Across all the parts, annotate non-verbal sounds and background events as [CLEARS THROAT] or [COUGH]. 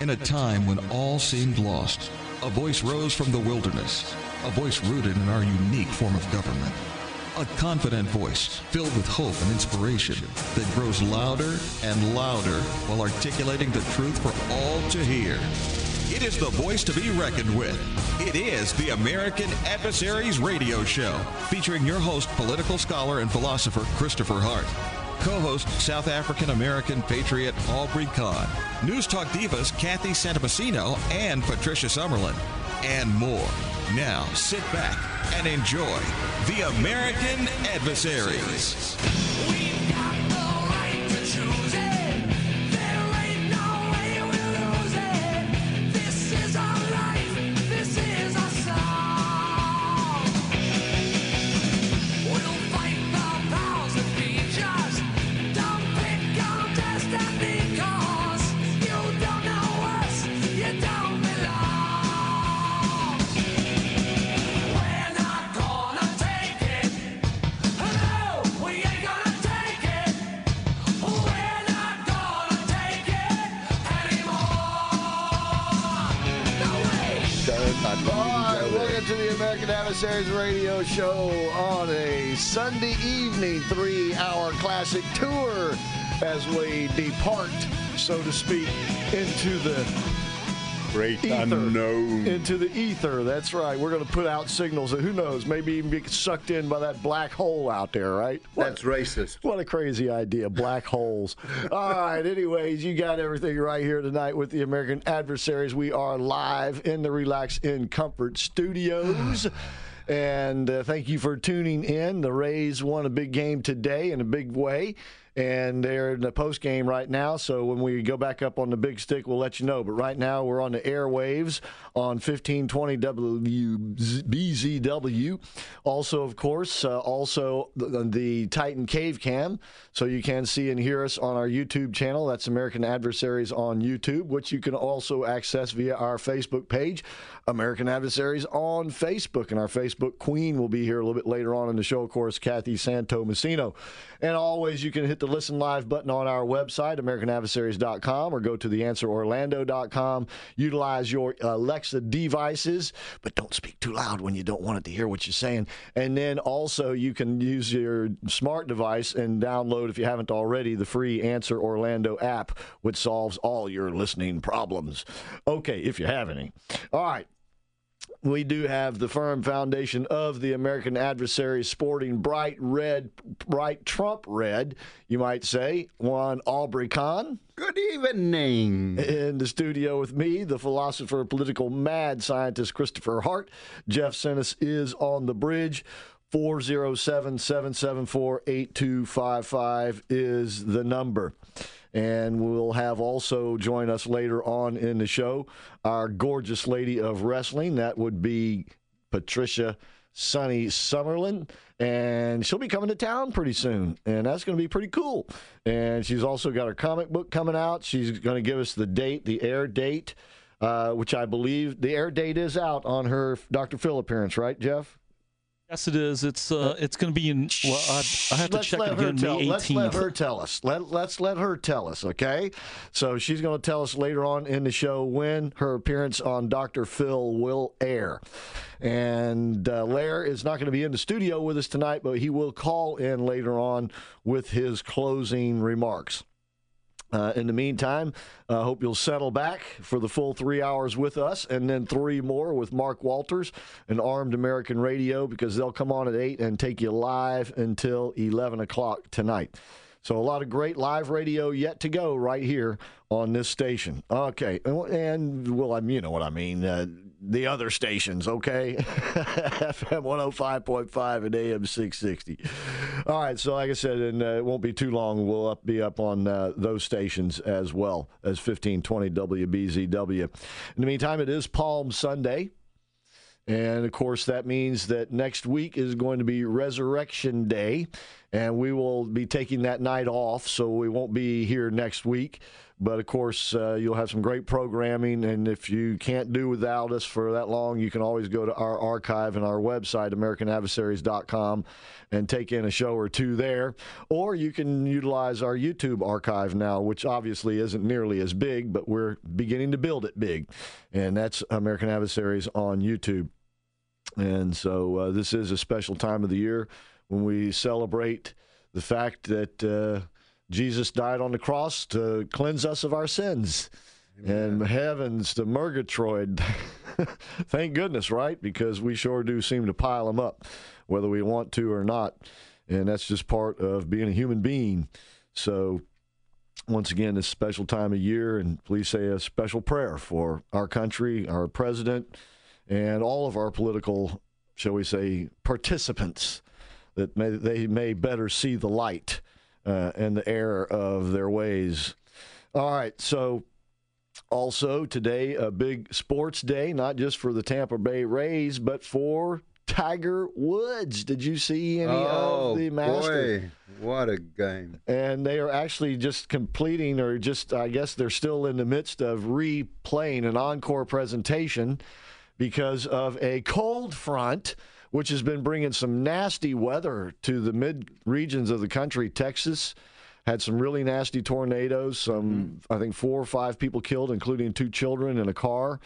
In a time when all seemed lost, a voice rose from the wilderness, a voice rooted in our unique form of government. A confident voice filled with hope and inspiration that grows louder and louder while articulating the truth for all to hear. It is the voice to be reckoned with. It is the American Adversaries Radio Show, featuring your host, political scholar and philosopher Christopher Hart. Co-host South African American patriot Aubrey Kahn, News Talk divas Kathy Santamassino and Patricia Summerlin, and more. Now sit back and enjoy the American. Adversaries Show on a Sunday evening, three hour classic tour as we depart, so to speak, into the great ether, unknown. Into the ether. That's right. We're going to put out signals that who knows, maybe even get sucked in by that black hole out there, right? That's racist. What a crazy idea. Black [LAUGHS] holes. All right. Anyways, you got everything right here tonight with the American Adversaries. We are live in the Relax and Comfort studios. [SIGHS] [SIGHS] [SIGHS] And uh, thank you for tuning in. The Rays won a big game today in a big way and they're in the post game right now. So when we go back up on the big stick, we'll let you know. But right now, we're on the airwaves on 1520 WBZW. Also, of course, uh, also the, the, Titan Cave Cam, so you can see and hear us on our YouTube channel. That's American Adversaries on YouTube, which you can also access via our Facebook page, American Adversaries on Facebook. And our Facebook queen will be here a little bit later on in the show, of course, Kathy Santo Messino. And always, you can hit the listen live button on our website, AmericanAdversaries.com, or go to theanswerorlando.com. Utilize your Alexa devices, but don't speak too loud when you don't want it to hear what you're saying. And then also, you can use your smart device and download, if you haven't already, the free Answer Orlando app, which solves all your listening problems. Okay, if you have any. All right we do have the firm foundation of the American adversary sporting bright red, bright Trump red, you might say, one Aubrey Kahn. Good evening. In the studio with me, the philosopher, political mad scientist Christopher Hart. Jeff Sinis is on the bridge. 407 774 8255 is the number. And we'll have also join us later on in the show our gorgeous lady of wrestling. That would be Patricia Sunny Summerlin. And she'll be coming to town pretty soon. And that's going to be pretty cool. And she's also got her comic book coming out. She's going to give us the date, the air date. Uh, which I believe the air date is out on her Dr. Phil appearance, right, Jeff? Yes, it is. It's uh, it's going to be in. Well, I, I have to let's check let again. Her tell, May 18th. Let's let her tell us. Let Let's let her tell us. Okay. So she's going to tell us later on in the show when her appearance on Dr. Phil will air. And uh, Lair is not going to be in the studio with us tonight, but he will call in later on with his closing remarks. Uh, in the meantime, I uh, hope you'll settle back for the full three hours with us and then three more with Mark Walters and Armed American Radio because they'll come on at 8 and take you live until 11 o'clock tonight. So a lot of great live radio yet to go right here on this station. Okay, and well, I'm you know what I mean. Uh, the other stations, okay? [LAUGHS] FM 105.5 and AM 660. All right, so like I said, and uh, it won't be too long. We'll up, be up on uh, those stations as well as 1520 WBZW. In the meantime, it is Palm Sunday. And of course, that means that next week is going to be Resurrection Day. and we will be taking that night off, so we won't be here next week. But of course, uh, you'll have some great programming, and if you can't do without us for that long, you can always go to our archive and our website, AmericanAdversaries.com, and take in a show or two there. Or you can utilize our YouTube archive now, which obviously isn't nearly as big, but we're beginning to build it big, and that's American Adversaries on YouTube. And so uh, this is a special time of the year when we celebrate the fact that uh, Jesus died on the cross to cleanse us of our sins. And heavens to Murgatroyd. [LAUGHS] Thank goodness, right? Because we sure do seem to pile them up, whether we want to or not. And that's just part of being a human being. So, once again, this special time of year, and please say a special prayer for our country, our president, and all of our political, shall we say, participants that may, they may better see the light uh, and the error of their ways. All right, so also today a big sports day, not just for the Tampa Bay Rays, but for Tiger Woods. Did you see any oh, of the Masters? boy, what a game! And they are actually just completing, or just I guess they're still in the midst of replaying an encore presentation because of a cold front which has been bringing some nasty weather to the mid regions of the country. Texas had some really nasty tornadoes. Some, mm-hmm. I think, four or five people killed, including two children in a car.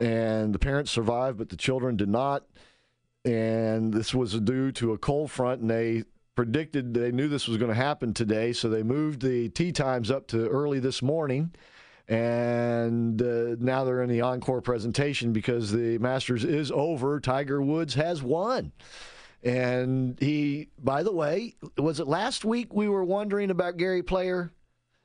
And the parents survived, but the children did not. And this was due to a cold front, and they predicted they knew this was going to happen today, so they moved the tea times up to early this morning and uh, now they're in the encore presentation because the Masters is over. Tiger Woods has won. And he, by the way, was it last week we were wondering about Gary Player?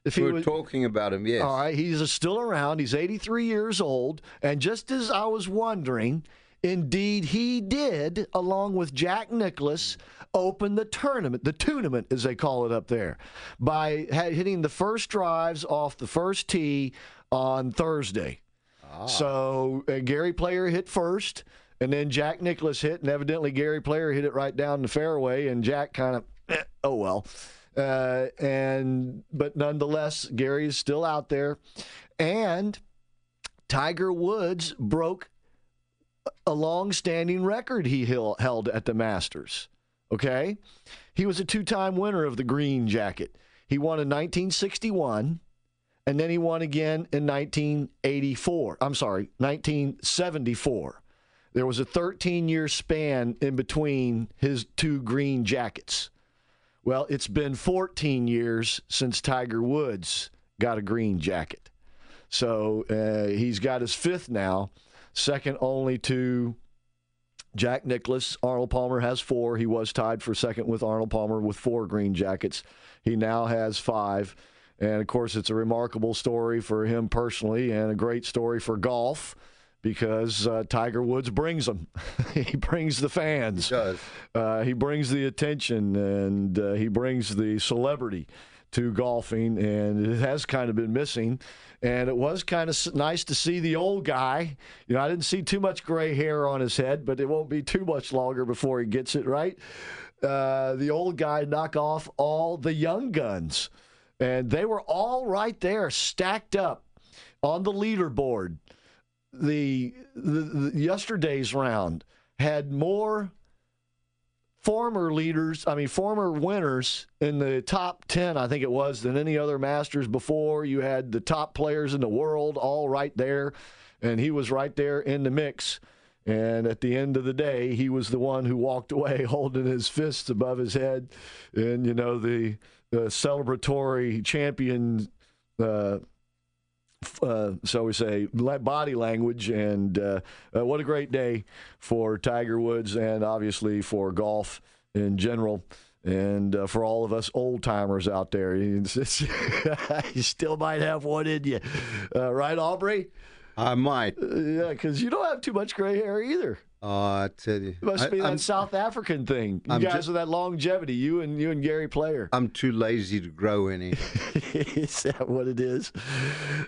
If he we were was, talking about him, yes. All right, he's still around. He's 83 years old. And just as I was wondering, indeed he did, along with Jack Nicklaus, open the tournament, the tournament as they call it up there, by hitting the first drives off the first tee on Thursday. Ah. So uh, Gary Player hit first, and then Jack Nicklaus hit, and evidently Gary Player hit it right down the fairway, and Jack kind of, eh, oh well. Uh, and but nonetheless, Gary is still out there, and Tiger Woods broke a long-standing record he held at the Masters. Okay? He was a two time winner of the green jacket. He won in 1961, and then he won again in 1984. I'm sorry, 1974. There was a 13 year span in between his two green jackets. Well, it's been 14 years since Tiger Woods got a green jacket. So uh, he's got his fifth now, second only to Jack Nicklaus, Arnold Palmer has four. He was tied for second with Arnold Palmer with four green jackets. He now has five. And of course, it's a remarkable story for him personally and a great story for golf because uh, Tiger Woods brings them. [LAUGHS] he brings the fans. He does. Uh, he brings the attention and uh, he brings the celebrity to golfing, and it has kind of been missing. And it was kind of nice to see the old guy. You know, I didn't see too much gray hair on his head, but it won't be too much longer before he gets it right. Uh, the old guy knock off all the young guns, and they were all right there, stacked up on the leaderboard. The, the, the yesterday's round had more former leaders, I mean, former winners in the top 10, I think it was, than any other Masters before. You had the top players in the world all right there, and he was right there in the mix. And at the end of the day, he was the one who walked away [LAUGHS] holding his fists above his head. And, you know, the, the celebratory champion uh, uh, so we say body language and uh, uh, what a great day for Tiger Woods and obviously for golf in general and uh, for all of us old timers out there. [LAUGHS] you still might have one in you, uh, right, Aubrey? I might. Uh, yeah, because you don't have too much gray hair either. Oh, I tell you, it must be that I'm, South African thing. You I'm guys with that longevity, you and you and Gary Player. I'm too lazy to grow any. [LAUGHS] is that what it is?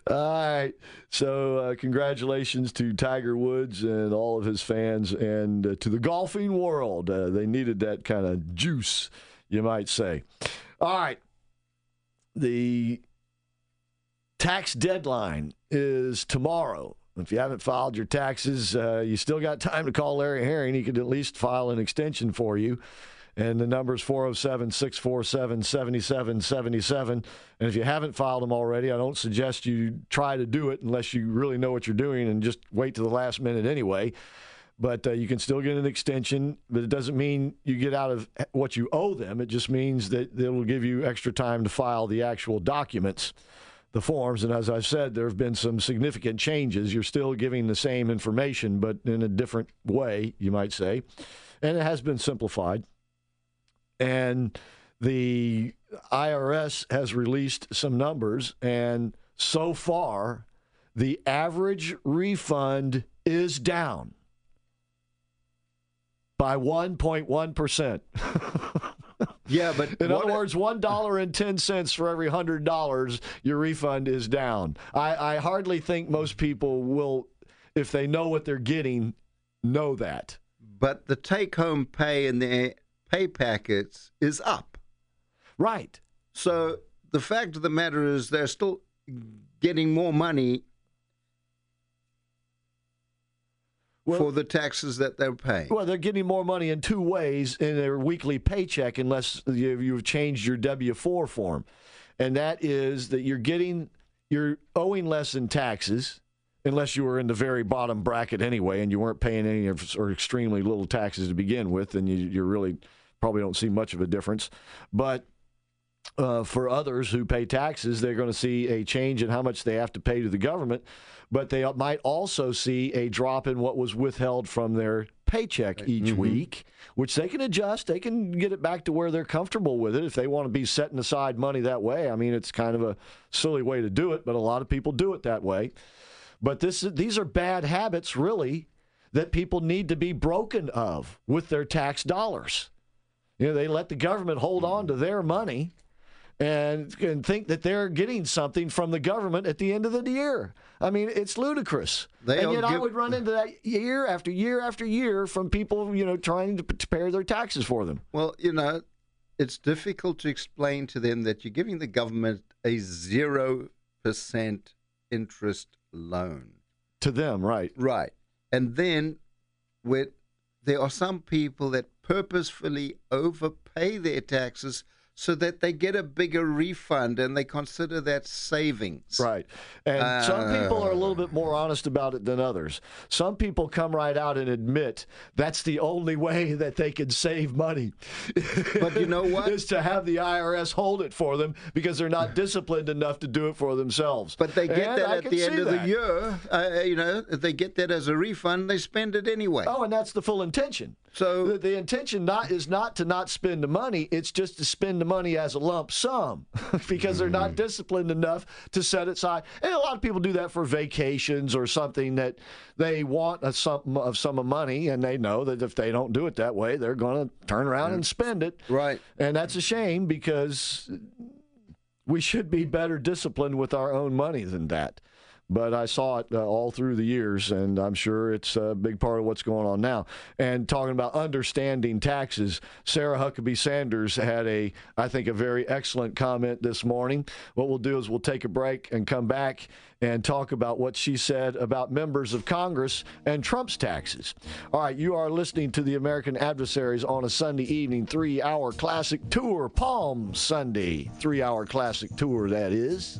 All right. So, uh, congratulations to Tiger Woods and all of his fans, and uh, to the golfing world. Uh, they needed that kind of juice you might say. All right. The tax deadline is tomorrow. If you haven't filed your taxes, uh, you still got time to call Larry Herring. He could at least file an extension for you. And the number is 407 647 7777. And if you haven't filed them already, I don't suggest you try to do it unless you really know what you're doing and just wait to the last minute anyway. But uh, you can still get an extension, but it doesn't mean you get out of what you owe them. It just means that it will give you extra time to file the actual documents the forms. And as I've said, there have been some significant changes. You're still giving the same information, but in a different way, you might say. And it has been simplified. And the IRS has released some numbers, and so far, the average refund is down by 1.1%. [LAUGHS] Yeah, but in other words, one dollar and ten cents for every hundred dollars, your refund is down. I, I hardly think most people will, if they know what they're getting, know that. But the take-home pay in the pay packets is up. Right. So the fact of the matter is, they're still getting more money well, for the taxes that they're paying. Well, they're getting more money in two ways in their weekly paycheck, unless you've changed your W four form, and that is that you're getting you're owing less in taxes. Unless you were in the very bottom bracket anyway, and you weren't paying any or extremely little taxes to begin with, and you, you really probably don't see much of a difference. But uh, for others who pay taxes, they're going to see a change in how much they have to pay to the government but they might also see a drop in what was withheld from their paycheck each mm-hmm. week, which they can adjust. They can get it back to where they're comfortable with it if they want to be setting aside money that way. I mean, it's kind of a silly way to do it, but a lot of people do it that way. But this these are bad habits, really, that people need to be broken of with their tax dollars. You know, they let the government hold on to their money and, and think that they're getting something from the government at the end of the year. I mean, it's ludicrous. They and yet give... I would run into that year after year after year from people, you know, trying to prepare their taxes for them. Well, you know, it's difficult to explain to them that you're giving the government a 0% interest loan. To them, right. Right. And then with there are some people that purposefully overpay their taxes – so that they get a bigger refund and they consider that savings. Right. And uh, some people are a little bit more honest about it than others. Some people come right out and admit that's the only way that they can save money. But you know what? [LAUGHS] is to have the IRS hold it for them because they're not disciplined enough to do it for themselves. But they get and that I at the end of that. the year. Uh, you know, they get that as a refund, they spend it anyway. Oh, and that's the full intention. So the, the intention not is not to not spend the money; it's just to spend the money as a lump sum [LAUGHS] because they're not mm-hmm. disciplined enough to set it aside. And a lot of people do that for vacations or something that they want a sum of sum of money, and they know that if they don't do it that way, they're going to turn around and spend it. Right. And that's a shame because we should be better disciplined with our own money than that but I saw it uh, all through the years, and I'm sure it's a big part of what's going on now. And talking about understanding taxes, Sarah Huckabee Sanders had a, I think, a very excellent comment this morning. What we'll do is we'll take a break and come back and talk about what she said about members of Congress and Trump's taxes. All right, you are listening to the American Adversaries on a Sunday evening, three hour classic tour, Palm Sunday, three hour classic tour, that is.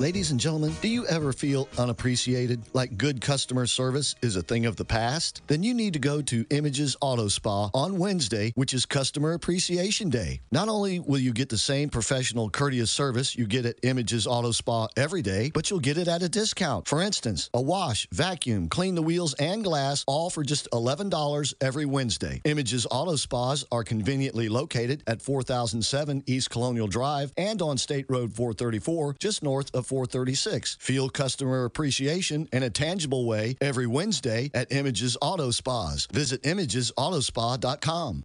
Ladies and gentlemen, do you ever feel unappreciated, like good customer service is a thing of the past? Then you need to go to Images Auto Spa on Wednesday, which is Customer Appreciation Day. Not only will you get the same professional, courteous service you get at Images Auto Spa every day, but you'll get it at a discount. For instance, a wash, vacuum, clean the wheels, and glass, all for just $11 every Wednesday. Images Auto Spas are conveniently located at 4007 East Colonial Drive and on State Road 434, just north of 436. Feel customer appreciation in a tangible way every Wednesday at Images Auto Spas. Visit imagesautospa.com.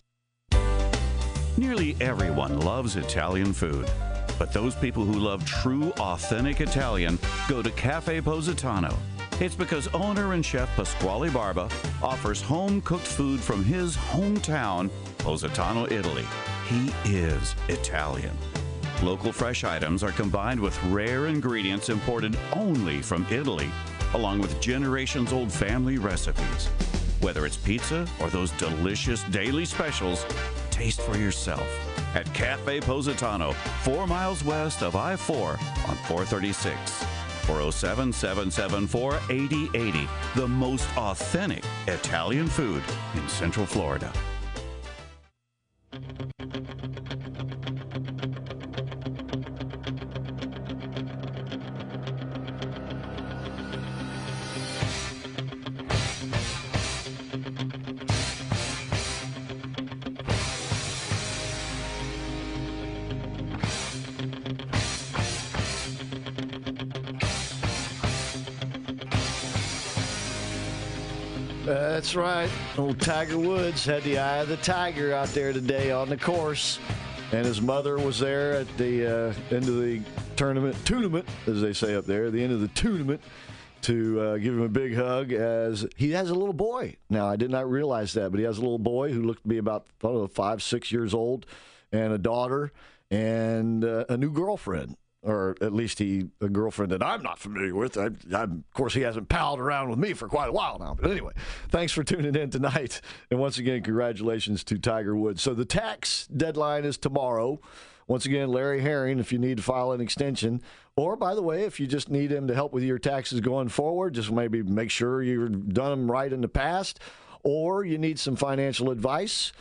Nearly everyone loves Italian food. But those people who love true, authentic Italian go to Cafe Positano. It's because owner and chef Pasquale Barba offers home cooked food from his hometown, Positano, Italy. He is Italian. Local fresh items are combined with rare ingredients imported only from Italy, along with generations old family recipes. Whether it's pizza or those delicious daily specials, taste for yourself at Cafe Positano, four miles west of I 4 on 436. 407 774 8080. The most authentic Italian food in Central Florida. That's right. Old Tiger Woods had the eye of the tiger out there today on the course. And his mother was there at the uh, end of the tournament, tournament, as they say up there, the end of the tournament, to uh, give him a big hug as he has a little boy. Now, I did not realize that, but he has a little boy who looked to be about, know, five, six years old, and a daughter, and uh, a new girlfriend or at least he a girlfriend that I'm not familiar with. I, I, of course, he hasn't palled around with me for quite a while now. But anyway, thanks for tuning in tonight, and once again, congratulations to Tiger Woods. So the tax deadline is tomorrow. Once again, Larry Herring, if you need to file an extension, or by the way, if you just need him to help with your taxes going forward, just maybe make sure you've done them right in the past, or you need some financial advice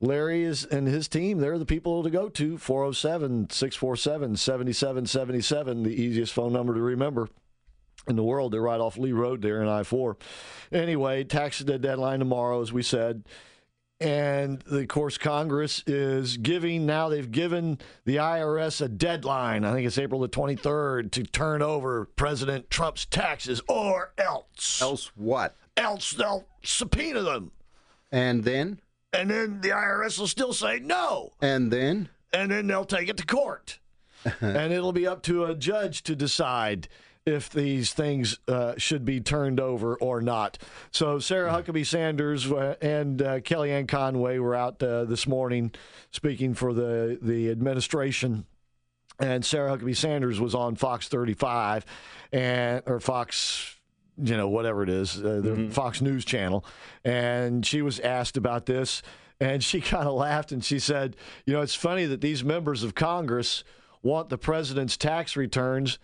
Larry is and his team, they're the people to go to. 407 647 7777, the easiest phone number to remember in the world. They're right off Lee Road there in I 4. Anyway, tax the deadline tomorrow, as we said. And of course, Congress is giving now, they've given the IRS a deadline. I think it's April the 23rd to turn over President Trump's taxes or else. Else what? Else they'll subpoena them. And then? And then the IRS will still say no. And then? And then they'll take it to court. and it'll be up to a judge to decide if these things uh, should be turned over or not. So Sarah Huckabee Sanders uh, and uh, Kellyanne Conway were out uh, this morning speaking for the, the administration. And Sarah Huckabee Sanders was on Fox 35 and or Fox you know, whatever it is, uh, the mm-hmm. Fox News channel. And she was asked about this, and [LAUGHS] she kind of laughed and she said, You know, it's funny that these members of Congress want the president's tax returns.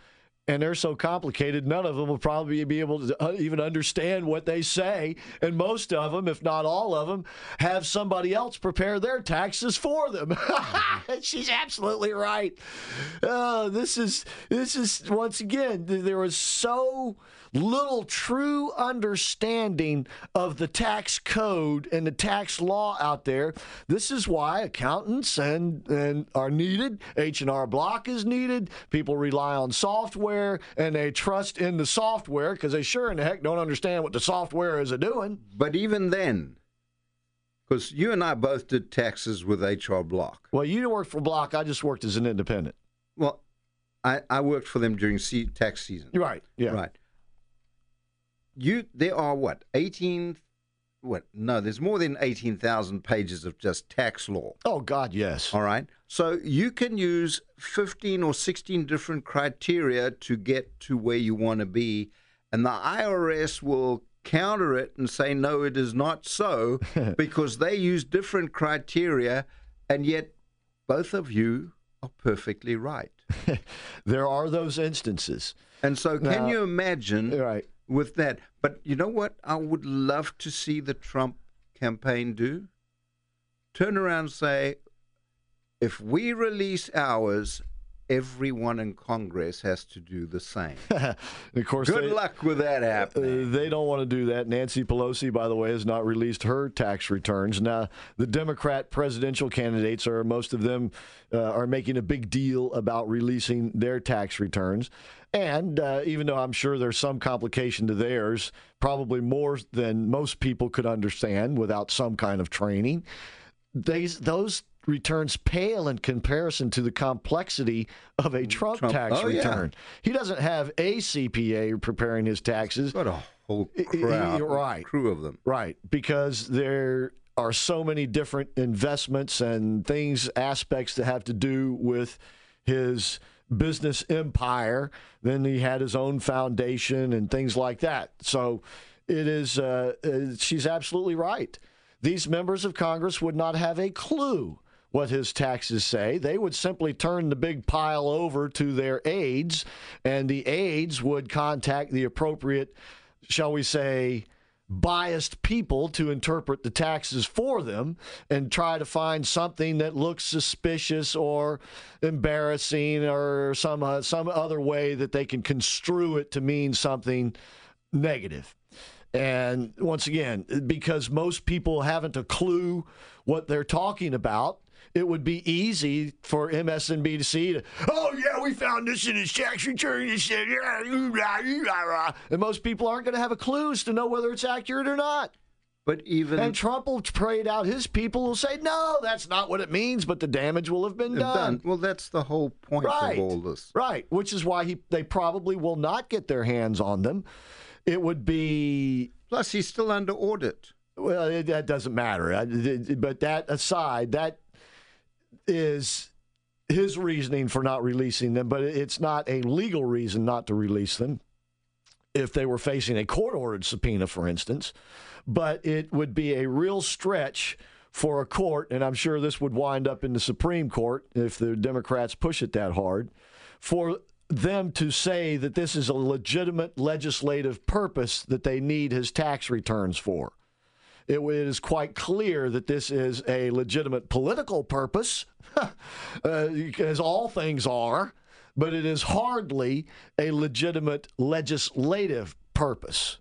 And they're so complicated, none of them will probably be able to uh, even understand what they say. And most of them, if not all of them, have somebody else prepare their taxes for them. [LAUGHS] She's absolutely right. Uh, this is this is once again there was so little true understanding of the tax code and the tax law out there. This is why accountants and, and are needed. H&R Block is needed. People rely on software and they trust in the software because they sure in the heck don't understand what the software is doing. But even then, because you and I both did taxes with HR Block. Well, you worked for Block. I just worked as an independent. Well, I, I worked for them during tax season. Right. Yeah. Right you there are what eighteen what? No there's more than 18,000 pages of just tax law. Oh god yes. All right. So you can use 15 or 16 different criteria to get to where you want to be and the IRS will counter it and say no it is not so [LAUGHS] because they use different criteria and yet both of you are perfectly right. [LAUGHS] There are those instances. And so can now, you imagine right with that. But you know what? I would love to see the Trump campaign do turn around and say, if we release ours, everyone in Congress has to do the same. [LAUGHS] of course, Good they, luck with that uh, happening. they don't want to do that. Nancy Pelosi, by the way, has not released her tax returns. Now, the Democrat presidential candidates are most of them uh, are making a big deal about releasing their tax returns. And uh, even though I'm sure there's some complication to theirs, probably more than most people could understand without some kind of training, these those returns pale in comparison to the complexity of a Trump, Trump- tax oh, yeah. return. He doesn't have a CPA preparing his taxes. Got a whole crowd, right. crew of them. Right, because there are so many different investments and things, aspects that have to do with his business empire. Then he had his own foundation and things like that. So it is, uh, uh, she's absolutely right. These members of Congress would not have a clue what his taxes say. They would simply turn the big pile over to their aides, and the aides would contact the appropriate, shall we say, biased people to interpret the taxes for them and try to find something that looks suspicious or embarrassing or some uh, some other way that they can construe it to mean something negative. And once again, because most people haven't a clue what they're talking about, it would be easy for MSNBC to, oh, yeah, we found this in his tax return. It said, yeah, ooh, rah, ooh, rah, rah." And most people aren't going to have a clue as to know whether it's accurate or not. But even And Trump will trade out his people will say, no, that's not what it means, but the damage will have been done. done, well, that's the whole point Right. of all this. Right, which is why he they probably will not get their hands on them. It would be Plus, he's still under audit. well, it, that doesn't matter. I- th- But that aside, that is his reasoning for not releasing them, but it's not a legal reason not to release them if they were facing a court ordered subpoena, for instance. But it would be a real stretch for a court, and I'm sure this would wind up in the Supreme Court if the Democrats push it that hard, for them to say that this is a legitimate legislative purpose that they need his tax returns for it is quite clear that this is a legitimate political purpose, [LAUGHS] uh, as all things are, but it is hardly a legitimate legislative purpose.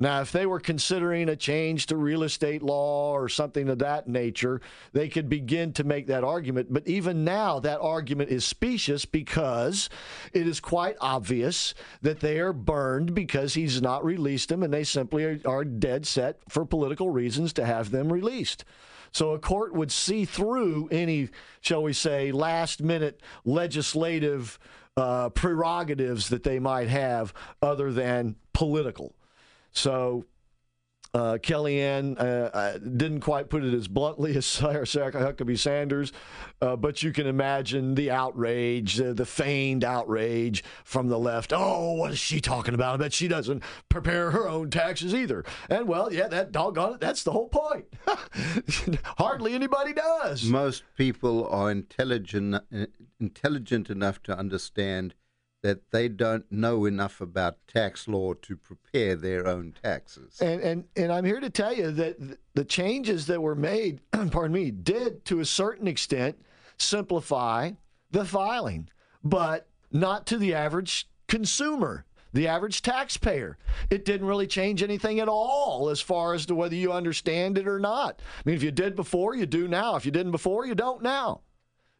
Now, if they were considering a change to real estate law or something of that nature, they could begin to make that argument. But even now, that argument is specious because it is quite obvious that they are burned because he's not released them, and they simply are, dead set for political reasons to have them released. So a court would see through any, shall we say, last minute legislative uh, prerogatives that they might have other than political. So uh, Kellyanne uh, didn't quite put it as bluntly as [LAUGHS] Sarah, Huckabee Sanders, uh, but you can imagine the outrage, the feigned outrage from the left. Oh, what is she talking about? I bet she doesn't prepare her own taxes either. And well, yeah, that doggone it, that's the whole point. [LAUGHS] Hardly anybody does. Most people are intelligent, uh, intelligent enough to understand that they don't know enough about tax law to prepare their own taxes. And, and and I'm here to tell you that the changes that were made, [CLEARS THROAT] pardon me, did to a certain extent simplify the filing, but not to the average consumer, the average taxpayer. It didn't really change anything at all as far as to whether you understand it or not. I mean, if you did before, you do now. If you didn't before, you don't now.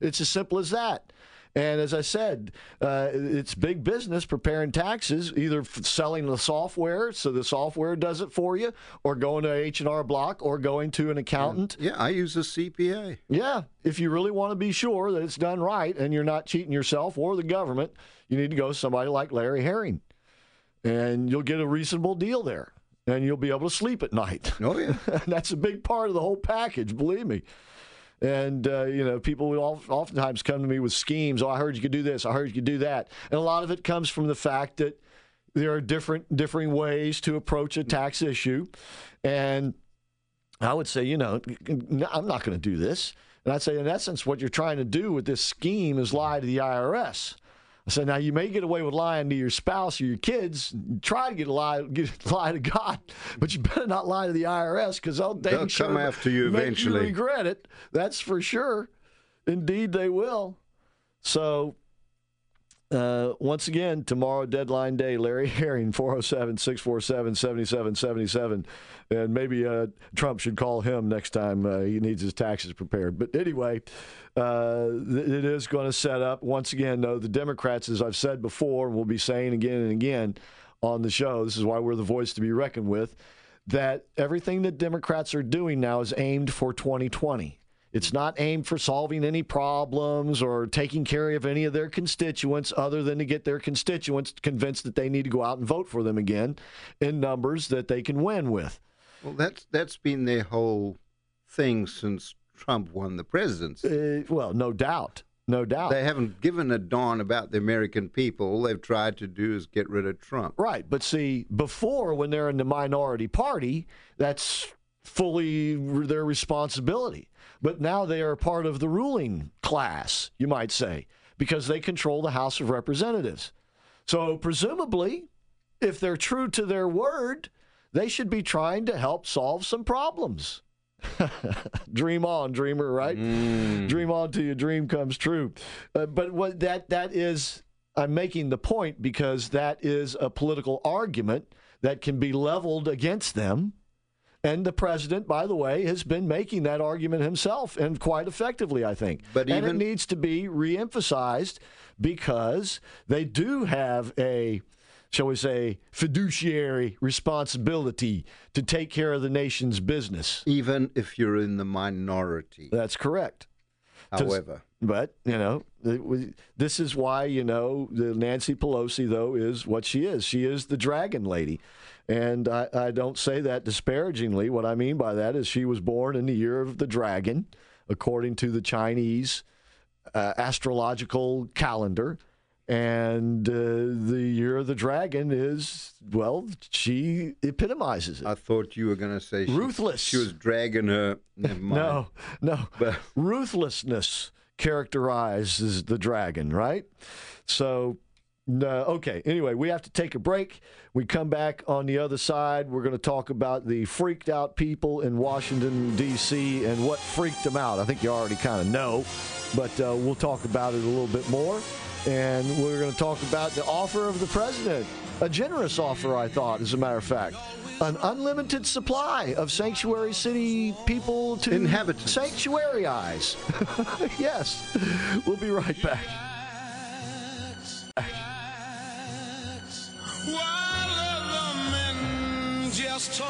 It's as simple as that. And as I said, uh, it's big business preparing taxes, either selling the software so the software does it for you, or going to H and R Block, or going to an accountant. Yeah, I use a CPA. Yeah, if you really want to be sure that it's done right and you're not cheating yourself or the government, you need to go to somebody like Larry Herring, and you'll get a reasonable deal there, and you'll be able to sleep at night. Oh, yeah. [LAUGHS] that's a big part of the whole package, believe me. And uh, you know, people will oftentimes come to me with schemes. Oh, I heard you could do this. I heard you could do that. And a lot of it comes from the fact that there are different differing ways to approach a tax issue, and I would say, you know, I'm not going to do this. And I'd say, in essence, what you're trying to do with this scheme is lie to the IRS. I said, now you may get away with lying to your spouse or your kids. Try to get a lie, get, a [LAUGHS] lie to God, but you better not lie to the IRS because they'll, They'll sure come after you eventually. You regret it. That's for sure. Indeed, they will. So, uh, once again, tomorrow, deadline day, Larry [LAUGHS] Herring, 407 647 7777. And maybe uh, Trump should call him next time uh, he needs his taxes prepared. But anyway, uh, it is going to set up. Once again, though, the Democrats, as I've said before, will be saying again and again on the show, this is why we're the voice to be reckoned with, that everything that Democrats are doing now is aimed for 2020. It's not aimed for solving any problems or taking care of any of their constituents other than to get their constituents convinced that they need to go out and vote for them again in numbers that they can win with. Well, that's that's been their whole thing since Trump won the presidency. Uh, well, no doubt. No doubt. They haven't given a darn about the American people. All they've tried to do is get rid of Trump. Right. But see, before, when they're in the minority party, that's fully their responsibility. But now they are part of the ruling class, you might say, because they control the House of Representatives. So, presumably, if they're true to their word, they should be trying to help solve some problems. [LAUGHS] dream on, dreamer, right? Dream on till your dream comes true. Uh, but what that that is, I'm making the point because that is a political argument that can be leveled against them. And the president, by the way, has been making that argument himself and quite effectively, I think. But even... and it needs to be reemphasized because they do have a, shall we say, fiduciary responsibility to take care of the nation's business. Even if you're in the minority. That's correct. However, But, you know, this is why, you know, the Nancy Pelosi, though, is what she is. She is the dragon lady. And I, I don't say that disparagingly. What I mean by that is she was born in the year of the dragon, according to the Chinese uh, astrological calendar. And uh, the year of the dragon is, well, she epitomizes it. I thought you were going to say she, Ruthless. She was dragging her. [LAUGHS] No, no. [LAUGHS] But- Ruthlessness characterizes the dragon, right? So, no, okay. Anyway, we have to take a break. We come back on the other side. We're going to talk about the freaked out people in Washington, D.C., and what freaked them out. I think you already kind of know, but uh, we'll talk about it a little bit more. And we're going to talk about the offer of the president. A generous offer, I thought, as a matter of fact. An unlimited supply of sanctuary city people to inhabit sanctuary eyes. [LAUGHS] yes. We'll be right back. Just talk.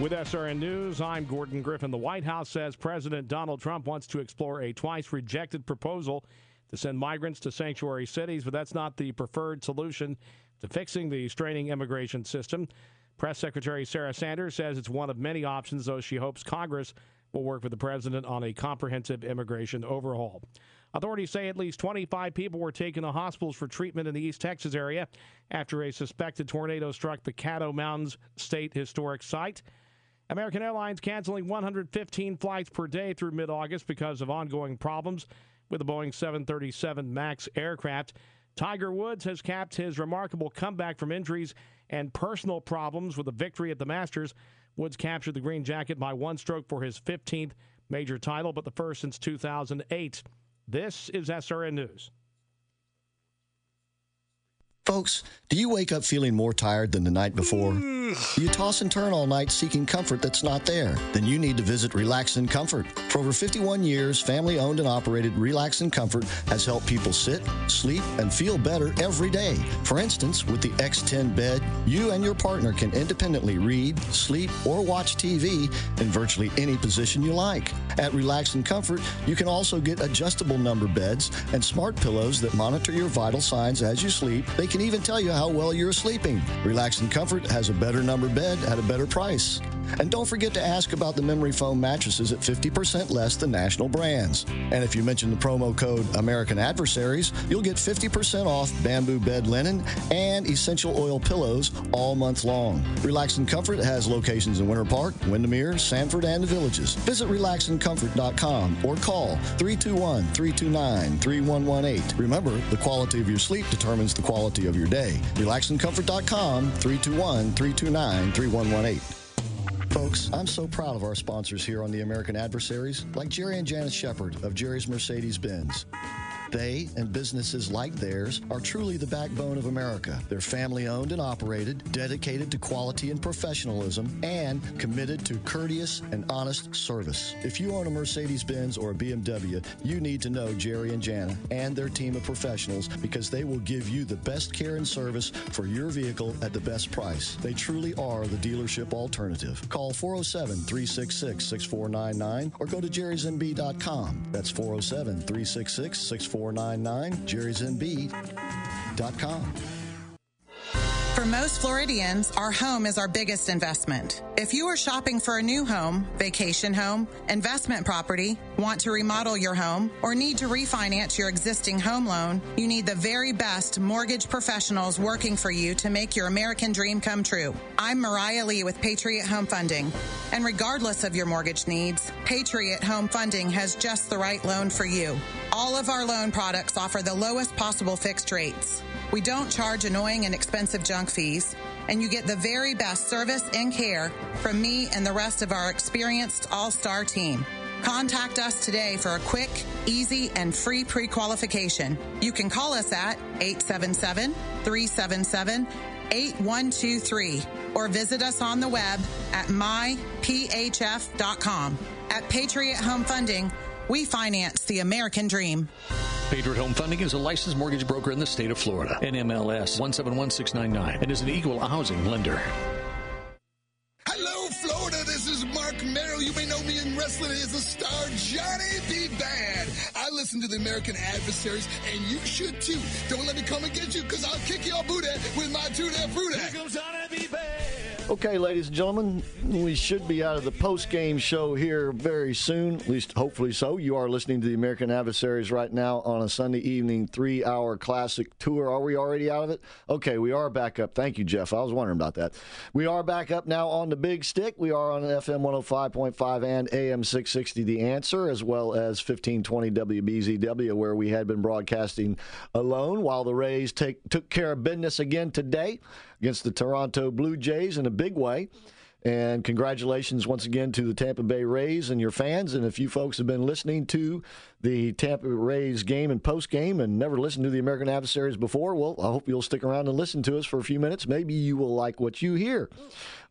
With SRN News, I'm Gordon Griffin. The White House says President Donald Trump wants to explore a twice rejected proposal to send migrants to sanctuary cities, but that's not the preferred solution to fixing the straining immigration system. Press Secretary Sarah Sanders says it's one of many options, though she hopes Congress will work with the president on a comprehensive immigration overhaul. Authorities say at least 25 people were taken to hospitals for treatment in the East Texas area after a suspected tornado struck the Caddo Mounds State Historic Site. American Airlines canceling 115 flights per day through mid August because of ongoing problems with the Boeing 737 MAX aircraft. Tiger Woods has capped his remarkable comeback from injuries and personal problems with a victory at the Masters. Woods captured the green jacket by one stroke for his 15th major title, but the first since 2008. This is SRN News. Folks, do you wake up feeling more tired than the night before? Do you toss and turn all night seeking comfort that's not there? Then you need to visit Relax and Comfort. For over 51 years, family owned and operated Relax and Comfort has helped people sit, sleep, and feel better every day. For instance, with the X10 bed, you and your partner can independently read, sleep, or watch TV in virtually any position you like. At Relax and Comfort, you can also get adjustable number beds and smart pillows that monitor your vital signs as you sleep. They can even tell you how well you're sleeping. Relax and Comfort has a better number bed at a better price. And don't forget to ask about the memory foam mattresses at 50% less than national brands. And if you mention the promo code American Adversaries, you'll get 50% off bamboo bed linen and essential oil pillows all month long. Relax and Comfort has locations in Winter Park, Windermere, Sanford, and the Villages. Visit relaxandcomfort.com or call 321 329 3118. Remember, the quality of your sleep determines the quality of your day. Relaxandcomfort.com 321 329 3118. Folks, I'm so proud of our sponsors here on the American Adversaries, like Jerry and Janice Shepard of Jerry's Mercedes Benz. They and businesses like theirs are truly the backbone of America. They're family owned and operated, dedicated to quality and professionalism, and committed to courteous and honest service. If you own a Mercedes Benz or a BMW, you need to know Jerry and Jana and their team of professionals because they will give you the best care and service for your vehicle at the best price. They truly are the dealership alternative. Call 407 366 6499 or go to jerrysmb.com. That's 407 366 6499, jerrysmb.com. For most Floridians, our home is our biggest investment. If you are shopping for a new home, vacation home, investment property, want to remodel your home, or need to refinance your existing home loan, you need the very best mortgage professionals working for you to make your American dream come true. I'm Mariah Lee with Patriot Home Funding. And regardless of your mortgage needs, Patriot Home Funding has just the right loan for you. All of our loan products offer the lowest possible fixed rates. We don't charge annoying and expensive junk fees, and you get the very best service and care from me and the rest of our experienced all star team. Contact us today for a quick, easy, and free pre qualification. You can call us at 877 377 8123 or visit us on the web at myphf.com. At Patriot Home Funding, we finance the American dream. Patriot Home Funding is a licensed mortgage broker in the state of Florida. NMLS 171699 and is an equal housing lender. Hello, Florida. This is Marc Mero. You may know me in wrestling as the star Johnny B. Badd. I listen to the American Adversaries, and you should too. Don't let me come and get you, because I'll kick your booty with my two that fruit. Here comes Johnny B. Badd. Okay, ladies and gentlemen, we should be out of the post game show here very soon, at least hopefully so. You are listening to the American Adversaries right now on a Sunday evening three hour classic tour. Are we already out of it? Okay, we are back up. Thank you, Jeff. I was wondering about that. We are back up now on the big stick. We are on FM 105.5 and AM 660 The Answer, as well as 1520 WBZW, where we had been broadcasting alone while the Rays take, took care of business again today against the Toronto Blue Jays in a big way. And congratulations once again to the Tampa Bay Rays and your fans. And if you folks have been listening to the Tampa Rays game and post game and never listened to the American Adversaries before, well, I hope you'll stick around and listen to us for a few minutes. Maybe you will like what you hear.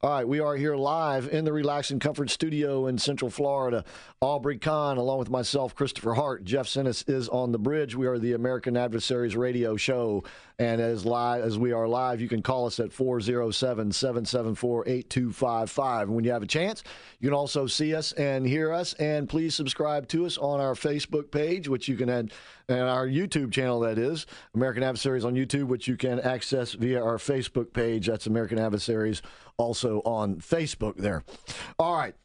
All right, we are here live in the Relax and Comfort Studio in Central Florida. Aubrey Kahn, along with myself, Christopher Hart, Jeff Sinnis is on the bridge. We are the American Adversaries Radio Show, and as live as we are live, you can call us at 407-774-8255. And when you have a chance, you can also see us and hear us, and please subscribe to us on our Facebook page, which you can add and our YouTube channel, that is, American Adversaries on YouTube, which you can access via our Facebook page. That's American Adversaries, also on Facebook there. All right.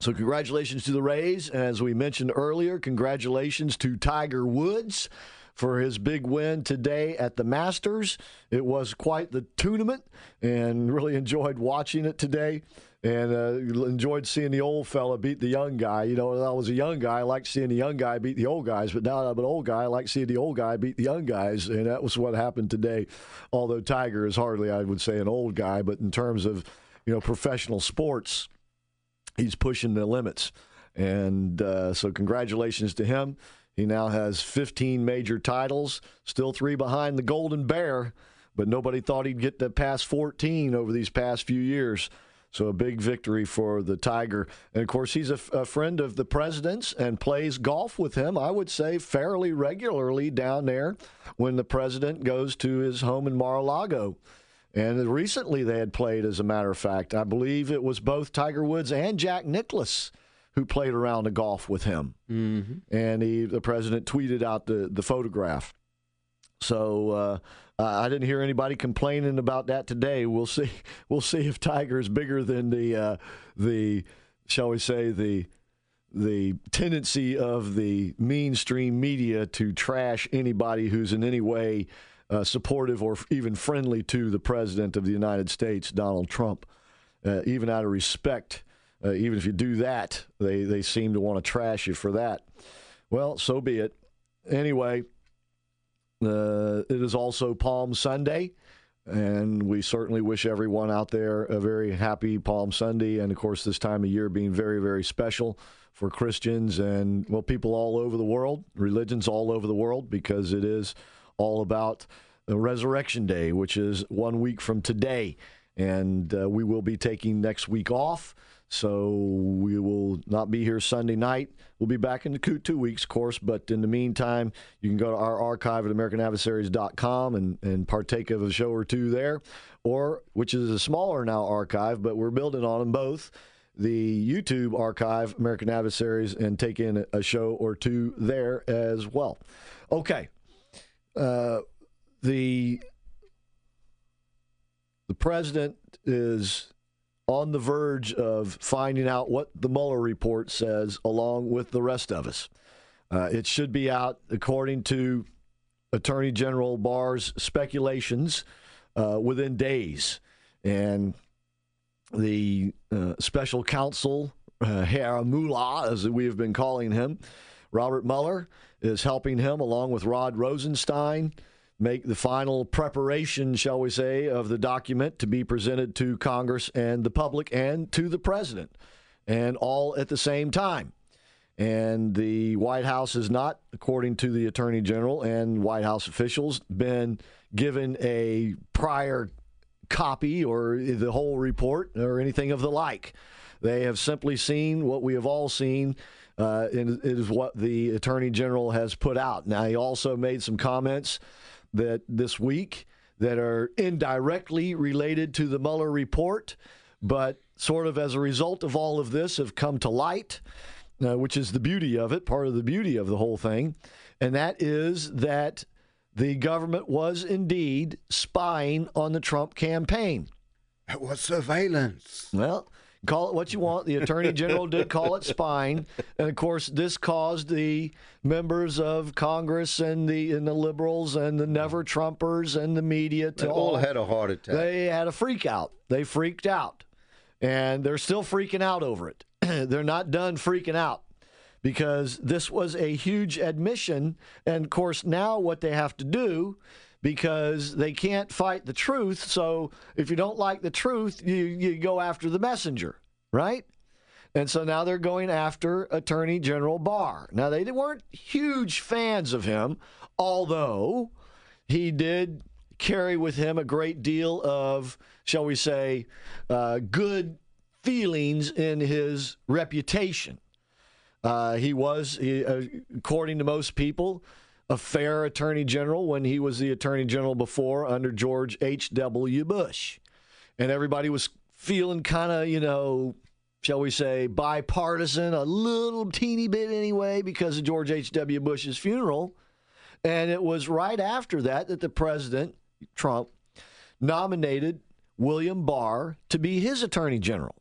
So, congratulations to the Rays. As we mentioned earlier, congratulations to Tiger Woods for his big win today at the Masters. It was quite the tournament and really enjoyed watching it today and uh, enjoyed seeing the old fella beat the young guy. You know, I was a young guy, I liked seeing the young guy beat the old guys, but now that I'm an old guy, I like seeing the old guy beat the young guys, and that was what happened today. Although Tiger is hardly, I would say, an old guy, but in terms of you know professional sports, he's pushing the limits, and uh, so congratulations to him. He now has 15 major titles, still three behind the Golden Bear, but nobody thought he'd get to past 14 over these past few years. So a big victory for the Tiger. And of course, he's a, a, friend of the president's and plays golf with him, I would say, fairly regularly down there when the president goes to his home in Mar a Lago. And recently they had played, as a matter of fact. I believe it was both Tiger Woods and Jack Nicklaus who played around the golf with him. Mm-hmm. And he, the president tweeted out the, the photograph So uh, I didn't hear anybody complaining about that today. We'll see. [LAUGHS] We'll see if Tiger is bigger than the uh, the shall we say the the tendency of the mainstream media to trash anybody who's in any way uh, supportive or even friendly to the president of the United States, Donald Trump. Uh, even out of respect, uh, even if you do that, they they seem to want to trash you for that. Well, so be it. Anyway, uh, it is also Palm Sunday, and we certainly wish everyone out there a very happy Palm Sunday. And of course, this time of year being very, very special for Christians and, well, people all over the world, religions all over the world, because it is all about the Resurrection Day, which is one week from today. And uh, we will be taking next week off. So we will not be here Sunday night. We'll be back in the two weeks, of course. But in the meantime, you can go to our archive at AmericanAdversaries.com and, and partake of a show or two there, or which is a smaller now archive, but we're building on them both. The YouTube archive, American Adversaries, and take in a show or two there as well. Okay. Uh, the the president is on the verge of finding out what the Mueller report says, along with the rest of us. Uh, it should be out, according to Attorney General Barr's speculations, uh, within days. And the uh, special counsel, uh, Herr Mueller, as we have been calling him, Robert Mueller, is helping him along with Rod Rosenstein make the final preparation, shall we say, of the document to be presented to Congress and the public and to the president, and all at the same time. And the White House has not, according to the Attorney General and White House officials, been given a prior copy or the whole report or anything of the like. They have simply seen what we have all seen. Uh, it is what the Attorney General has put out. Now, he also made some comments that this week that are indirectly related to the Mueller report, but sort of as a result of all of this have come to light, uh, which is the beauty of it, part of the beauty of the whole thing. And that is that the government was indeed spying on the Trump campaign. It was surveillance. Well, Call it what you want. The Attorney General did call it spying, and of course, this caused the members of Congress and the and the liberals and the never Trumpers and the media to they all, had a heart attack. They had a freak out. They freaked out, and they're still freaking out over it. [CLEARS THROAT] they're not done freaking out because this was a huge admission, and of course, now what they have to do because they can't fight the truth. So if you don't like the truth, you, you go after the messenger, right? And so now they're going after Attorney General Barr. Now, they weren't huge fans of him, although he did carry with him a great deal of, shall we say, uh, good feelings in his reputation. Uh, he was, he, uh, according to most people, a fair attorney general when he was the attorney general before under George H.W. Bush. And everybody was feeling kind of, you know, shall we say, bipartisan, a little teeny bit anyway, because of George H.W. Bush's funeral. And it was right after that that the president, Trump, nominated William Barr to be his attorney general.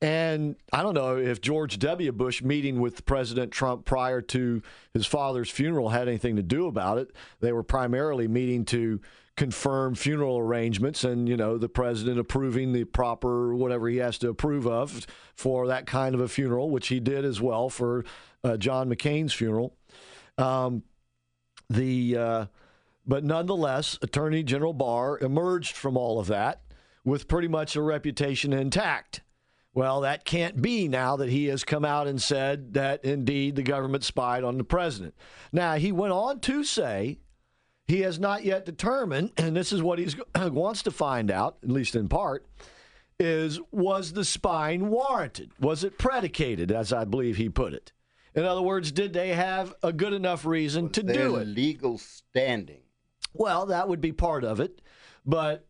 And I don't know if George W. Bush meeting with President Trump prior to his father's funeral had anything to do about it. They were primarily meeting to confirm funeral arrangements and, you know, the president approving the proper whatever he has to approve of for that kind of a funeral, which he did as well for uh, John McCain's funeral. Um, the uh, but nonetheless, Attorney General Barr emerged from all of that with pretty much a reputation intact. Well, that can't be now that he has come out and said that indeed the government spied on the president. Now, he went on to say he has not yet determined, and this is what he [CLEARS THROAT] wants to find out, at least in part, is was the spying warranted? Was it predicated, as I believe he put it? In other words, did they have a good enough reason was to do it? Legal standing. Well, that would be part of it, but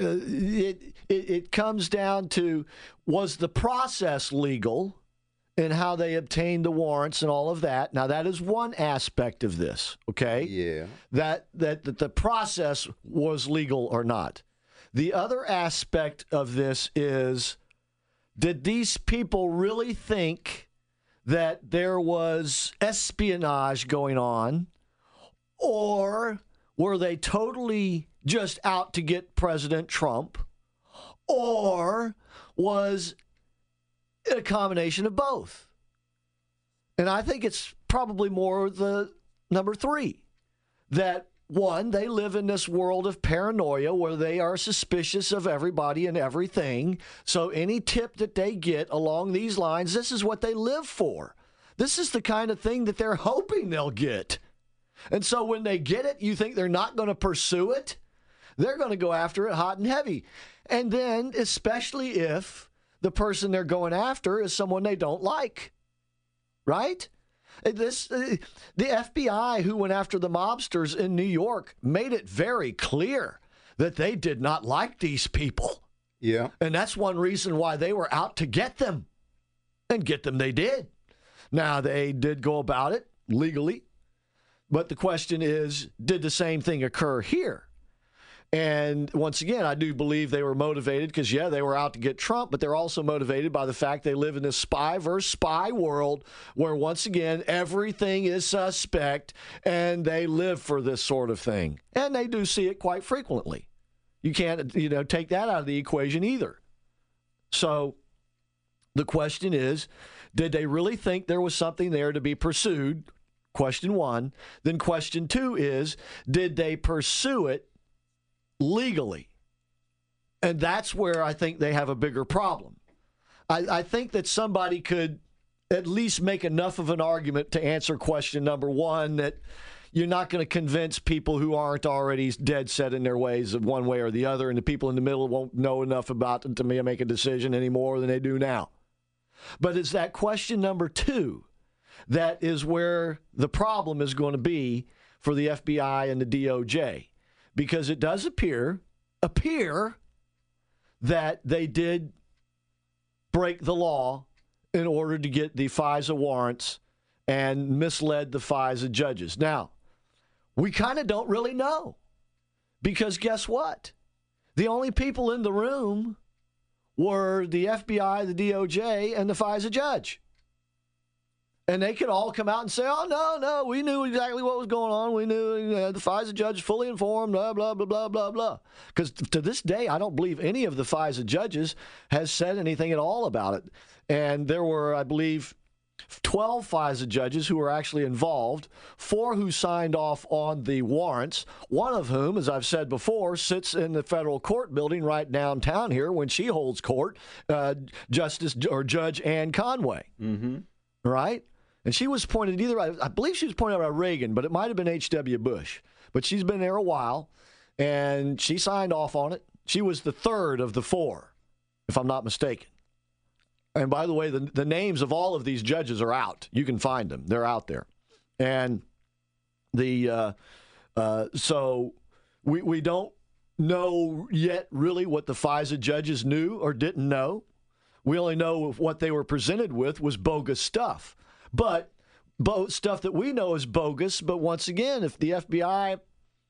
uh, it, it, it comes down to was the process legal and how they obtained the warrants and all of that. Now that is one aspect of this, okay? Yeah. That that, that the process was legal or not. The other aspect of this is did these people really think that there was espionage going on or were they totally just out to get President Trump or was a combination of both. And I think it's probably more the number three that one, they live in this world of paranoia where they are suspicious of everybody and everything. So any tip that they get along these lines, this is what they live for. This is the kind of thing that they're hoping they'll get. And so when they get it, you think they're not going to pursue it? They're going to go after it hot and heavy. And then, especially if the person they're going after is someone they don't like, right? This uh, the FBI who went after the mobsters in New York made it very clear that they did not like these people. Yeah. And that's one reason why they were out to get them. And get them they did. Now they did go about it legally. But the question is, did the same thing occur here? And once again, I do believe they were motivated because, yeah, they were out to get Trump, but they're also motivated by the fact they live in this spy versus spy world where, once again, everything is suspect and they live for this sort of thing. And they do see it quite frequently. You can't, you know, take that out of the equation either. So the question is did they really think there was something there to be pursued? Question one. Then question two is did they pursue it legally. And that's where I think they have a bigger problem. I, I, think that somebody could at least make enough of an argument to answer question number one that you're not going to convince people who aren't already dead set in their ways of one way or the other, and the people in the middle won't know enough about it to make a decision any more than they do now. But it's that question number two that is where the problem is going to be for the FBI and the DOJ because it does appear appear that they did break the law in order to get the FISA warrants and misled the FISA judges. Now, we kind of don't really know because guess what? The only people in the room were the FBI, the DOJ, and the FISA judge and they could all come out and say, "Oh no, no, we knew exactly what was going on. We knew you know, the FISA judge fully informed." Blah blah blah blah blah blah. Because to this day, I don't believe any of the FISA judges has said anything at all about it. And there were, I believe. 12 FISA judges who were actually involved, four who signed off on the warrants, one of whom, as I've said before, sits in the federal court building right downtown here when she holds court, uh, Justice or Judge Anne Conway. Mm-hmm. Right? And she was appointed either, I believe she was appointed by Reagan, but it might have been H.W. Bush. But she's been there a while, and she signed off on it. She was the third of the four, if I'm not mistaken. And by the way, the, the names of all of these judges are out. You can find them, they're out there. And the, uh, uh, so we, we don't know yet really what the FISA judges knew or didn't know. We only know what they were presented with was bogus stuff. But bo- stuff that we know is bogus. But once again, if the FBI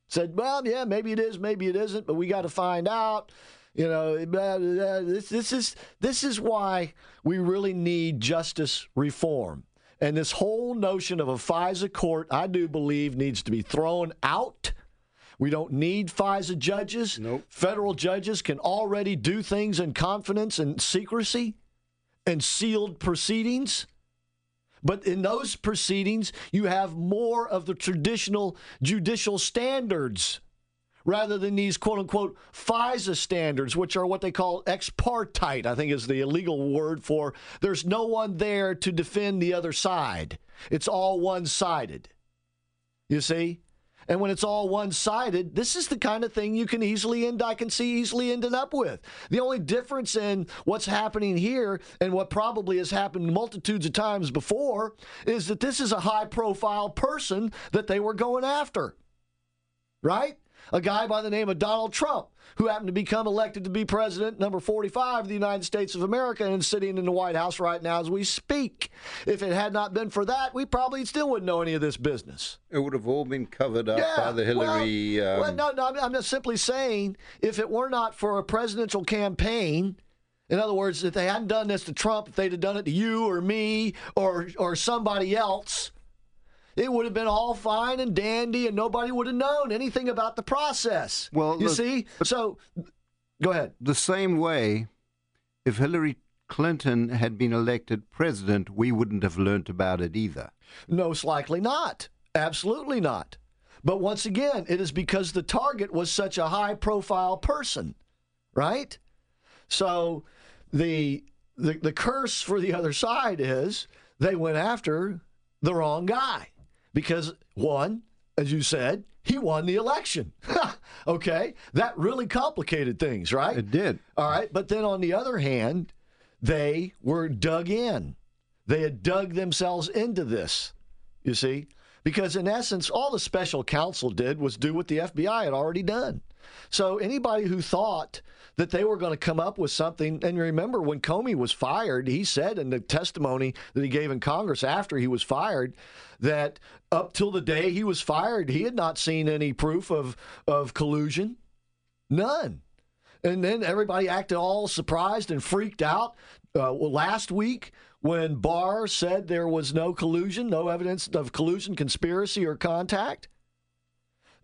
said, well, yeah, maybe it is, maybe it isn't, but we got to find out. You know, this, this is this is why we really need justice reform. And this whole notion of a FISA court, I do believe, needs to be thrown out. We don't need FISA judges. Nope. Federal judges can already do things in confidence and secrecy and sealed proceedings. But in those proceedings, you have more of the traditional judicial standards rather than these quote unquote FISA standards, which are what they call ex parte, I think is the illegal word for there's no one there to defend the other side. It's all one sided. You see? And when it's all one sided, this is the kind of thing you can easily end, I can see easily ended up with. The only difference in what's happening here and what probably has happened multitudes of times before is that this is a high profile person that they were going after. Right? A guy by the name of Donald Trump, who happened to become elected to be president number 45 of the United States of America and sitting in the White House right now as we speak. If it had not been for that, we probably still wouldn't know any of this business. It would have all been covered up by the Hillary. Well, well, um, no, no, I'm- I'm just simply saying if it were not for a presidential campaign, in other words, if they hadn't done this to Trump, if they'd have done it to you or me or or somebody else, it would have been all fine and dandy, and nobody would have known anything about the process. Well, you look, see, so go ahead. the same way, if Hillary Clinton had been elected president, we wouldn't have learnt about it either. Most likely not. Absolutely not. But once again, it is because the target was such a high profile person, right? So the, the the curse for the other side is they went after the wrong guy because one, as you said, he won the election. [LAUGHS] okay, that really complicated things, right? It did. All right, but then on the other hand, they were dug in. They had dug themselves into this, you see? Because in essence, all the special counsel did was do what the FBI had already done. So anybody who thought that they were going to come up with something, and remember when Comey was fired, he said in the testimony that he gave in Congress after he was fired that up till the day he was fired, he had not seen any proof of, of collusion. None. And then everybody acted all surprised and freaked out uh, last week when Barr said there was no collusion, no evidence of collusion, conspiracy, or contact.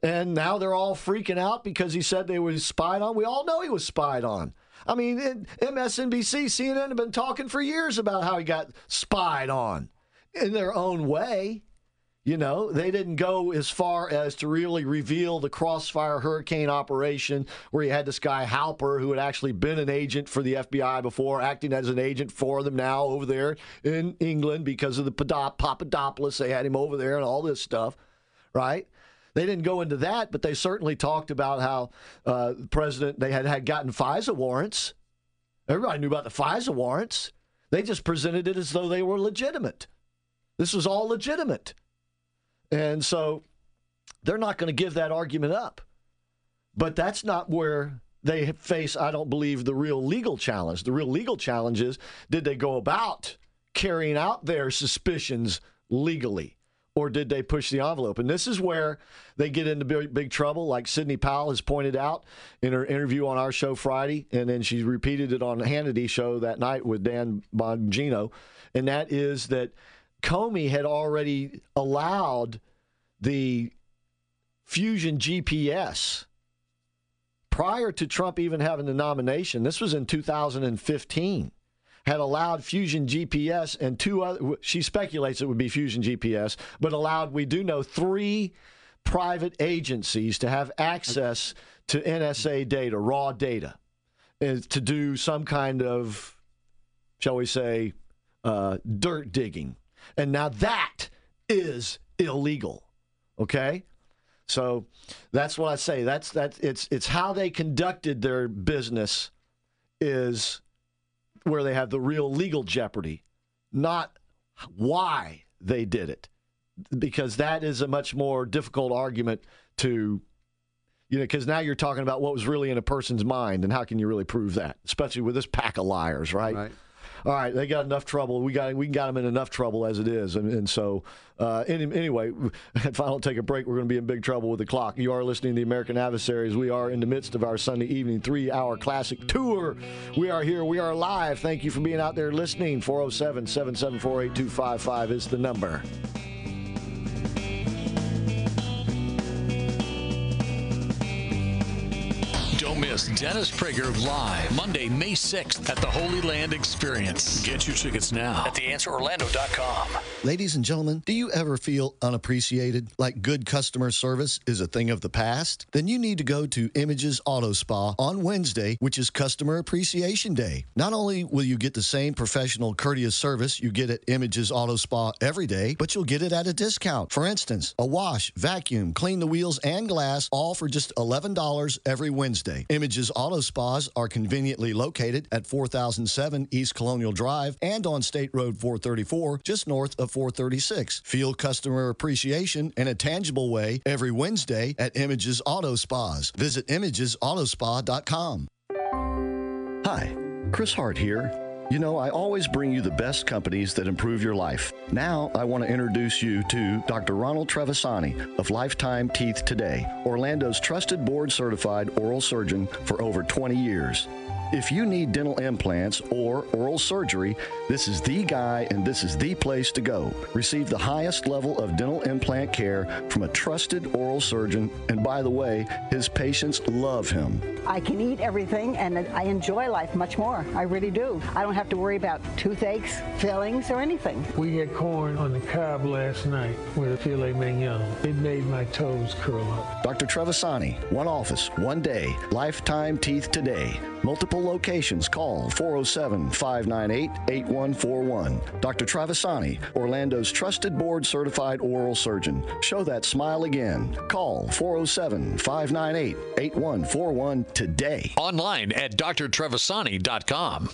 And now they're all freaking out because he said they were spied on. We all know he was spied on. I mean, MSNBC, CNN have been talking for years about how he got spied on in their own way. You know, they didn't go as far as to really reveal the Crossfire Hurricane operation where you had this guy Halper who had actually been an agent for the FBI before, acting as an agent for them now over there in England because of the Papadopoulos. They had him over there and all this stuff, right? They didn't go into that, but they certainly talked about how uh, the president they had, had gotten FISA warrants. Everybody knew about the FISA warrants. They just presented it as though they were legitimate. This was all legitimate. And so they're not going to give that argument up. But that's not where they face, I don't believe, the real legal challenge. The real legal challenge is did they go about carrying out their suspicions legally? Or did they push the envelope? And this is where they get into big, big trouble, like Sidney Powell has pointed out in her interview on our show Friday. And then she repeated it on the Hannity show that night with Dan Bongino. And that is that Comey had already allowed the Fusion GPS prior to Trump even having the nomination. This was in 2015. Had allowed Fusion GPS and two other, she speculates it would be Fusion GPS, but allowed, we do know, three private agencies to have access to NSA data, raw data, and to do some kind of, shall we say, uh, dirt digging. And now that is illegal. Okay? So that's what I say. That's that it's it's how they conducted their business is where they have the real legal jeopardy, not why they did it. Because that is a much more difficult argument to you know, because now you're talking about what was really in a person's mind, and how can you really prove that, especially with this pack of liars, right? Right. All right, they got enough trouble. We got we got them in enough trouble as it is, and, and so uh, any, anyway, [LAUGHS] if I don't take a break, we're going to be in big trouble with the clock. You are listening to the American Adversaries. We are in the midst of our Sunday evening three-hour classic tour. We are here. We are live. Thank you for being out there listening. 407 774 8255 is the number. Don't Dennis Prager live Monday, May 6th at the Holy Land Experience. Get your tickets now at theanswerorlando.com. Ladies and gentlemen, do you ever feel unappreciated, like good customer service is a thing of the past? Then you need to go to Images Auto Spa on Wednesday, which is Customer Appreciation Day. Not only will you get the same professional, courteous service you get at Images Auto Spa every day, but you'll get it at a discount. For instance, a wash, vacuum, clean the wheels, and glass, all for just $11 every Wednesday. Images Images Auto Spas are conveniently located at 4007 East Colonial Drive and on State Road 434, just north of 436. Feel customer appreciation in a tangible way every Wednesday at Images Auto Spas. Visit imagesautospa.com. Hi, Chris Hart here. You know, I always bring you the best companies that improve your life. Now, I want to introduce you to Dr. Ronald Trevisani of Lifetime Teeth Today, Orlando's trusted board certified oral surgeon for over 20 years. If you need dental implants or oral surgery, this is the guy and this is the place to go. Receive the highest level of dental implant care from a trusted oral surgeon, and by the way, his patients love him. I can eat everything and I enjoy life much more. I really do. I don't have to worry about toothaches, fillings, or anything. We had corn on the cob last night with a filet mignon. It made my toes curl up. Dr. Trevisani, one office, one day, lifetime teeth today. Multiple locations. Call 407 598 8141. Dr. Trevisani, Orlando's trusted board certified oral surgeon. Show that smile again. Call 407 598 8141 today. Online at drtrevisani.com.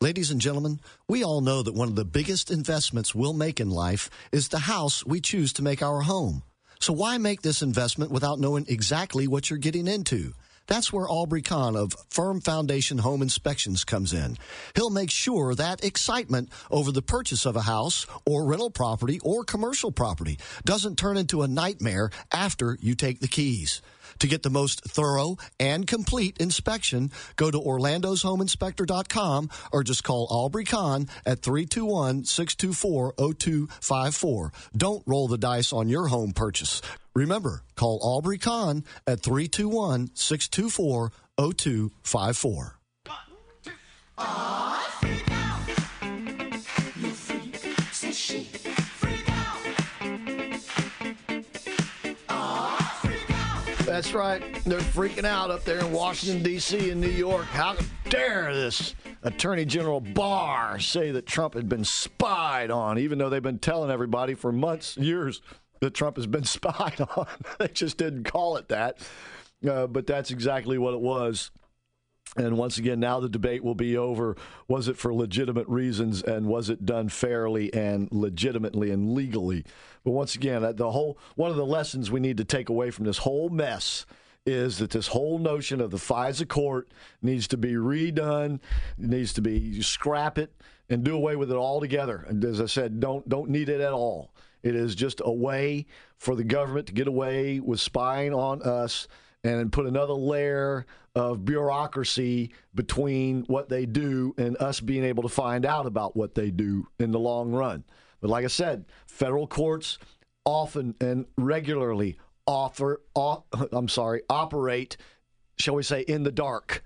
Ladies and gentlemen, we all know that one of the biggest investments we'll make in life is the house we choose to make our home. So why make this investment without knowing exactly what you're getting into? That's where Aubrey Kahn of Firm Foundation Home Inspections comes in. He'll make sure that excitement over the purchase of a house or rental property or commercial property doesn't turn into a nightmare after you take the keys. To get the most thorough and complete inspection, go to orlandoshomeinspector.com or just call Aubrey Kahn at 321-624-0254. Don't roll the dice on your home purchase. Remember, call Aubrey Kahn at 321-624-0254. That's right. They're freaking out up there in Washington, D.C. and New York. How dare this Attorney General Barr say that Trump had been spied on, even though they've been telling everybody for months, years, that Trump has been [LAUGHS] spied on. they just didn't call it that. Uh, but that's exactly what it was. And once again, now the debate will be over. Was it for legitimate reasons and was it done fairly and legitimately and legally? But once again, the whole one of the lessons we need to take away from this whole mess is that this whole notion of the FISA court needs to be redone, needs to be scrap it and do away with it altogether. And as I said, don't don't need it at all. It is just a way for the government to get away with spying on us and put another layer of bureaucracy between what they do and us being able to find out about what they do in the long run. But like I said, federal courts often and regularly offer, off, [LAUGHS] I'm sorry, operate, shall we say, in the dark,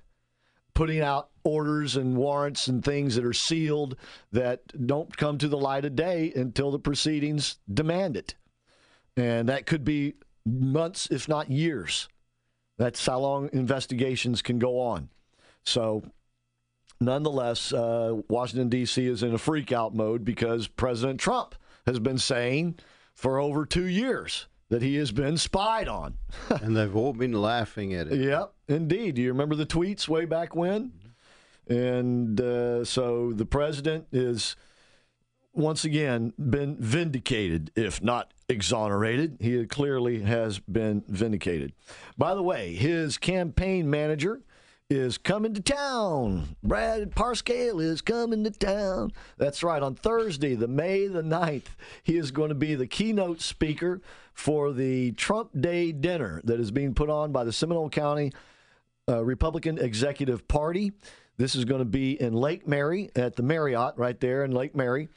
putting out orders and warrants and things that are sealed that don't come to the light of day until the proceedings demand it. And that could be months, if not years. That's how long investigations can go on. So, nonetheless, uh, Washington, D.C. is in a freakout mode because President Trump has been saying for over two years that he has been spied on. [LAUGHS] and they've all been laughing at it. Yep, indeed. Do you remember the tweets way back when? And uh, so the president is once again been vindicated, if not exonerated. He clearly has been vindicated. By the way, his campaign manager is coming to town. Brad Parscale is coming to town. That's right. On Thursday, the May the 9th, he is going to be the keynote speaker for the Trump Day dinner that is being put on by the Seminole County uh, Republican Executive Party. This is going to be in Lake Mary at the Marriott right there in Lake Mary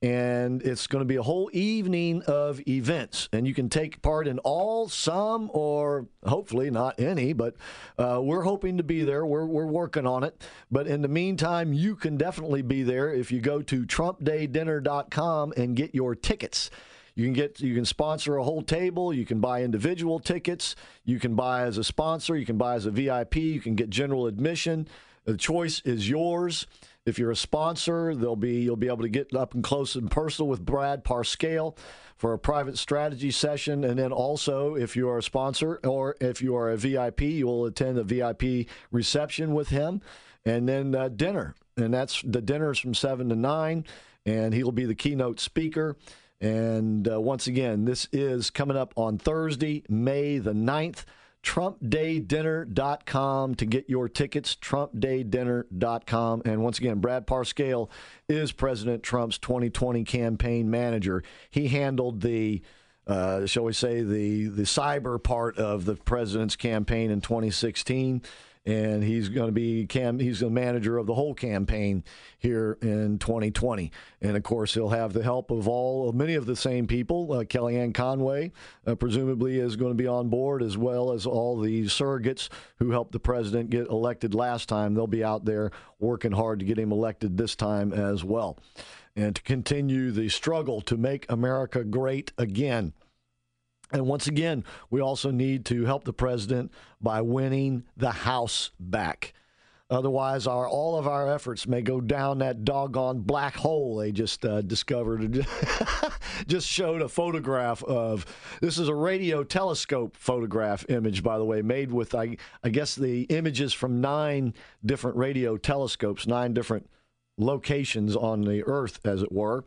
and it's going to be a whole evening of events. And you can take part in all some or hopefully not any but uh, we're hoping to be there. We're, we're working on it. But in the meantime you can definitely be there if you go to trumpdaydinner.com and get your tickets. You can get you can sponsor a whole table. You can buy individual tickets. You can buy as a sponsor. You can buy as a vip you can get general admission. The choice is yours If you're a sponsor, there'll be you'll be able to get up and close and personal with Brad Parscale for a private strategy session. And then also, if you are a sponsor or if you are a VIP, you will attend a VIP reception with him, and then uh, dinner. And that's the dinner is from seven to nine, and he'll be the keynote speaker. And uh, once again, this is coming up on Thursday, May the 9th. TrumpDayDinner.com to get your tickets. TrumpDayDinner.com. And once again, Brad Parscale is President Trump's 2020 campaign manager. He handled the, uh, shall we say, the, the cyber part of the president's campaign in 2016 and he's going to be cam he's the manager of the whole campaign here in 2020 and of course he'll have the help of all many of the same people. Uh, kellyanne conway uh, presumably is going to be on board as well as all the surrogates who helped the president get elected last time. They'll be out there working hard to get him elected this time as well. And to continue the struggle to make america great again and once again, we also need to help the president by winning the House back. Otherwise, our all of our efforts may go down that doggone black hole they just uh, discovered. [LAUGHS] just showed a photograph of this is a radio telescope photograph image, by the way, made with I, I guess the images from nine different radio telescopes, nine different locations on the Earth, as it were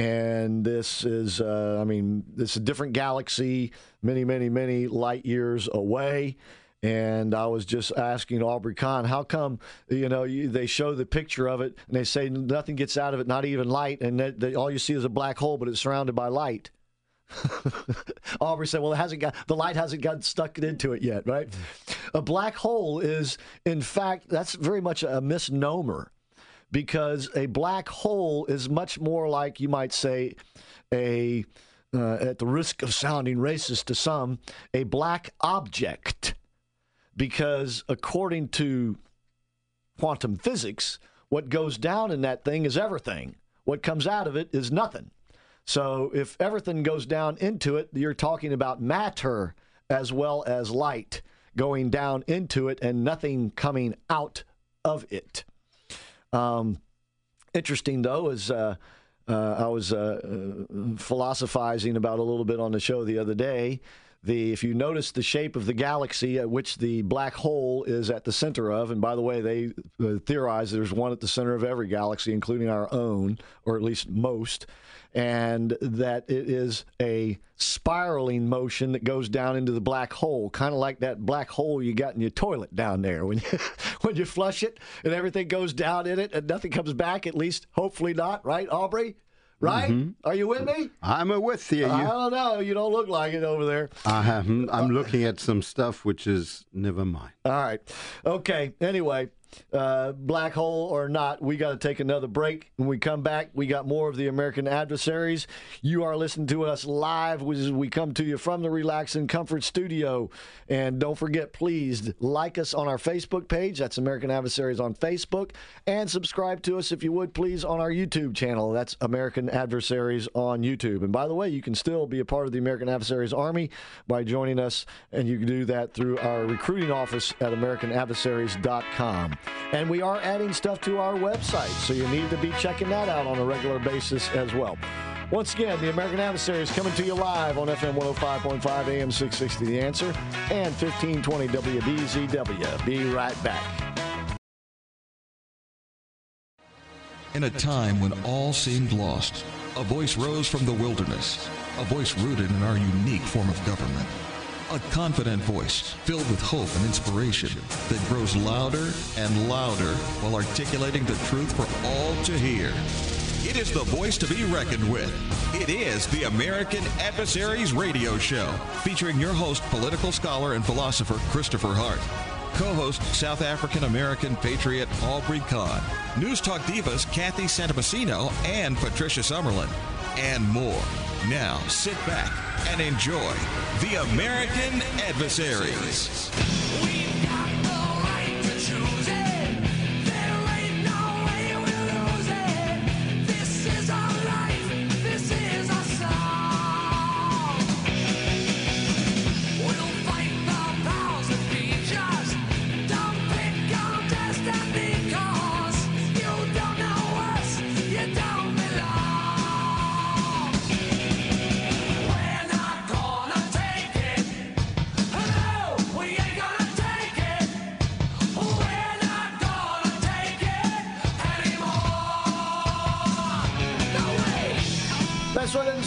and this is uh, i mean this is a different galaxy many many many light years away and I was just asking Aubrey Kahn, how come you know you, they show the picture of it and they say nothing gets out of it, not even light, and that, that all you see is a black hole, but it's surrounded by light. [LAUGHS] Aubrey said, "Well, it hasn't got the light hasn't got stuck into it yet, right? A black hole is, in fact, that's very much a misnomer because a black hole is much more like you might say a uh, at the risk of sounding racist to some a black object. Because according to quantum physics what goes down in that thing is everything. What comes out of it is nothing. So if everything goes down into it you're talking about matter as well as light going down into it and nothing coming out of it um, interesting though is uh, uh, I was uh, uh, philosophizing about a little bit on the show the other day. The if you notice the shape of the galaxy at which the black hole is at the center of, and by the way, they uh, theorize there's one at the center of every galaxy, including our own, or at least most and that it is a spiraling motion that goes down into the black hole, kind of like that black hole you got in your toilet down there when you [LAUGHS] when you flush it and everything goes down in it and nothing comes back. At least, hopefully not, right, Aubrey? Right? Mm-hmm. Are you with me? I'm with you. I don't know. You don't look like it over there. I am. I'm looking at some stuff which is never mind. All right. Okay. Anyway, uh, black hole or not, we got to take another break. When we come back, we got more of the American adversaries. You are listening to us live as we come to you from the Relax and Comfort Studio. And don't forget, please like us on our Facebook page. That's American Adversaries on Facebook. And subscribe to us, if you would, please, on our YouTube channel. That's American Adversaries on YouTube. And by the way, you can still be a part of the American Adversaries Army by joining us, and you can do that through our recruiting office at AmericanAdversaries.com. And we are adding stuff to our website, so you need to be checking that out on a regular basis as well. Once again, the American Adversary is coming to you live on FM 105.5 AM 660 The Answer and 1520 WBZW. Be right back. In a time when all seemed lost, a voice rose from the wilderness, a voice rooted in our unique form of government. A confident voice filled with hope and inspiration that grows louder and louder while articulating the truth for all to hear. It is the voice to be reckoned with. It is the American Adversaries Radio Show, featuring your host, political scholar and philosopher Christopher Hart. Co-host South African American patriot Aubrey Kahn, News Talk divas Kathy Santamassino and Patricia Summerlin, and more. Now sit back and enjoy the American Adversaries.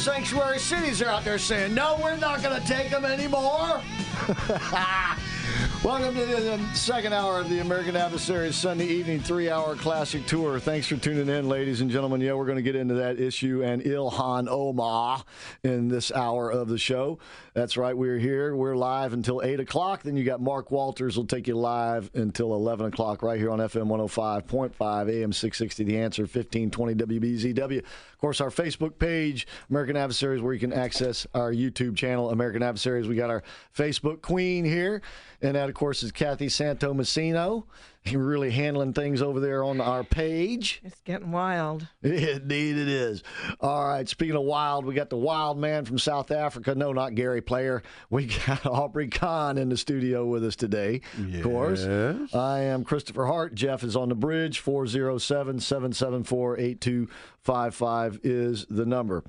Sanctuary cities are out there saying. No, we're not going to take them anymore. [LAUGHS] Welcome to the second hour of the American Adversaries Sunday evening three hour classic tour. Thanks for tuning in, ladies and gentlemen. Yeah, we're going to get into that issue and Ilhan Omar in this hour of the show. That's right, we're here. We're live until 8 o'clock. Then you got Mark Walters will take you live until 11 o'clock right here on FM 105.5 AM 660 The Answer 1520 WBZW. Of course, our Facebook page, American Adversaries, where you can access our YouTube channel, American Adversaries. We got our Facebook queen here. And that, of course, is Kathy Santamassino. Really handling things over there on our page. It's getting wild. [LAUGHS] Indeed, it is. All right. Speaking of wild, we got the wild man from South Africa. No, not Gary Player. We got [LAUGHS] Aubrey Kahn in the studio with us today. yes. Of course. I am Christopher Hart. Jeff is on the bridge. 407 774 8255 is the number.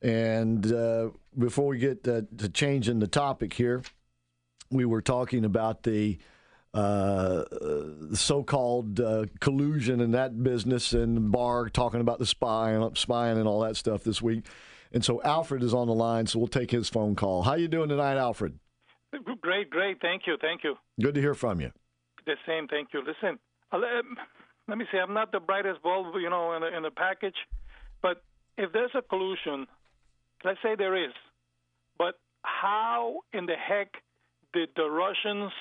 And uh, before we get uh, to changing the topic here, we were talking about the uh, so-called uh, collusion in that business and Barr talking about the spying, spying and all that stuff this week. And so Alfred is on the line, so we'll take his phone call. How you doing tonight, Alfred? Great, great. Thank you, thank you. Good to hear from you. The same, thank you. Listen, uh, let, let me say, I'm not the brightest bulb, you know, in the, in the package, but if there's a collusion, let's say there is, but how in the heck did the Russians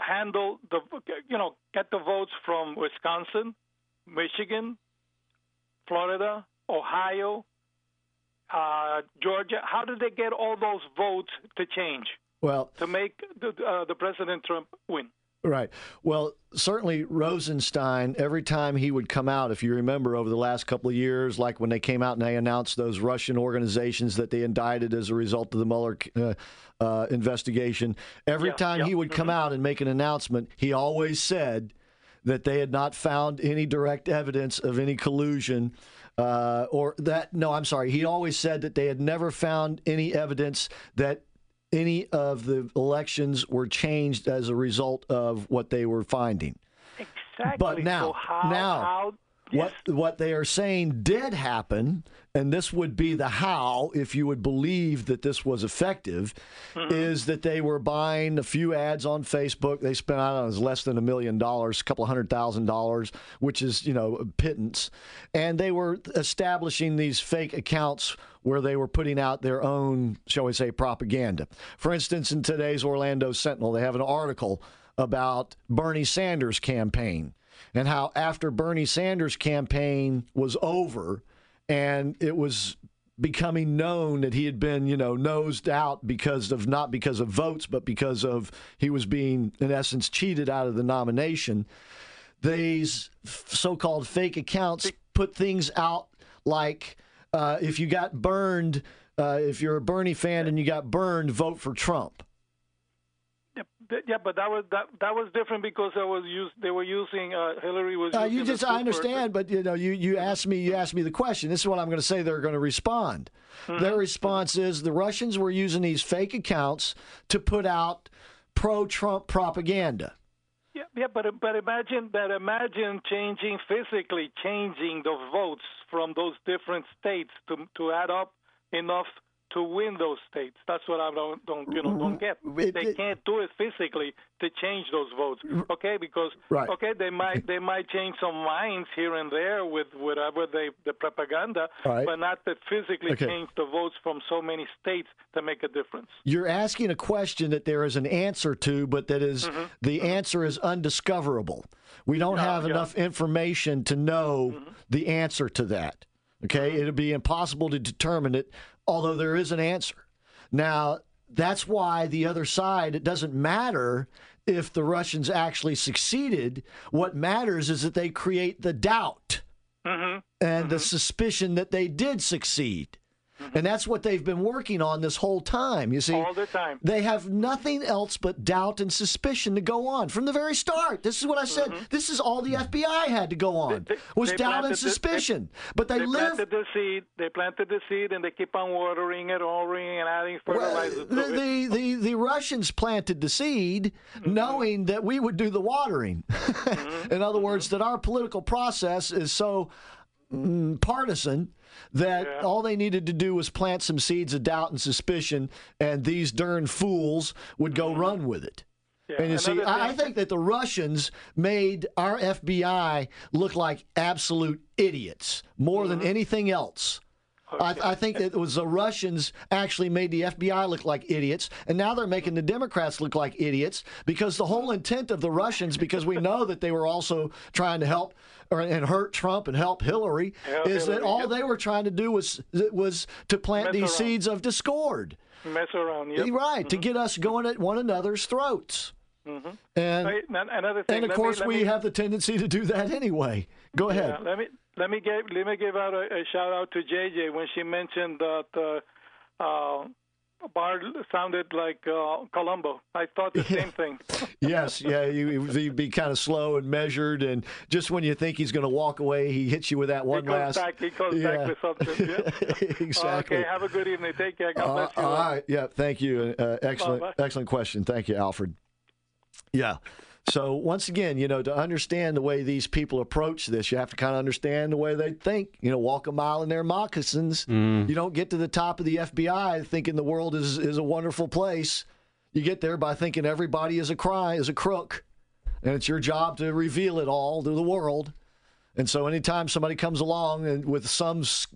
handle the, you know, get the votes from Wisconsin, Michigan, Florida, Ohio, uh, Georgia? How did they get all those votes to change Well, to make the, uh, the President Trump win? Right. Well, certainly Rosenstein, every time he would come out, if you remember over the last couple of years, like when they came out and they announced those Russian organizations that they indicted as a result of the Mueller uh, uh, investigation, every Yeah, time yeah, he would come out and make an announcement, he always said that they had not found any direct evidence of any collusion. Uh, or that, no, I'm sorry. He always said that they had never found any evidence that any of the elections were changed as a result of what they were finding. Exactly. But now, So how, now, how, what what they are saying did happen, and this would be the how if you would believe that this was effective, Mm-hmm. is that they were buying a few ads on Facebook. They spent I don't know, it was less than a million dollars, a couple hundred thousand dollars, which is you know a pittance, and they were establishing these fake accounts where they were putting out their own, shall we say, propaganda. For instance, in today's Orlando Sentinel, they have an article about Bernie Sanders' campaign and how after Bernie Sanders' campaign was over and it was becoming known that he had been, you know, nosed out because of not because of votes, but because of he was being, in essence, cheated out of the nomination. These so-called fake accounts put things out like uh, if you got burned, uh, if you're a Bernie fan and you got burned, vote for Trump. Yeah, but that was that that was different because I was used. They were using uh, Hillary was. Uh, you just, I understand, but you know, you you asked me, you asked me the question. This is what I'm going to say. They're going to respond. Mm-hmm. Their response is the Russians were using these fake accounts to put out pro-Trump propaganda. Yeah, yeah, but but imagine that. Imagine changing physically, changing the votes from those different states to to add up enough to win those states. That's what I don't don't you know don't get. They can't do it physically to change those votes. Okay, because Right. okay they might they might change some minds here and there with whatever they the propaganda, Right. but not to physically Okay. change the votes from so many states to make a difference. You're asking a question that there is an answer to, but that is- mm-hmm. the mm-hmm. answer is undiscoverable. We don't have enough information to know mm-hmm. the answer to that. Okay, it'll be impossible to determine it, although there is an answer. Now, that's why the other side, it doesn't matter if the Russians actually succeeded. What matters is that they create the doubt mm-hmm. and the mm-hmm. suspicion that they did succeed. And that's what they've been working on this whole time. You see, All the time. they have nothing else but doubt and suspicion to go on from the very start. This is what I said. This is all the FBI had to go on was they doubt and the- suspicion. but they, they live. planted the seed. They planted the seed, and they keep on watering it, watering and adding fertilizer to the, the, the, the Russians planted the seed Mm-hmm. knowing that we would do the watering. [LAUGHS] Mm-hmm. In other words, that our political process is so mm, partisan that all they needed to do was plant some seeds of doubt and suspicion, and these darn fools would go mm-hmm. run with it. and you see, another I think that the Russians made our FBI look like absolute idiots more than mm-hmm. anything else. I, I think that it was the Russians actually made the FBI look like idiots, and now they're making the Democrats look like idiots because the whole intent of the Russians, because we know that they were also trying to help or, and hurt Trump and help Hillary, Help is that all yep. they were trying to do was was to plant Mess these around. seeds of discord. Mess around. Yep. Right, to get us going at one another's throats. Mhm. And Hey, n- another thing. and of let me- course we me- have the tendency to do that anyway. Go ahead. Yeah, let me let me give let me give out a, a shout out to JJ when she mentioned that uh, uh, Barr sounded like uh, Columbo. I thought the same thing. [LAUGHS] yes, yeah, you, you'd be kind of slow and measured, and just when you think he's going to walk away, he hits you with that one he last. back. He comes yeah. back with something. Yeah. [LAUGHS] exactly. Okay. Have a good evening. Take care. God Uh, bless you. all right. Yeah. Thank you. Uh, excellent. Bye-bye. Excellent question. Thank you, Alfred. Yeah. So once again, you know, to understand the way these people approach this, you have to kind of understand the way they think. You know, walk a mile in their moccasins. Mm. You don't get to the top of the FBI thinking the world is is a wonderful place. You get there by thinking everybody is a cry is a crook, and it's your job to reveal it all to the world. And so, anytime somebody comes along and with some s-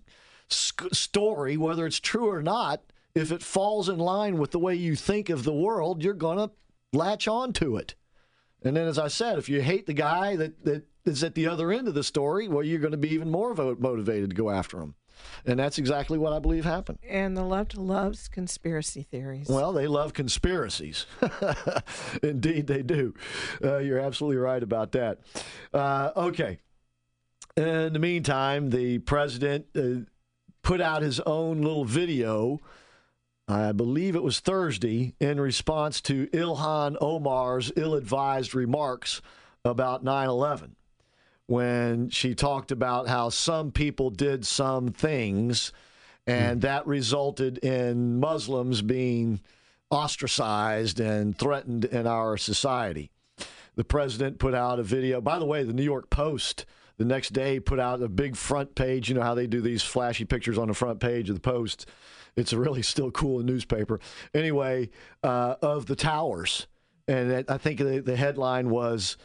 s- story, whether it's true or not, if it falls in line with the way you think of the world, you're going to latch on to it. And then, as I said, if you hate the guy that, that is at the other end of the story, well, you're going to be even more motivated to go after him. And that's exactly what I believe happened. And the left loves conspiracy theories. Well, they love conspiracies. [LAUGHS] Indeed, they do. Uh, you're absolutely right about that. Uh, okay. In the meantime, the president uh, put out his own little video. I believe it was Thursday in response to Ilhan Omar's ill advised remarks about 9 11 when she talked about how some people did some things and that resulted in Muslims being ostracized and threatened in our society. The president put out a video. By the way, the New York Post the next day put out a big front page. You know how they do these flashy pictures on the front page of the Post. It's a really still cool newspaper. Anyway, uh, of the towers, and it, I think the, the headline was.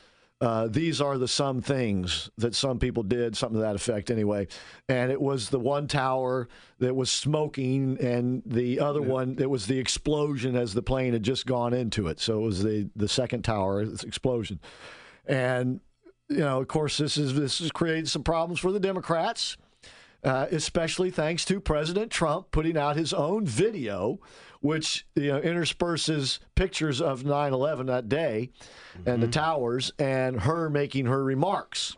Uh, these are the some things that some people did, something to that effect anyway. And it was the one tower that was smoking, and the other one, it was the explosion as the plane had just gone into it. So it was the, the second tower explosion. And, you know, of course, this is this has created some problems for the Democrats. Uh, especially thanks to President Trump putting out his own video, which you know intersperses pictures of 9/11 that day and the towers, and her making her remarks.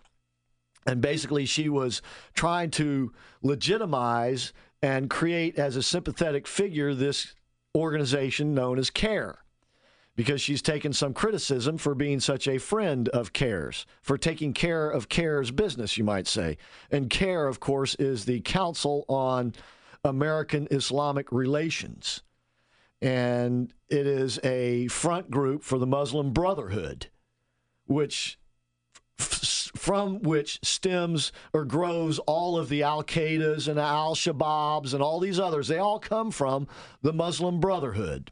And basically, she was trying to legitimize and create as a sympathetic figure this organization known as CAIR because she's taken some criticism for being such a friend of CAIR's, for taking care of CAIR's business, you might say. And CAIR, of course, is the Council on American Islamic Relations. And it is a front group for the Muslim Brotherhood, which from which stems or grows all of the Al Qaeda's and Al Shabaabs and all these others. They all come from the Muslim Brotherhood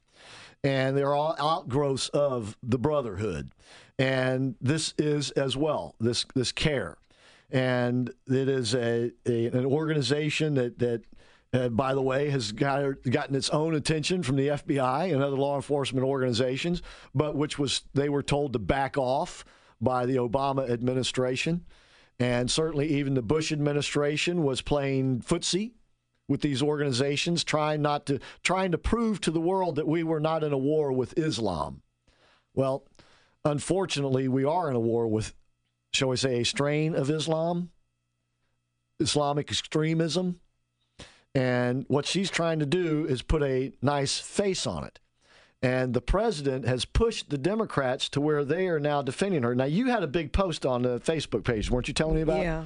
and they're all outgrowths of the brotherhood. And this is as well this this CAIR, and it is a, a an organization that that. Uh, by the way, has got, gotten its own attention from the FBI and other law enforcement organizations, but which was they were told to back off by the Obama administration, and certainly even the Bush administration was playing footsie with these organizations, trying not to trying to prove to the world that we were not in a war with Islam. Well, unfortunately, we are in a war with, shall we say, a strain of Islam, Islamic extremism. And what she's trying to do is put a nice face on it. And the president has pushed the Democrats to where they are now defending her. Now, you had a big post on the Facebook page, weren't you telling me about? Yeah.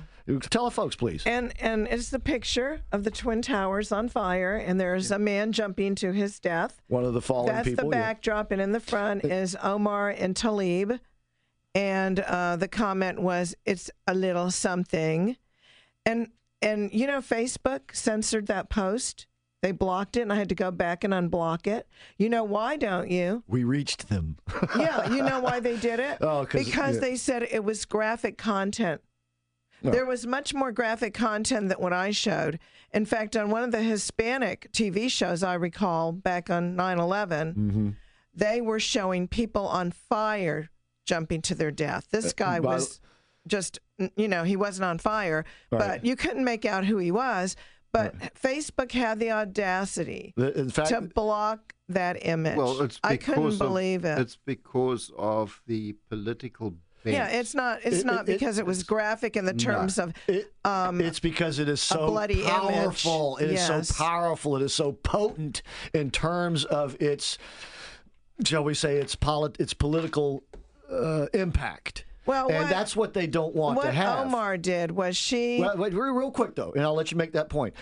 Tell the folks, please. And and it's the picture of the twin towers on fire, and there's a man jumping to his death. One of the fallen That's people. the yeah. backdrop, and in the front is Omar and Tlaib, and uh, the comment was, "It's a little something," and and you know, Facebook censored that post. They blocked it, and I had to go back and unblock it. You know why, don't you? We reached them. [LAUGHS] yeah, you know why they did it? [LAUGHS] Oh, 'cause- because yeah. they said it was graphic content. No. There was much more graphic content than what I showed. In fact, on one of the Hispanic TV shows I recall back on 9 11, Mm-hmm. they were showing people on fire jumping to their death. This guy Uh, was just, you know, he wasn't on fire, Right. but you couldn't make out who he was. But Facebook had the audacity The- fact- to block that image. Well, it's I couldn't of- believe it. It's because of the political. Yeah, it's not. It's It- not it- it- because it was graphic in the terms of. Um, it's because it is so bloody image. powerful. It is Yes. so powerful. It is so potent in terms of its, shall we say, its polit- its political uh, impact. Well, and what- that's what they don't want to have. Omar did was she. Well, wait, real, real quick though, and I'll let you make that point.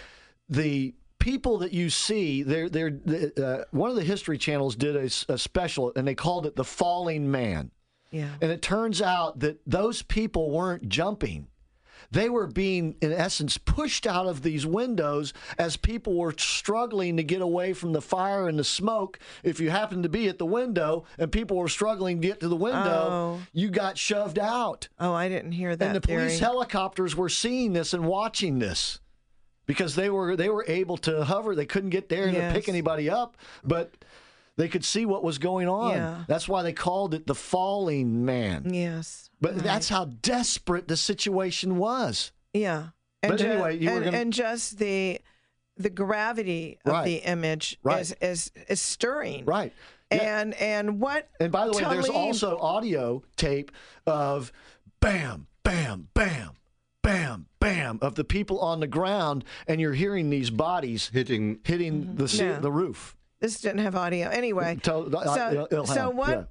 The people that you see, they're, they're, uh, one of the History Channels did a special, and they called it "The Falling Man." Yeah. And it turns out that those people weren't jumping. They were being, in essence, pushed out of these windows as people were struggling to get away from the fire and the smoke. If you happened to be at the window and people were struggling to get to the window, Oh. you got shoved out. Oh, I didn't hear that. And the police theory. helicopters were seeing this and watching this because they were they were able to hover. They couldn't get there Yes. to pick anybody up, but they could see what was going on. Yeah. That's why they called it the falling man. Yes. But that's how desperate the situation was. Yeah. But ju- anyway, you were and, gonna- and just the the gravity of Right. the image Right. is, is is stirring. Right. And and what And by the way, there's also audio tape of bam, bam, bam, bam, bam of the people on the ground, and you're hearing these bodies hitting hitting the Mm-hmm. Yeah. the roof. This didn't have audio anyway. Uh, so, Ilhan, so what yeah.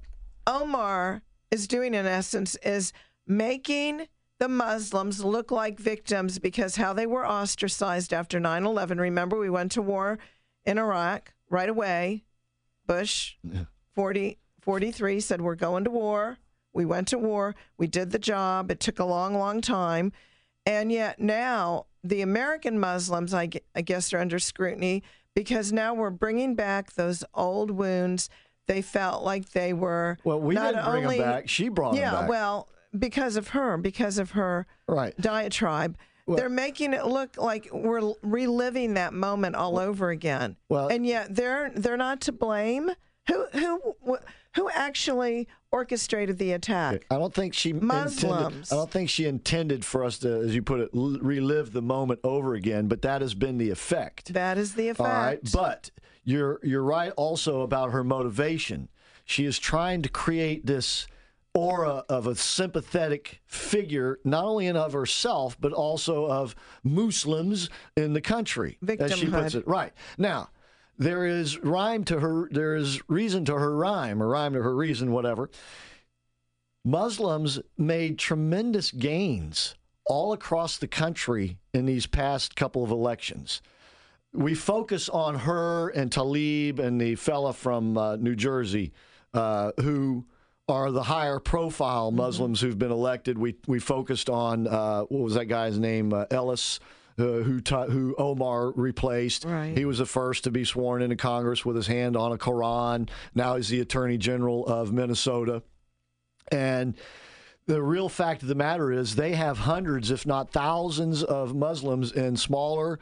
Omar is doing in essence is making the Muslims look like victims because how they were ostracized after 9/11. Remember we went to war in Iraq right away. Bush 40 43 said we're going to war. We went to war. We did the job. It took a long long time. And yet now the American Muslims, I guess, are under scrutiny because now we're bringing back those old wounds. They felt like they were. Well, we not didn't bring only, back. She brought Yeah, back. well, because of her, because of her right. diatribe. they're making it look like we're reliving that moment all over again. Well- and yet they're they're not to blame. Who who who actually orchestrated the attack? I don't think she intended. Muslims. I don't think she intended for us to, as you put it, relive the moment over again. But that has been the effect. That is the effect. All right, but you're you're right also about her motivation. She is trying to create this aura of a sympathetic figure, not only in of herself, but also of Muslims in the country, as she puts it. Right now, there is rhyme to her. There is reason to her rhyme, or rhyme to her reason, whatever. Muslims made tremendous gains all across the country in these past couple of elections. We focus on her and Tlaib and the fella from uh, New Jersey uh, who are the higher profile Muslims who've been elected. We we focused on uh, what was that guy's name? Uh, Ellis. Uh, who who Omar replaced? Right. He was the first to be sworn into Congress with his hand on a Quran. Now he's the Attorney General of Minnesota. And the real fact of the matter is, they have hundreds, if not thousands, of Muslims in smaller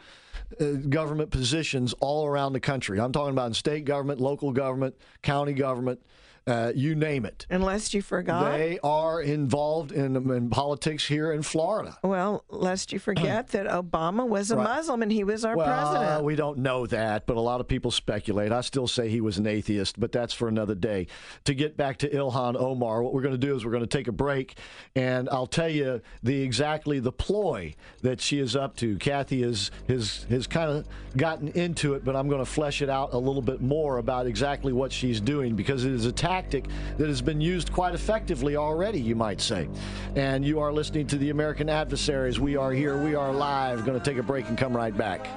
uh, government positions all around the country. I'm talking about in state government, local government, county government, uh, you name it. Unless you forgot. They are involved in, in politics here in Florida. well, lest you forget that Obama was a Right. Muslim and he was our president. well, president. we don't know that, but a lot of people speculate. I still say he was an atheist, but that's for another day. To get back to Ilhan Omar, what we're going to do is we're going to take a break, and I'll tell you the exactly the ploy that she is up to. Kathy has has has kind of gotten into it, but I'm going to flesh it out a little bit more about exactly what she's doing because it is a tactic that has been used quite effectively already, you might say. And you are listening to the American Adversaries. We are here. We are live. Going to take a break and come right back.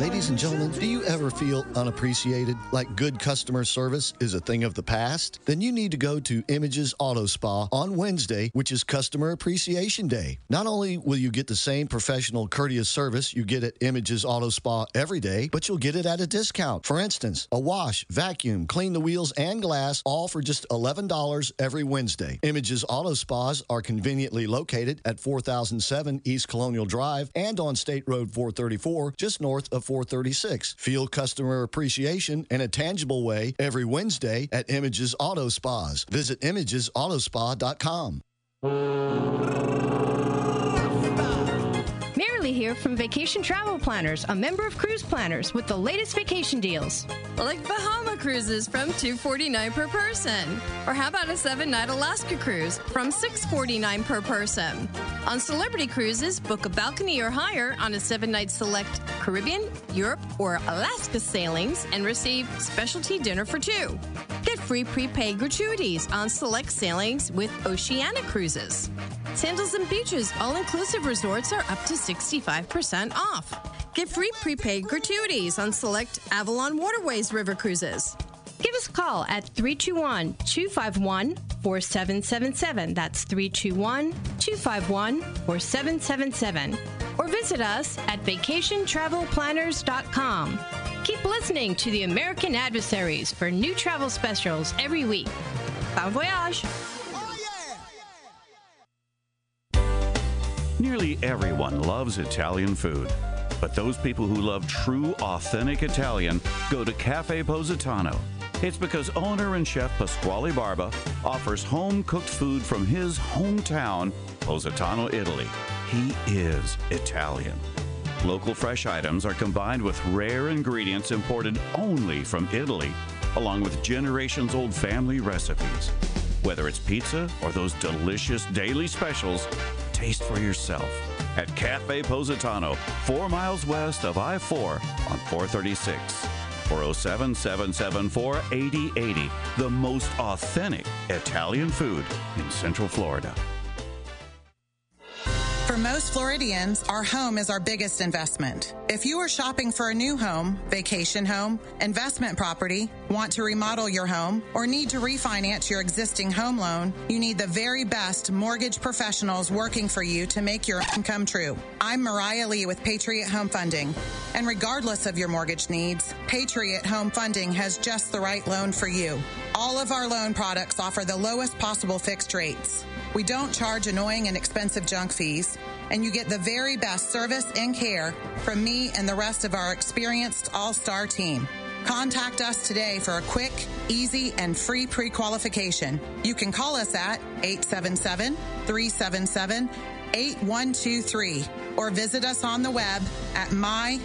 Ladies and gentlemen, do you ever feel unappreciated, like good customer service is a thing of the past? Then you need to go to Images Auto Spa on Wednesday, which is Customer Appreciation Day. Not only will you get the same professional, courteous service you get at Images Auto Spa every day, but you'll get it at a discount. For instance, a wash, vacuum, clean the wheels, and glass, all for just $11 every Wednesday. Images Auto Spas are conveniently located at 4007 East Colonial Drive and on State Road 434, just north of 436. Feel customer appreciation in a tangible way every Wednesday at Images Auto Spas. Visit imagesautospa.com. Marilee here from Vacation Travel Planners, a member of Cruise Planners with the latest vacation deals. Like Bahama cruises from $249 per person. Or how about a seven night Alaska cruise from 649 per person? On Celebrity Cruises, book a balcony or higher on a seven night select Caribbean, Europe, or Alaska sailings and receive specialty dinner for two. Get free prepaid gratuities on select sailings with Oceania Cruises. Sandals and Beaches all inclusive resorts are up to 65% off. Get free prepaid gratuities on select Avalon Waterways River Cruises. Give us a call at 321 251 4777. That's 321 251 4777. Or visit us at vacationtravelplanners.com. Keep listening to the American Adversaries for new travel specials every week. Bon voyage! Nearly everyone loves Italian food. But those people who love true, authentic Italian go to Cafe Positano. It's because owner and chef Pasquale Barba offers home cooked food from his hometown, Positano, Italy. He is Italian. Local fresh items are combined with rare ingredients imported only from Italy, along with generations old family recipes. Whether it's pizza or those delicious daily specials, taste for yourself at Cafe Positano, four miles west of I 4 on 436. 407 774 8080. The most authentic Italian food in Central Florida. For most Floridians, our home is our biggest investment. If you are shopping for a new home, vacation home, investment property, want to remodel your home, or need to refinance your existing home loan, you need the very best mortgage professionals working for you to make your home come true. I'm Mariah Lee with Patriot Home Funding. And regardless of your mortgage needs, Patriot Home Funding has just the right loan for you. All of our loan products offer the lowest possible fixed rates. We don't charge annoying and expensive junk fees, and you get the very best service and care from me and the rest of our experienced all star team. Contact us today for a quick, easy, and free pre qualification. You can call us at 877 377 8123 or visit us on the web at myphf.com.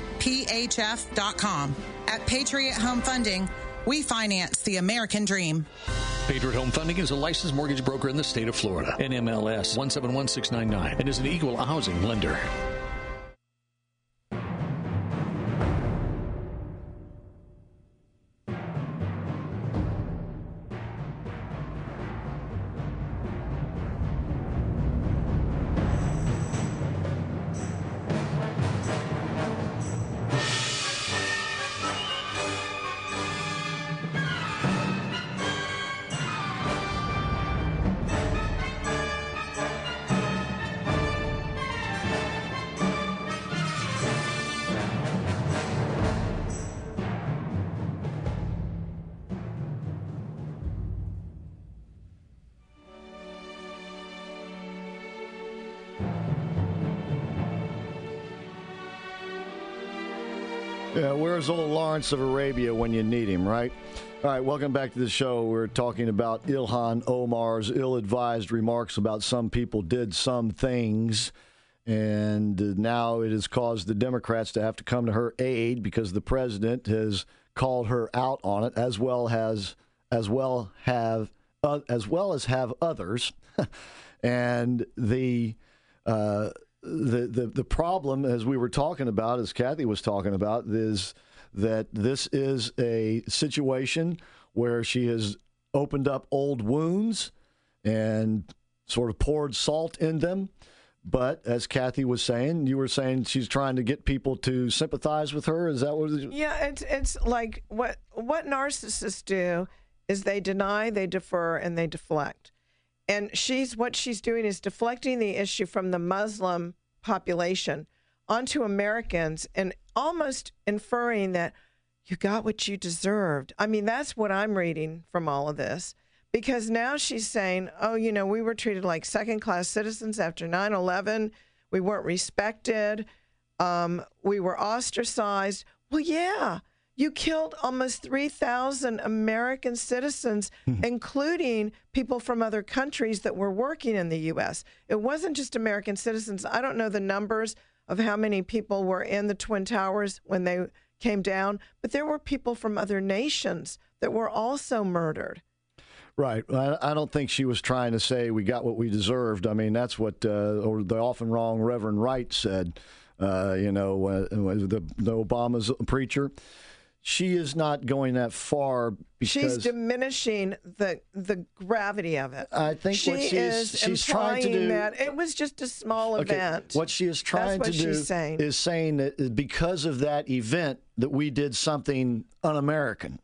At Patriot Home Funding, we finance the American dream. Patriot Home Funding is a licensed mortgage broker in the state of Florida. NMLS 171699 and is an equal housing lender. Yeah, where's old Lawrence of Arabia when you need him, right? All right, welcome back to the show. We're talking about Ilhan Omar's ill advised remarks about some people did some things. And now it has caused the Democrats to have to come to her aid because the president has called her out on it, as well as as well have uh, as well as have others. [LAUGHS] and the uh, the, the the problem, as we were talking about, as Kathy was talking about, is that this is a situation where she has opened up old wounds and sort of poured salt in them. But as Kathy was saying, you were saying she's trying to get people to sympathize with her. Is that what? Yeah, it's it's like what what narcissists do is they deny, they defer, and they deflect. And she's what she's doing is deflecting the issue from the Muslim population onto Americans and almost inferring that you got what you deserved. I mean, that's what I'm reading from all of this. Because now she's saying, oh, you know, we were treated like second class citizens after 9 11. We weren't respected. Um, we were ostracized. Well, yeah, you killed almost 3,000 American citizens, including people from other countries that were working in the U.S. It wasn't just American citizens. I don't know the numbers of how many people were in the Twin Towers when they came down, but there were people from other nations that were also murdered. Right. I, don't think she was trying to say we got what we deserved. I mean, that's what, uh, or the often wrong Reverend Wright said. Uh, you know, uh, the, the Obama's preacher. She is not going that far because She's diminishing the the gravity of it. I think she what she's is she's trying to do that it was just a small Okay, event. What she is trying to do saying. is saying that because of that event that we did something un-American.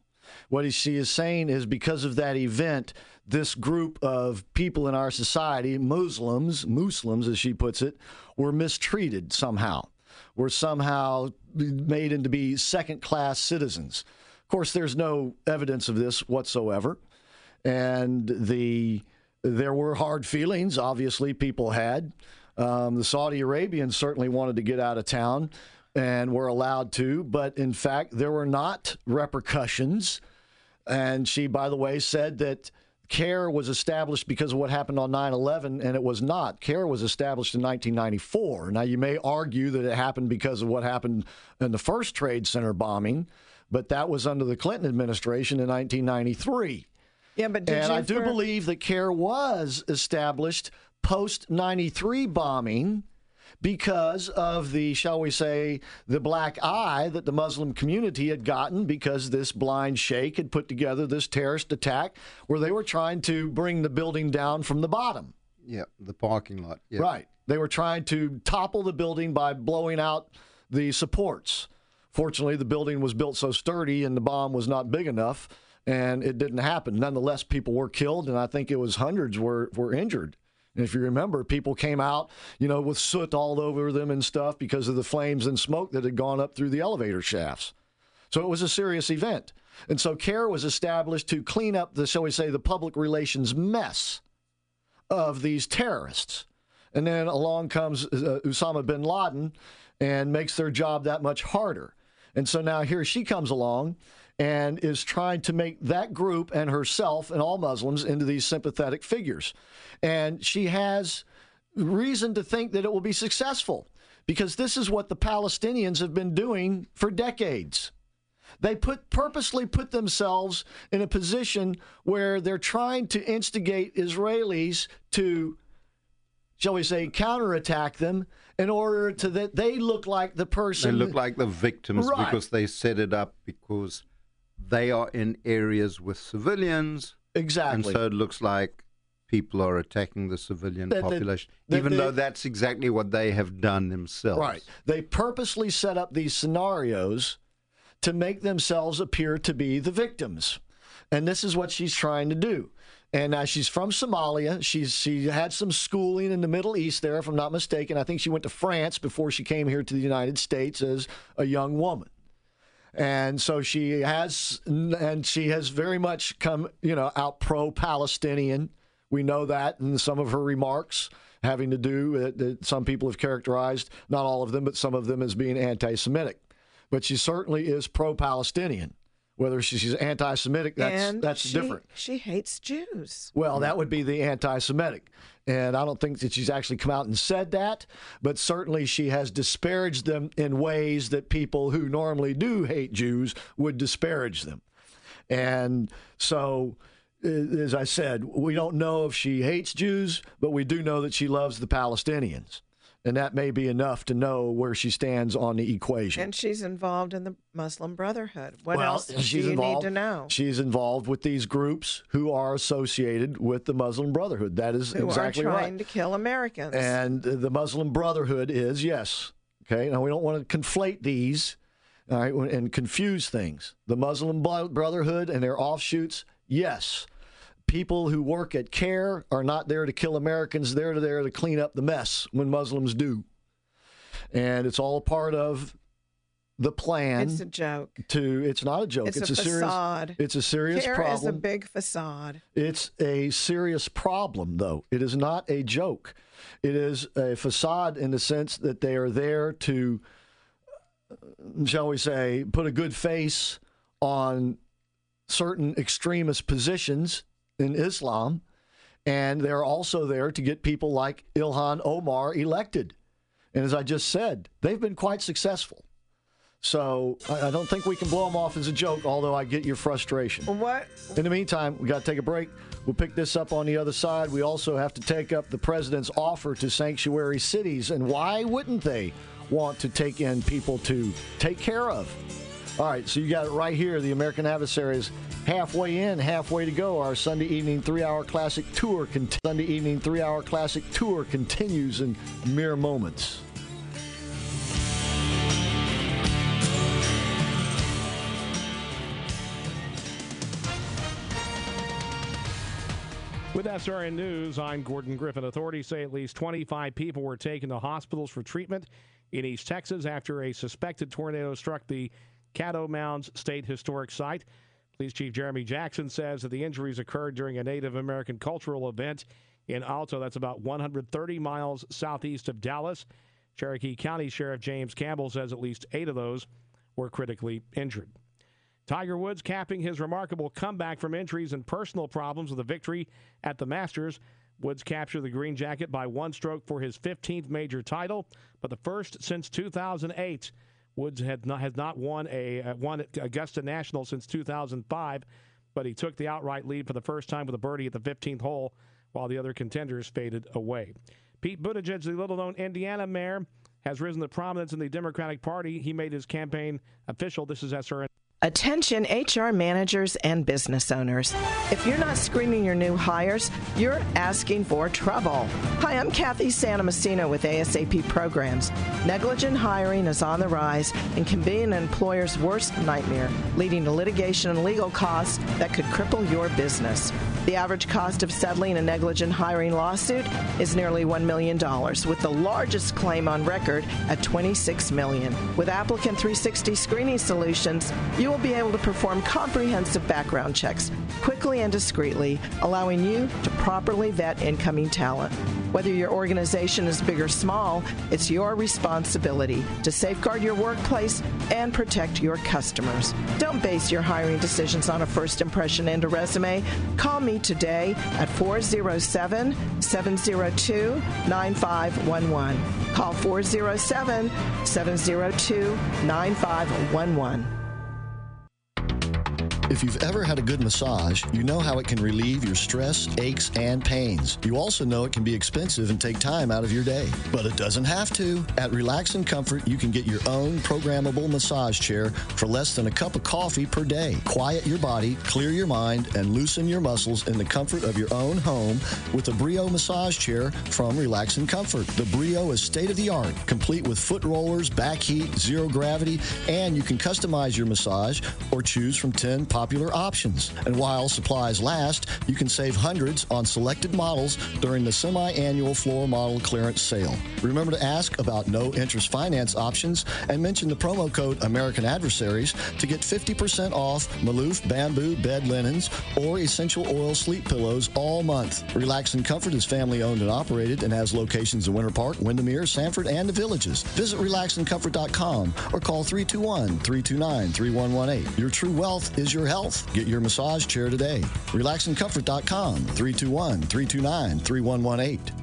What she is saying is because of that event, this group of people in our society, Muslims, Muslims as she puts it, were mistreated somehow. Were somehow made into be second-class citizens. Of course, there's no evidence of this whatsoever, and the there were hard feelings. Obviously, people had. Um, the Saudi Arabians certainly wanted to get out of town and were allowed to, but in fact, there were not repercussions. And she, by the way, said that CAIR was established because of what happened on 9 11, and it was not. CAIR was established in 1994. Now, you may argue that it happened because of what happened in the first Trade Center bombing, but that was under the Clinton administration in 1993. yeah, but did and you I do for- believe that CAIR was established post 93 bombing because of the, shall we say, the black eye that the Muslim community had gotten because this blind sheikh had put together this terrorist attack where they were trying to bring the building down from the bottom. Yeah, the parking lot. Yeah. Right. They were trying to topple the building by blowing out the supports. Fortunately, the building was built so sturdy and the bomb was not big enough, and it didn't happen. Nonetheless, people were killed, and I think it was hundreds were, were injured. And if you remember, people came out, you know, with soot all over them and stuff because of the flames and smoke that had gone up through the elevator shafts. So it was a serious event. And so CAIR was established to clean up the, shall we say, the public relations mess of these terrorists. And then along comes uh, Osama bin Laden and makes their job that much harder. And so now here she comes along and is trying to make that group and herself and all Muslims into these sympathetic figures. And she has reason to think that it will be successful because this is what the Palestinians have been doing for decades. They put purposely put themselves in a position where they're trying to instigate Israelis to, shall we say, counterattack them in order to that they look like the person. They look like the victims Right. because they set it up because they are in areas with civilians. Exactly. And so it looks like people are attacking the civilian That- population, that even though that's exactly what they have done themselves. Right. They purposely set up these scenarios to make themselves appear to be the victims. And this is what she's trying to do. And now she's from Somalia. She's she had some schooling in the Middle East there, if I'm not mistaken. I think she went to France before she came here to the United States as a young woman. And so she has, and she has very much come, you know, out pro Palestinian. We know that in some of her remarks having to do with that some people have characterized, not all of them, but some of them as being anti Semitic. But she certainly is pro Palestinian. Whether she's anti Semitic, that's, and that's she, different. She hates Jews. Well, that would be the anti Semitic. And I don't think that she's actually come out and said that, but certainly she has disparaged them in ways that people who normally do hate Jews would disparage them. And so, as I said, we don't know if she hates Jews, but we do know that she loves the Palestinians. And that may be enough to know where she stands on the equation. And she's involved in the Muslim Brotherhood. What well, else do you involved, need to know? She's involved with these groups who are associated with the Muslim Brotherhood. That is Who exactly are trying right. to kill Americans. And the Muslim Brotherhood is, yes. Okay. Now, we don't want to conflate these all right, and confuse things. The Muslim Brotherhood and their offshoots, yes. People who work at CAIR are not there to kill Americans, they're there to clean up the mess when Muslims do. And it's all part of the plan. It's a joke. To it's not a joke. It's, a, serious. facade. It's a serious CAIR problem. is a big facade. It's a serious problem, though. It is not a joke. It is a facade in the sense that they are there to, uh, shall we say, put a good face on certain extremist positions in Islam. And they're also there to get people like Ilhan Omar elected. And as I just said, they've been quite successful. So I don't think we can blow them off as a joke, although I get your frustration. What? In the meantime, we got to take a break. We'll pick this up on the other side. We also have to take up the president's offer to sanctuary cities, and why wouldn't they want to take in people to take care of? All right, so you got it right here. The American Adversaries halfway in, halfway to go. Our Sunday evening three-hour classic tour. Cont- Sunday evening three-hour classic tour continues in mere moments. With SRN News, I'm Gordon Griffin. Authorities say at least 25 people were taken to hospitals for treatment in East Texas after a suspected tornado struck the Caddo Mounds State Historic Site. Police Chief Jeremy Jackson says that the injuries occurred during a Native American cultural event in Alto, that's about 130 miles southeast of Dallas. Cherokee County Sheriff James Campbell says at least eight of those were critically injured. Tiger Woods capping his remarkable comeback from injuries and personal problems with a victory at the Masters. Woods captured the green jacket by one stroke for his 15th major title, but the first since 2008. Woods had not, has not won a uh, won Augusta National since 2005, but he took the outright lead for the first time with a birdie at the 15th hole, while the other contenders faded away. Pete Buttigieg, the little-known Indiana mayor, has risen to prominence in the Democratic Party. He made his campaign official. This is SRN. Attention HR managers and business owners. If you're not screening your new hires, you're asking for trouble. Hi, I'm Kathy Santamassino with ASAP Programs. Negligent hiring is on the rise and can be an employer's worst nightmare, leading to litigation and legal costs that could cripple your business. The average cost of settling a negligent hiring lawsuit is nearly $1 million, with the largest claim on record at 26 million. With Applicant 360 screening solutions, you will be able to perform comprehensive background checks quickly and discreetly, allowing you to properly vet incoming talent. Whether your organization is big or small, it's your responsibility to safeguard your workplace and protect your customers. Don't base your hiring decisions on a first impression and a resume. Call me today at 407 702 9511. Call 407 702 9511. If you've ever had a good massage, you know how it can relieve your stress, aches, and pains. You also know it can be expensive and take time out of your day. But it doesn't have to. At Relax and Comfort, you can get your own programmable massage chair for less than a cup of coffee per day. Quiet your body, clear your mind, and loosen your muscles in the comfort of your own home with a Brio massage chair from Relax and Comfort. The Brio is state of the art, complete with foot rollers, back heat, zero gravity, and you can customize your massage or choose from 10 popular options. And while supplies last, you can save hundreds on selected models during the semi annual floor model clearance sale. Remember to ask about no interest finance options and mention the promo code American Adversaries to get 50% off Malouf bamboo bed linens or essential oil sleep pillows all month. Relax and Comfort is family owned and operated and has locations in Winter Park, Windermere, Sanford, and the Villages. Visit relaxandcomfort.com or call 321 329 3118. Your true wealth is your health. Get your massage chair today. Relaxandcomfort.com 321 329 3118.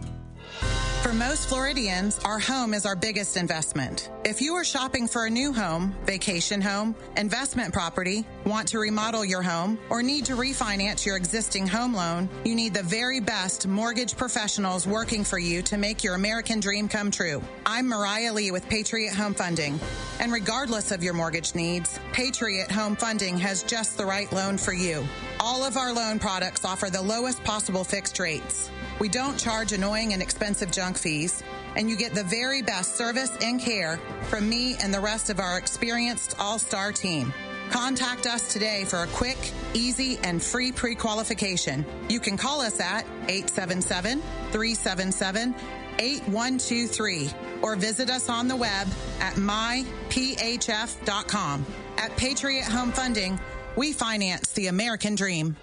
For most Floridians, our home is our biggest investment. If you are shopping for a new home, vacation home, investment property, want to remodel your home, or need to refinance your existing home loan, you need the very best mortgage professionals working for you to make your American dream come true. I'm Mariah Lee with Patriot Home Funding. And regardless of your mortgage needs, Patriot Home Funding has just the right loan for you. All of our loan products offer the lowest possible fixed rates. We don't charge annoying and expensive junk fees, and you get the very best service and care from me and the rest of our experienced all star team. Contact us today for a quick, easy, and free pre qualification. You can call us at 877 377 8123 or visit us on the web at myphf.com. At Patriot Home Funding, we finance the American dream.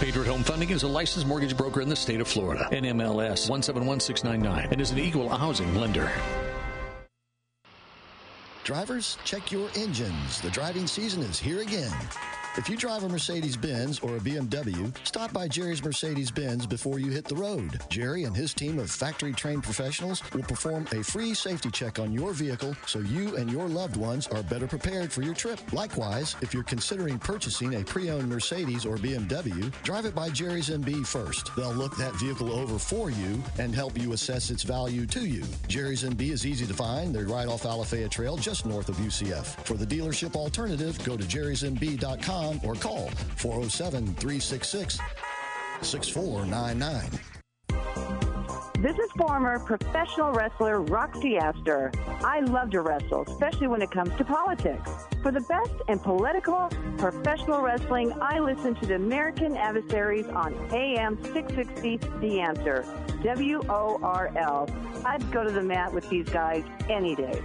Patriot Home Funding is a licensed mortgage broker in the state of Florida. NMLS 171699 and is an equal housing lender. Drivers, check your engines. The driving season is here again. If you drive a Mercedes Benz or a BMW, stop by Jerry's Mercedes Benz before you hit the road. Jerry and his team of factory trained professionals will perform a free safety check on your vehicle so you and your loved ones are better prepared for your trip. Likewise, if you're considering purchasing a pre owned Mercedes or BMW, drive it by Jerry's MB first. They'll look that vehicle over for you and help you assess its value to you. Jerry's MB is easy to find. They're right off Alafaya Trail, just north of UCF. For the dealership alternative, go to jerrysmb.com or call 407 366 6499. This is former professional wrestler Roxy Astor. I love to wrestle, especially when it comes to politics. For the best in political, professional wrestling, I listen to the American Adversaries on AM 660 The Answer. W O R L. I'd go to the mat with these guys any day.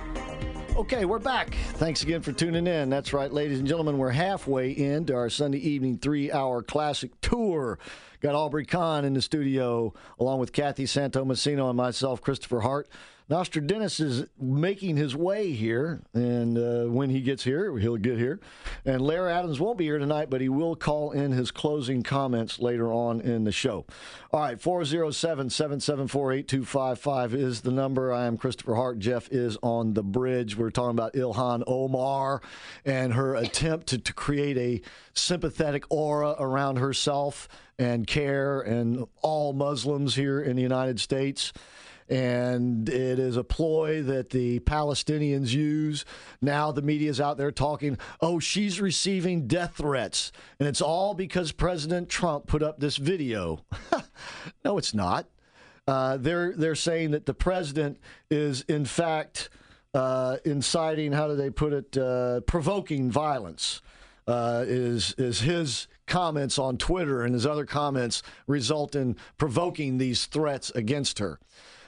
Okay, we're back. Thanks again for tuning in. That's right, ladies and gentlemen. We're halfway into our Sunday evening three hour classic tour. Got Aubrey Kahn in the studio, along with Kathy Santamassino and myself, Christopher Hart. Nostradamus is making his way here, and uh, when he gets here, he'll get here. And Larry Adams won't be here tonight, but he will call in his closing comments later on in the show. All right, 407 774 8255 is the number. I am Christopher Hart. Jeff is on the bridge. We're talking about Ilhan Omar and her attempt to, to create a sympathetic aura around herself and CAIR and all Muslims here in the United States and it is a ploy that the Palestinians use. Now the media is out there talking, oh, she's receiving death threats, and it's all because President Trump put up this video. [LAUGHS] no, it's not. Uh, they're they're saying that the president is in fact uh, inciting. How do they put it? Uh, provoking violence. Uh, is is his comments on Twitter and his other comments result in provoking these threats against her.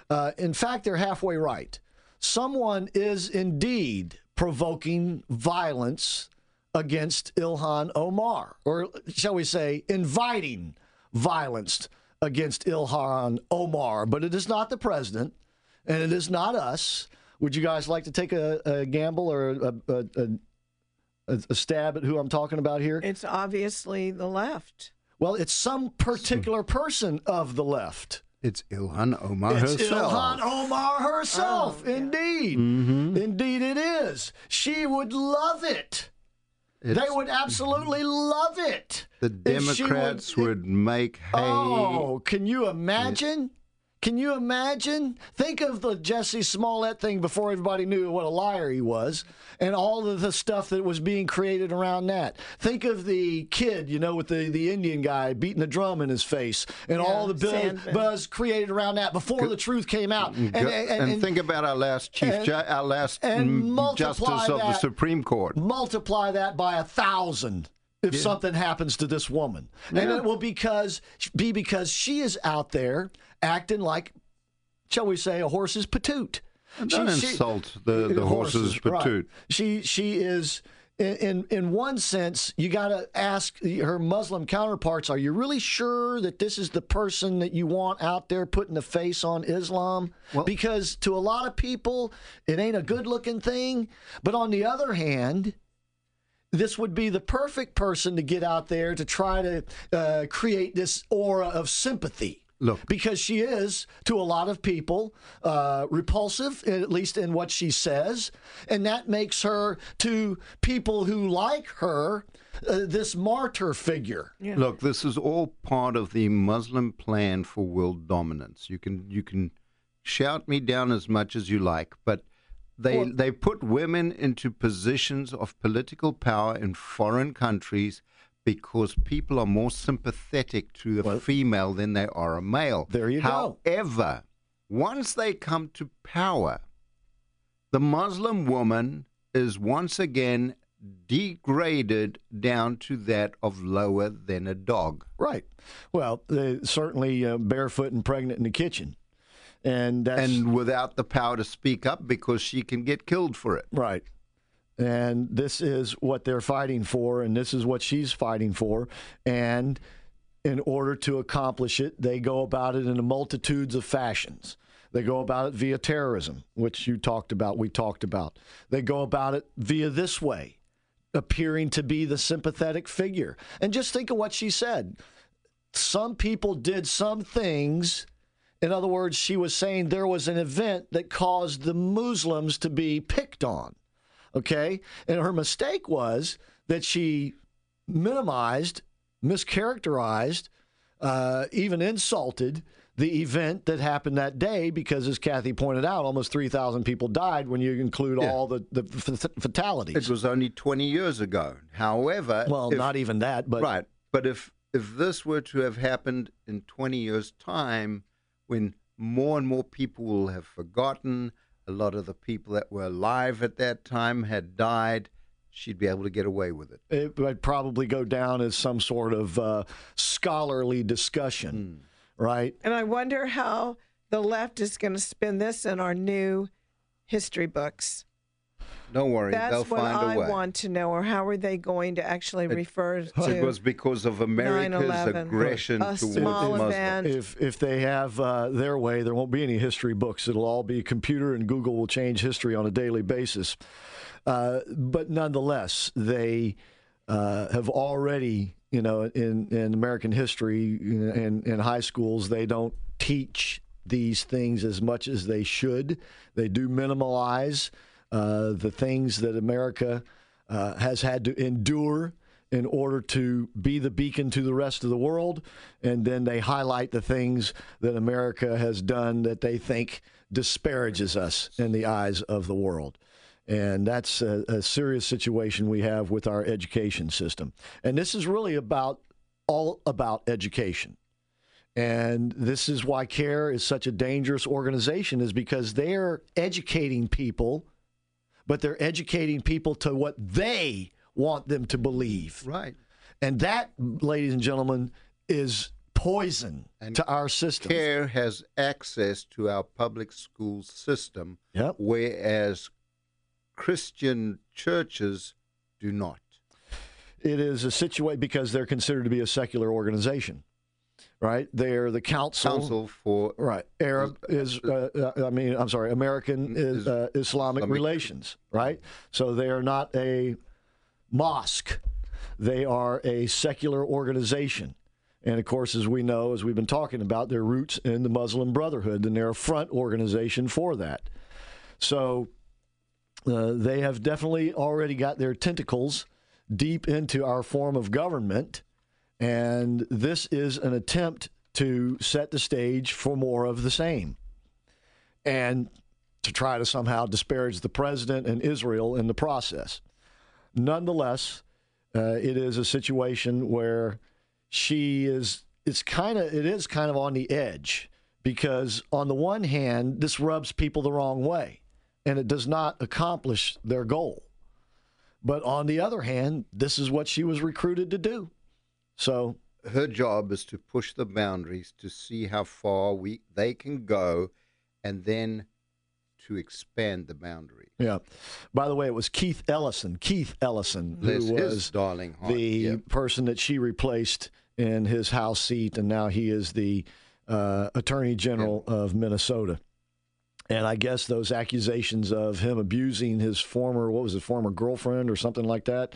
Uh, in fact, they're halfway right. Someone is indeed provoking violence against Ilhan Omar, or shall we say, inviting violence against Ilhan Omar. But it is not the president, and it is not us. Would you guys like to take a, a gamble or a, a, a, a stab at who I'm talking about here? It's obviously the left. Well, it's some particular person of the left. It's Ilhan Omar It's herself. Ilhan Omar herself, indeed. Mm-hmm. Indeed, it is. She would love it. they would absolutely love it. The if she Democrats would, make hay. Oh, can you imagine? Can you imagine? Think of the Jesse Smollett thing before everybody knew what a liar he was, and all of the stuff that was being created around that. Think of the kid, you know, with the, the Indian guy beating the drum in his face, and all the buzz, buzz created around that before the truth came out. Mm-hmm. And, Go- and, think about our last chief, and- ju- our last and multiply justice of the Supreme Court. multiply that by a thousand if Yeah. something happens to this woman and it will because be because she is out there acting like shall we say a horse's patoot Don't insult the- the horse's right. patoot. she she is in, in one sense you got to ask her muslim counterparts are you really sure that this is the person that you want out there putting the face on islam because to a lot of people it ain't a good looking thing but on the other hand this would be the perfect person to get out there to try to uh, create this aura of sympathy Look, because she is to a lot of people uh, repulsive, at least in what she says, and that makes her to people who like her uh, this martyr figure. Look, this is all part of the Muslim plan for world dominance. You can you can shout me down as much as you like, but they Well- they put women into positions of political power in foreign countries because people are more sympathetic to a female than they are a male. There you go. However, once they come to power, the Muslim woman is once again degraded down to that of lower than a dog. Right. Well, certainly uh, barefoot and pregnant in the kitchen, and that's and without the power to speak up because she can get killed for it. Right. And this is what they're fighting for, and this is what she's fighting for. And in order to accomplish it, they go about it in a multitudes of fashions. They go about it via terrorism, which you talked about, we talked about. They go about it via this way, appearing to be the sympathetic figure. And just think of what she said. Some people did some things. In other words, she was saying there was an event that caused the Muslims to be picked on. Okay? And her mistake was that she minimized, mischaracterized, uh, even insulted the event that happened that day because, as Kathy pointed out, almost 3,000 people died when you include Yeah. all the, the f- fatalities. It was only 20 years ago. However, Well, if- not even that, but right. But if if this were to have happened in 20 years' time, when more and more people will have forgotten, a lot of the people that were alive at that time had died, she'd be able to get away with it. it would probably go down as some sort of uh, scholarly discussion, right? And I wonder how the left is going to spin this in our new history books. Don't worry, That's they'll what find I a way. want to know. Or how are they going to actually refer [LAUGHS] to? It was because of America's 9/11. aggression A towards small Muslims. event. If if they have uh, their way, there won't be any history books. It'll all be computer, and Google will change history on a daily basis. Uh, but nonetheless, they uh, have already, you know, in in American history in in high schools, they don't teach these things as much as they should. They do minimalize uh, the things that America uh, has had to endure in order to be the beacon to the rest of the world. And then they highlight the things that America has done that they think disparages us in the eyes of the world. And that's a, a serious situation we have with our education system. And this is really about all about education. And this is why CAIR is such a dangerous organization, is because they're educating people, but they're educating people to what they want them to believe. Right. And that, ladies and gentlemen, is poison and to our system. CAIR has access to our public school system, Yep. whereas Christian churches do not. It is a situation because they're considered to be a secular organization, right? They're the council. Council for Right. Arab is, uh, uh, I mean, I'm sorry, American is, uh, Islamic Islamic- relations, right? So they are not a mosque. They are a secular organization. And of course, as we know, as we've been talking about, their roots in the Muslim Brotherhood, and they're a front organization for that. So uh, they have definitely already got their tentacles deep into our form of government. And this is an attempt to set the stage for more of the same and to try to somehow disparage the president and Israel in the process. Nonetheless, uh, it is a situation where she is it's kind of it is kind of on the edge because on the one hand this rubs people the wrong way and it does not accomplish their goal but on the other hand this is what she was recruited to do so her job is to push the boundaries to see how far we they can go and then to expand the boundary. Yeah. By the way, it was Keith Ellison. Keith Ellison, who Bless his was darling heart, the yeah. person that she replaced in his House seat, and now he is the uh, Attorney General of Minnesota. And I guess those accusations of him abusing his former, what was it, former girlfriend or something like that,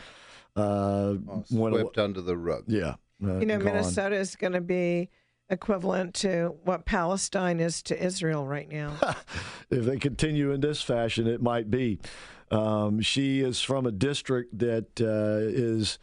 uh, went awa- Swept under the rug. Yeah. uh, You know, gone. Minnesota is going to be equivalent to what Palestine is to Israel right now. [LAUGHS] if they continue in this fashion, it might be. Um, she is from a district that uh, is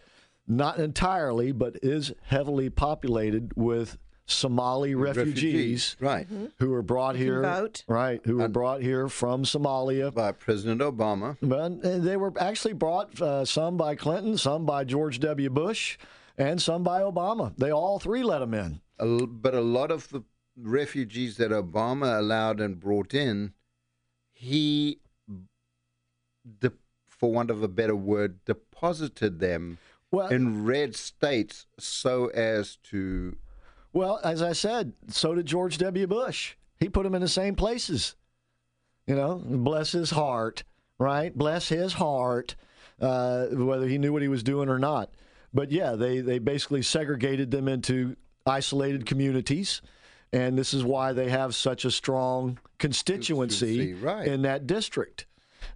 not entirely, but is heavily populated with Somali refugees, Refugees, right. Who were brought You here, vote. right? Who were brought here from Somalia by President Obama. But uh, they were actually brought uh, some by Clinton, some by George W. Bush, and some by Obama. They all three let them in. A l- but a lot of the refugees that Obama allowed and brought in, he, de- for want of a better word, deposited them in red states so as to. Well, as I said, so did George W. Bush. He put them in the same places. You know, bless his heart, right? Bless his heart, uh, whether he knew what he was doing or not. But yeah, they, they basically segregated them into isolated communities. And this is why they have such a strong constituency right. in that district.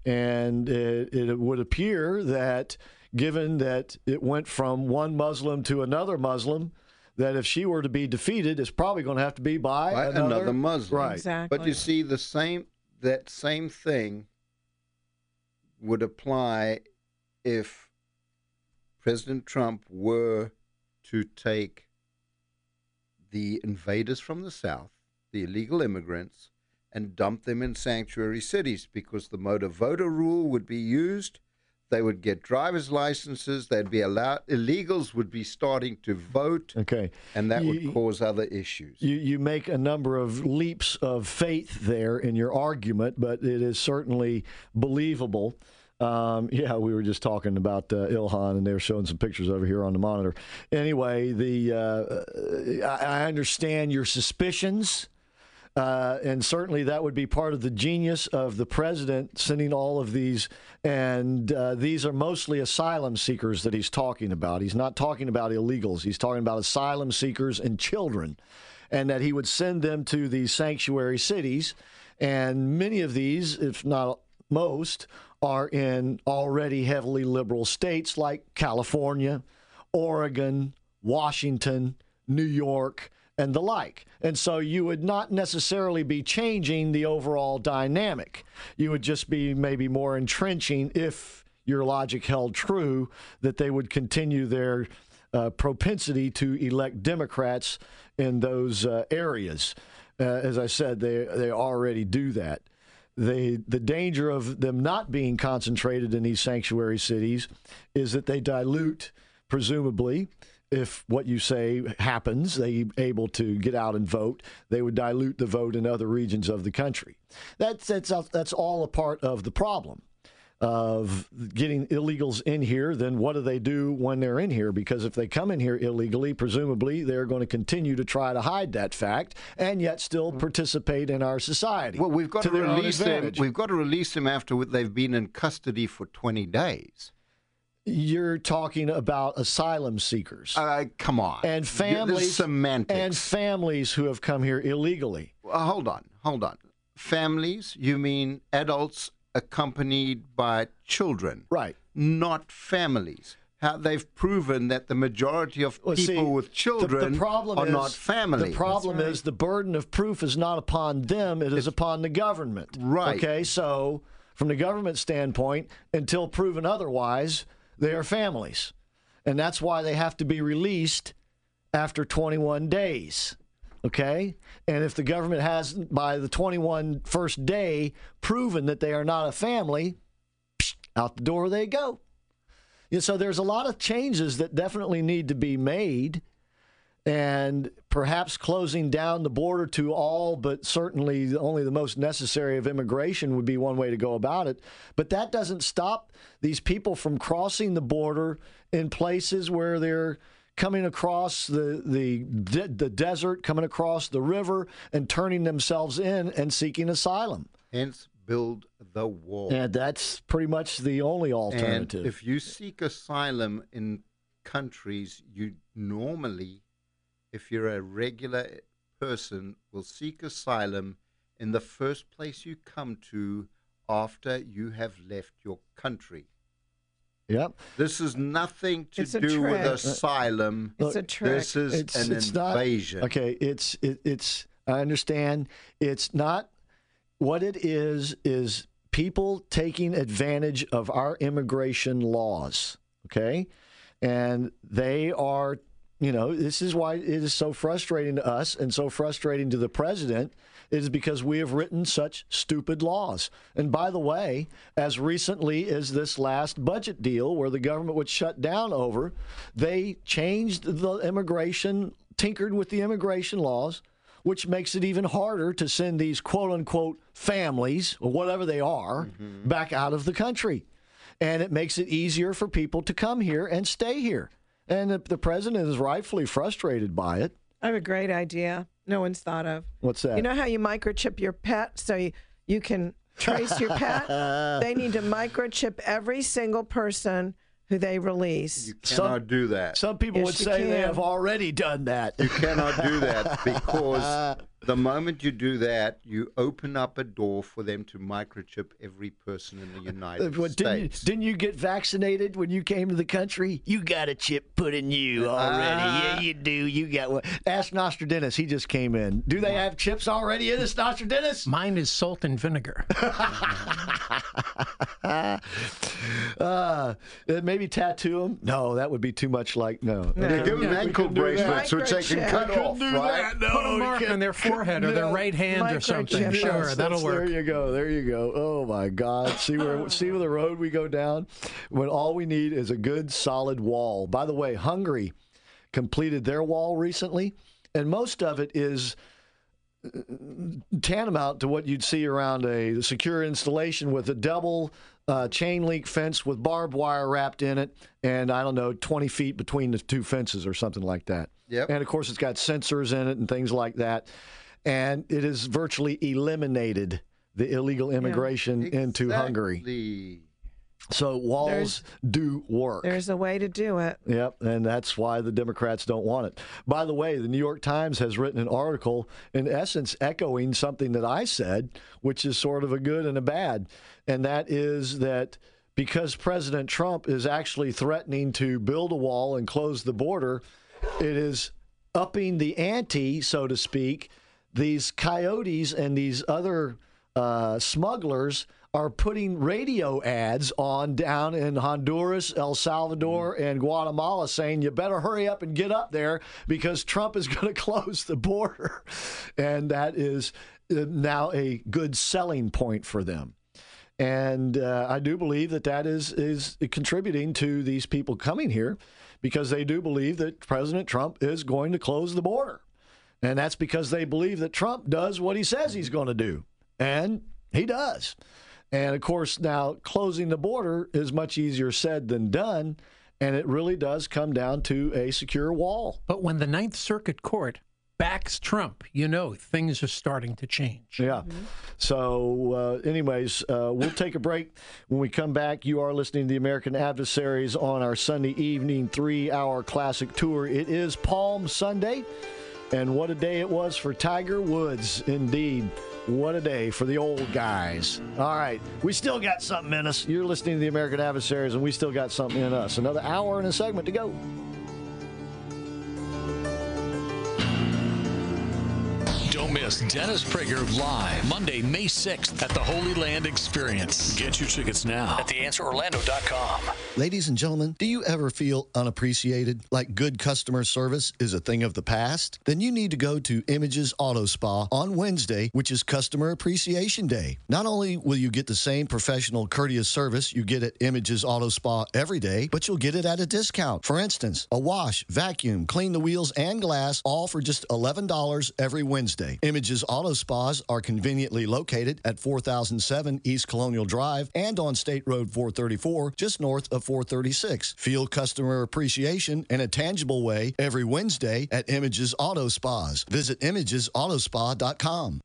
And it, it would appear that, given that it went from one Muslim to another Muslim, that if she were to be defeated, it's probably going to have to be by, by another, another, Muslim. Right. Exactly. But you see, the same that same thing would apply if President Trump were to take the invaders from the south, the illegal immigrants, and dump them in sanctuary cities because the motor voter rule would be used. They would get driver's licenses. They'd be allowed. Illegals would be starting to vote. Okay. And that You- would cause other issues. You, you make a number of leaps of faith there in your argument, but it is certainly believable. Um, [LAUGHS] yeah, we were just talking about uh, Ilhan, and they were showing some pictures over here on the monitor. Anyway, the uh, I, I understand your suspicions. Uh, and certainly that would be part of the genius of the president sending all of these. And uh, these are mostly asylum seekers that he's talking about. He's not talking about illegals, he's talking about asylum seekers and children. And that he would send them to these sanctuary cities. And many of these, if not most, are in already heavily liberal states like California, Oregon, Washington, New York, and the like. And so you would not necessarily be changing the overall dynamic. You would just be maybe more entrenching if your logic held true that they would continue their uh, propensity to elect Democrats in those uh, areas. Uh, as I said, they they already do that. They, the danger of them not being concentrated in these sanctuary cities is that they dilute, presumably, if what you say happens, they able to get out and vote, they would dilute the vote in other regions of the country. That's that's that's all a part of the problem of getting illegals in here. Then what do they do when they're in here? Because if they come in here illegally, presumably they're going to continue to try to hide that fact and yet still mm. participate in our society. Well, we've got to, own release them. We've got to release them after they've been in custody for 20 days. You're talking about asylum seekers. Uh, come on. And This is families semantics. and families who have come here illegally. Uh, hold on, hold on. Families, you mean adults accompanied by children. Right. Not families. How they've proven that the majority of Well, people see, with children the, problem are is, not families. The problem is the burden of proof is not upon them; it is upon the government. Right. Okay. So, from the government standpoint, until proven otherwise, they are families, and that's why they have to be released after 21 days. Okay. And if the government has, by the 21 first day, proven that they are not a family, out the door they go. Yeah, so there's a lot of changes that definitely need to be made, and perhaps closing down the border to all, but certainly only the most necessary of immigration would be one way to go about it. But that doesn't stop these people from crossing the border in places where they're coming across the the the desert, coming across the river, and turning themselves in and seeking asylum. Hence, build the wall. And that's pretty much the only alternative. And if you seek asylum in countries, you normally, if you're a regular person, will seek asylum in the first place you come to after you have left your country. Yep. This is nothing to It's a do with asylum. It's a trick. This is It's- an it's not- invasion. okay, it's it, it's. I understand. It's not what it is. Is people taking advantage of our immigration laws? Okay, and they are. You know, this is why it is so frustrating to us and so frustrating to the president is because we have written such stupid laws. And by the way, as recently as this last budget deal where the government would shut down over, they changed the immigration, tinkered with the immigration laws, which makes it even harder to send these quote unquote families, or whatever they are, mm-hmm. back out of the country. And it makes it easier for people to come here and stay here. And the, the president is rightfully frustrated by it. I have a great idea. No one's thought of. What's that? You know how you microchip your pet so you, you can trace your pet? [LAUGHS] they need to microchip every single person who they release. You cannot do that. Some people Yes, would you say they have already done that. You cannot do that [LAUGHS] because the moment you do that, you open up a door for them to microchip every person in the [LAUGHS] United What, didn't, States. didn't you get vaccinated when you came to the country? You got a chip put in you already. yeah, you do. You got one. Ask Nostradamus. He just came in. Do they have chips already in this, Nostradamus? Mine is salt and vinegar. [LAUGHS] uh, maybe tattoo them? No, that would be too much like, no. Yeah, give them ankle bracelets which they can cut off, right? No, Put a you mark can't- on their forehead or their right hand or something. Yes, Sure, that'll work. There you go. There you go. Oh my God! See where see where the road we go down. When all we need is a good solid wall. By the way, Hungary completed their wall recently, and most of it is uh, tantamount to what you'd see around a secure installation with a double uh, chain link fence with barbed wire wrapped in it, and I don't know, 20 feet between the two fences or something like that. Yep. And of course, it's got sensors in it and things like that. And it has virtually eliminated the illegal immigration into Hungary. So walls There's- do work. There's a way to do it. Yep, and that's why the Democrats don't want it. By the way, the New York Times has written an article, in essence, echoing something that I said, which is sort of a good and a bad, and that is that because President Trump is actually threatening to build a wall and close the border, it is upping the ante, so to speak. These coyotes and these other uh, smugglers are putting radio ads on down in Honduras, El Salvador, and Guatemala saying, you better hurry up and get up there because Trump is [LAUGHS] going to close the border. And that is uh, now a good selling point for them. And uh, I do believe that that is, is contributing to these people coming here because they do believe that President Trump is going to close the border. And that's because they believe that Trump does what he says he's going to do. And he does. And of course, now closing the border is much easier said than done. And it really does come down to a secure wall. But when the Ninth Circuit Court backs Trump, you know things are starting to change. Yeah. So, uh, anyways, uh, we'll take a break. When we come back, you are listening to the American Adversaries on our Sunday evening three hour classic tour. It is Palm Sunday, and what a day it was for Tiger Woods, indeed. What a day for the old guys. All right, we still got something in us. You're listening to the American Adversaries, and we still got something in us. Another hour and a segment to go. Miss Dennis Prager live Monday, May 6th at the Holy Land Experience. Get your tickets now at theanswerorlando.com. Ladies and gentlemen, do you ever feel unappreciated, like good customer service is a thing of the past? Then you need to go to Images Auto Spa on Wednesday, which is Customer Appreciation Day. Not only will you get the same professional, courteous service you get at Images Auto Spa every day, but you'll get it at a discount. For instance, a wash, vacuum, clean the wheels, and glass, all for just $11 every Wednesday. Images Auto Spas are conveniently located at 4007 East Colonial Drive and on State Road 434, just north of 436. Feel customer appreciation in a tangible way every Wednesday at Images Auto Spas. Visit ImagesAutospa.com.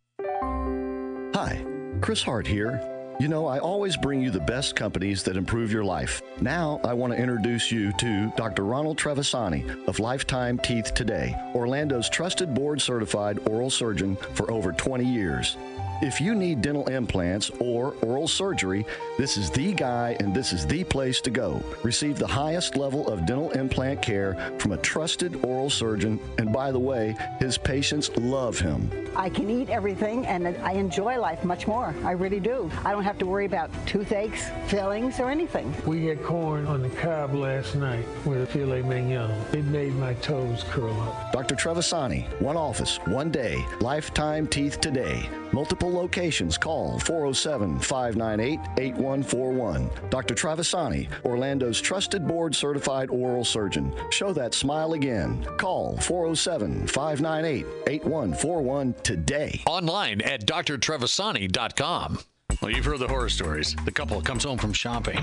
Hi, Chris Hart here. You know, I always bring you the best companies that improve your life. Now, I want to introduce you to Dr. Ronald Trevisani of Lifetime Teeth Today, Orlando's trusted board certified oral surgeon for over 20 years. If you need dental implants or oral surgery, this is the guy and this is the place to go. Receive the highest level of dental implant care from a trusted oral surgeon, and by the way, his patients love him. I can eat everything and I enjoy life much more. I really do. I don't have to worry about toothaches, fillings, or anything. We had corn on the cob last night with a filet mignon. It made my toes curl up. Dr. Trevisani, one office, one day, lifetime teeth today. Multiple locations. Call 407 598 8141. Dr. Trevisani, Orlando's trusted board certified oral surgeon. Show that smile again. Call 407 598 8141 today. Online at drtrevisani.com. Well, you've heard the horror stories. The couple comes home from shopping.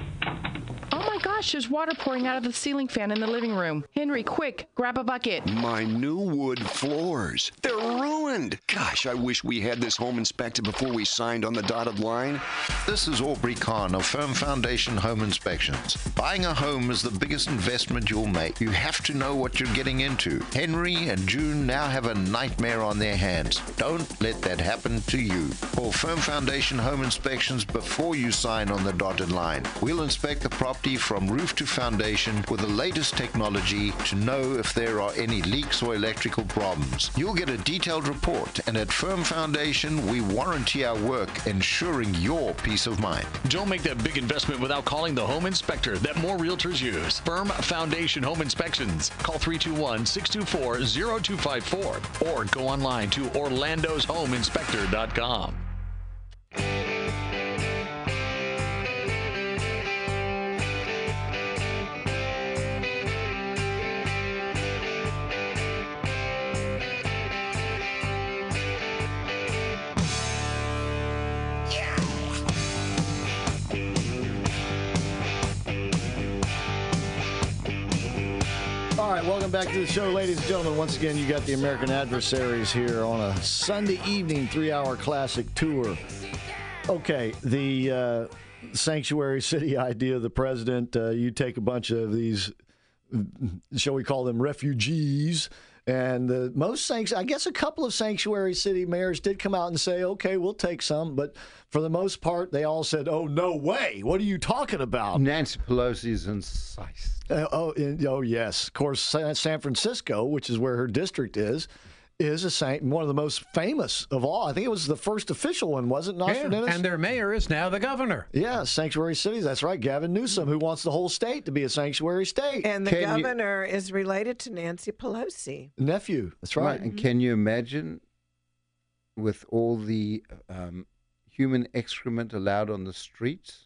Oh my gosh, there's water pouring out of the ceiling fan in the living room. Henry, quick, grab a bucket. My new wood floors. They're ruined. Gosh, I wish we had this home inspected before we signed on the dotted line. This is Aubrey Kahn of Firm Foundation Home Inspections. Buying a home is the biggest investment you'll make. You have to know what you're getting into. Henry and June now have a nightmare on their hands. Don't let that happen to you. Call Firm Foundation Home Inspections before you sign on the dotted line. We'll inspect the property from roof to foundation with the latest technology to know if there are any leaks or electrical problems. You'll get a detailed report, and at Firm Foundation, we warranty our work, ensuring your peace of mind. Don't make that big investment without calling the home inspector that more realtors use. Firm Foundation Home Inspections. Call 321 624 0254 or go online to orlandoshomeinspector.com. welcome back to the show, ladies and gentlemen. Once again, you got the American Adversaries here on a Sunday evening three-hour classic tour. Okay, the uh, sanctuary city [LAUGHS] idea the president. Uh, you take a bunch of these, shall we call them refugees, and the most sanct- I guess a couple of sanctuary city mayors did come out and say, "Okay, we'll take some," but for the most part, they all said, "Oh, no way! What are you talking about?" Nancy Pelosi's incisive. Uh, oh, oh yes. Of course, San Francisco, which is where her district is, is a saint, one of the most famous of all. I think it was the first official one, wasn't it? Yeah, and their mayor is now the governor. yeah, sanctuary cities. That's right, Gavin Newsom, who wants the whole state to be a sanctuary state. And the governor is related to Nancy Pelosi. nephew. That's right. And can you imagine with all the um, human excrement allowed on the streets?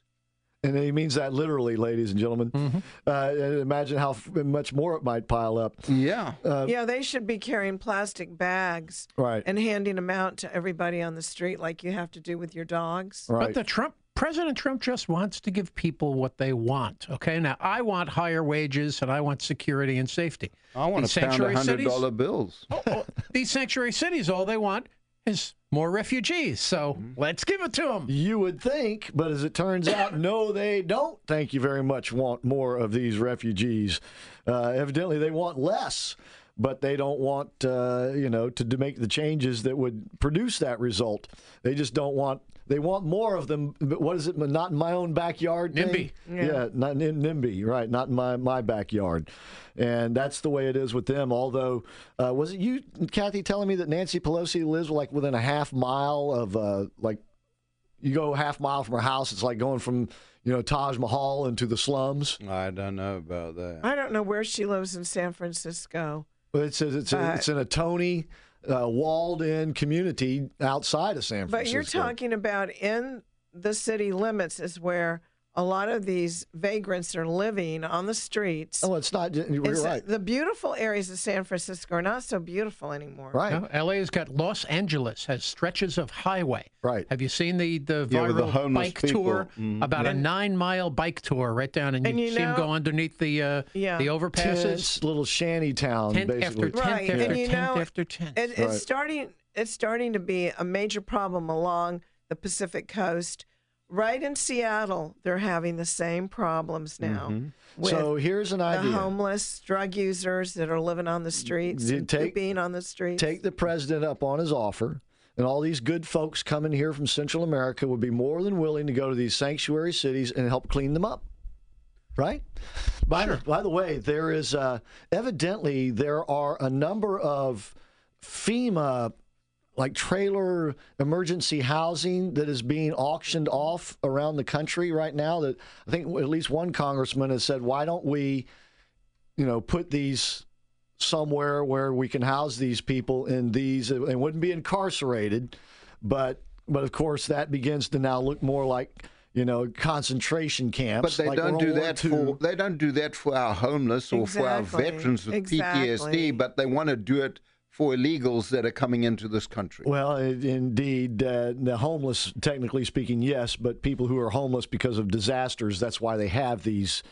And he means that literally, ladies and gentlemen. Mm-hmm. Uh, and imagine how f- much more it might pile up. Yeah. Uh, yeah, they should be carrying plastic bags Right. and handing them out to everybody on the street like you have to do with your dogs. But the Trump President Trump just wants to give people what they want. Okay, now I want higher wages and I want security and safety. I want These to pound sanctuary hundred cities- dollar bills. These sanctuary cities, all they want is more refugees. So let's give it to them. You would think, but as it turns out, no, they don't. Thank you very much. Want more of these refugees? Uh, evidently, they want less, but they don't want uh, you know to, to make the changes that would produce that result. They just don't want. They want more of them. But what is it? Not in my own backyard. thing? NIMBY. Yeah. Yeah. not in NIMBY. Right. Not in my my backyard. And that's the way it is with them. Although, uh, was it you, Kathy, telling me that Nancy Pelosi lives like within a half mile of uh, like you go a half mile from her house, it's like going from you know Taj Mahal into the slums. I don't know about that. I don't know where she lives in San Francisco. But it says it's a, But- it's in a Tony uh, walled-in community outside of San Francisco. But you're talking about in the city limits is where a lot of these vagrants are living on the streets. Oh, it's not. You're It's- right. The beautiful areas of San Francisco are not so beautiful anymore. Right. Now, LA's got Los Angeles has stretches of highway. Right. Have you seen the the Yeah, with the viral bike people. tour? Mhm. About a nine mile bike tour right down, and you, And you see them go underneath the uh, Yeah. the overpasses. Tents, little shanty town, Tent basically. after tent Right, after and you tent know, after tent. It, it's Right. starting. It's starting to be a major problem along the Pacific coast, right in Seattle, they're having the same problems now. Mhm. So here's an idea. The homeless drug users that are living on the streets, take- being on the streets. Take the president up on his offer, and all these good folks coming here from Central America would be more than willing to go to these sanctuary cities and help clean them up. Right? By, the, by the way, there is uh, evidently there are a number of FEMA like trailer emergency housing that is being auctioned off around the country right now that I think at least one congressman has said why don't we you know put these somewhere where we can house these people in these they wouldn't be incarcerated but but of course that begins to now look more like you know concentration camps But they like don't do that II. for they don't do that for our homeless or for our veterans with Exactly. PTSD, but they want to do it for illegals that are coming into this country. Well, indeed, uh, the homeless, technically speaking, yes, but people who are homeless because of disasters, that's why they have these.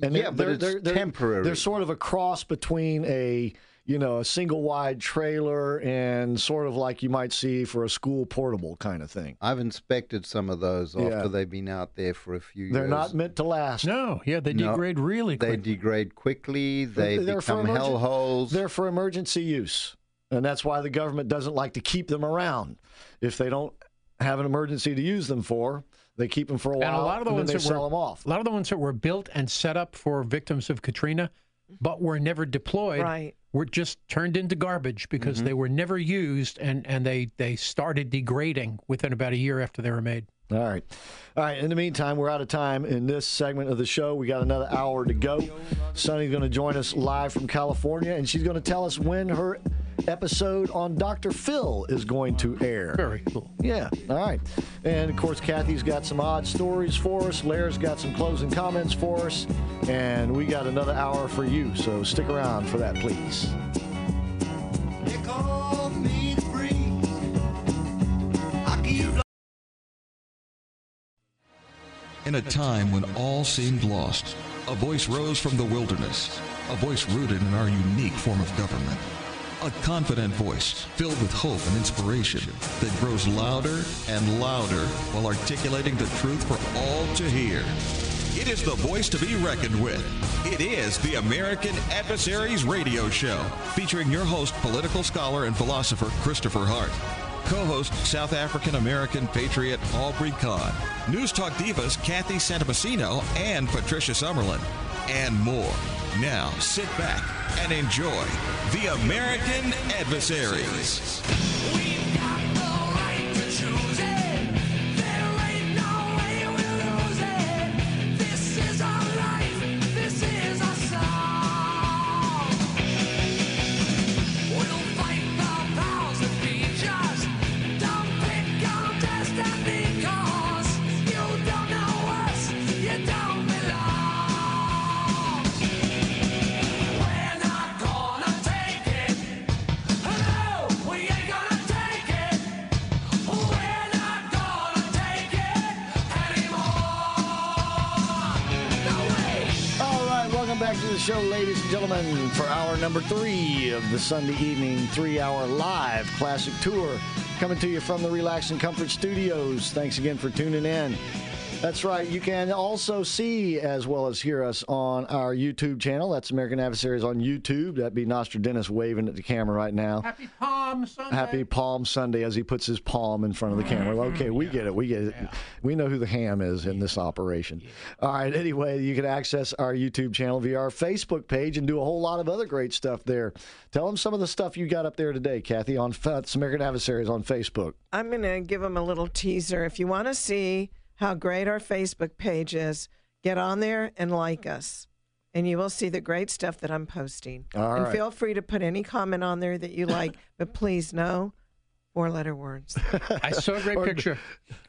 And Yeah, but it's temporary. They're sort of a cross between a you know a single wide trailer and sort of like you might see for a school portable kind of thing. I've inspected some of those Yeah. after they've been out there for a few years. They're not meant to last. No, yeah, they No, degrade really quickly. They degrade quickly. They They're become emergen- hellholes. They're for emergency use, and that's why the government doesn't like to keep them around. If they don't have an emergency to use them for, they keep them for a while and a lot of the and ones then that they sell were them off. a lot of the ones that were built and set up for victims of Katrina, but were never deployed, Right. were just turned into garbage because Mm-hmm. they were never used and and they they started degrading within about a year after they were made. All right. All right. In the meantime, we're out of time in this segment of the show. We got another hour to go. Sunny's going to join us live from California, and she's going to tell us when her episode on Dr. Phil is going to air. Very cool. Yeah. All right. And of course, Kathy's got some odd stories for us. Lair's got some closing comments for us. And we got another hour for you. So stick around for that, please. In a time when all seemed lost, a voice rose from the wilderness, a voice rooted in our unique form of government. A confident voice filled with hope and inspiration that grows louder and louder while articulating the truth for all to hear. It is the voice to be reckoned with. It is the American Adversaries Radio Show, featuring your host, political scholar and philosopher Christopher Hart. Co-host South African American patriot Aubrey Kahn, News Talk divas Kathy Santamassino and Patricia Summerlin, and more. Now sit back and enjoy the American Adversaries. The show, ladies and gentlemen, for hour number three of the Sunday evening three hour live classic tour coming to you from the Relax and Comfort Studios. Thanks again for tuning in. That's right. You can also see as well as hear us on our YouTube channel. That's American Adversaries on YouTube. That'd be Nostradamus waving at the camera right now. Happy Palm Sunday. Happy Palm Sunday as he puts his palm in front of the camera. Okay, we get it. We get it. We know who the ham is in this operation. All right. Anyway, you can access our YouTube channel via our Facebook page and do a whole lot of other great stuff there. Tell them some of the stuff you got up there today, Kathy, on F- American Adversaries on Facebook. I'm going to give them a little teaser. If you want to see how great our Facebook page is, get on there and like us. And you will see the great stuff that I'm posting. All and right. feel free to put any comment on there that you [LAUGHS] like, but please no four letter words. I saw a great [LAUGHS] picture.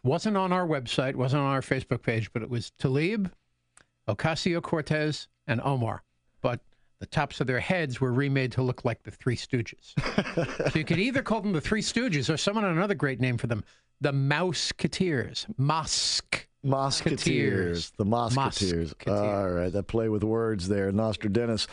Wasn't on our website, wasn't on our Facebook page, but it was Tlaib, Ocasio Cortez, and Omar. But the tops of their heads were remade to look like the Three Stooges. [LAUGHS] so you could either call them the Three Stooges or someone had another great name for them, the Mouseketeers. Mosque. Mosketeers. The Mosketeers. All right, that play with words there. Nostradamus.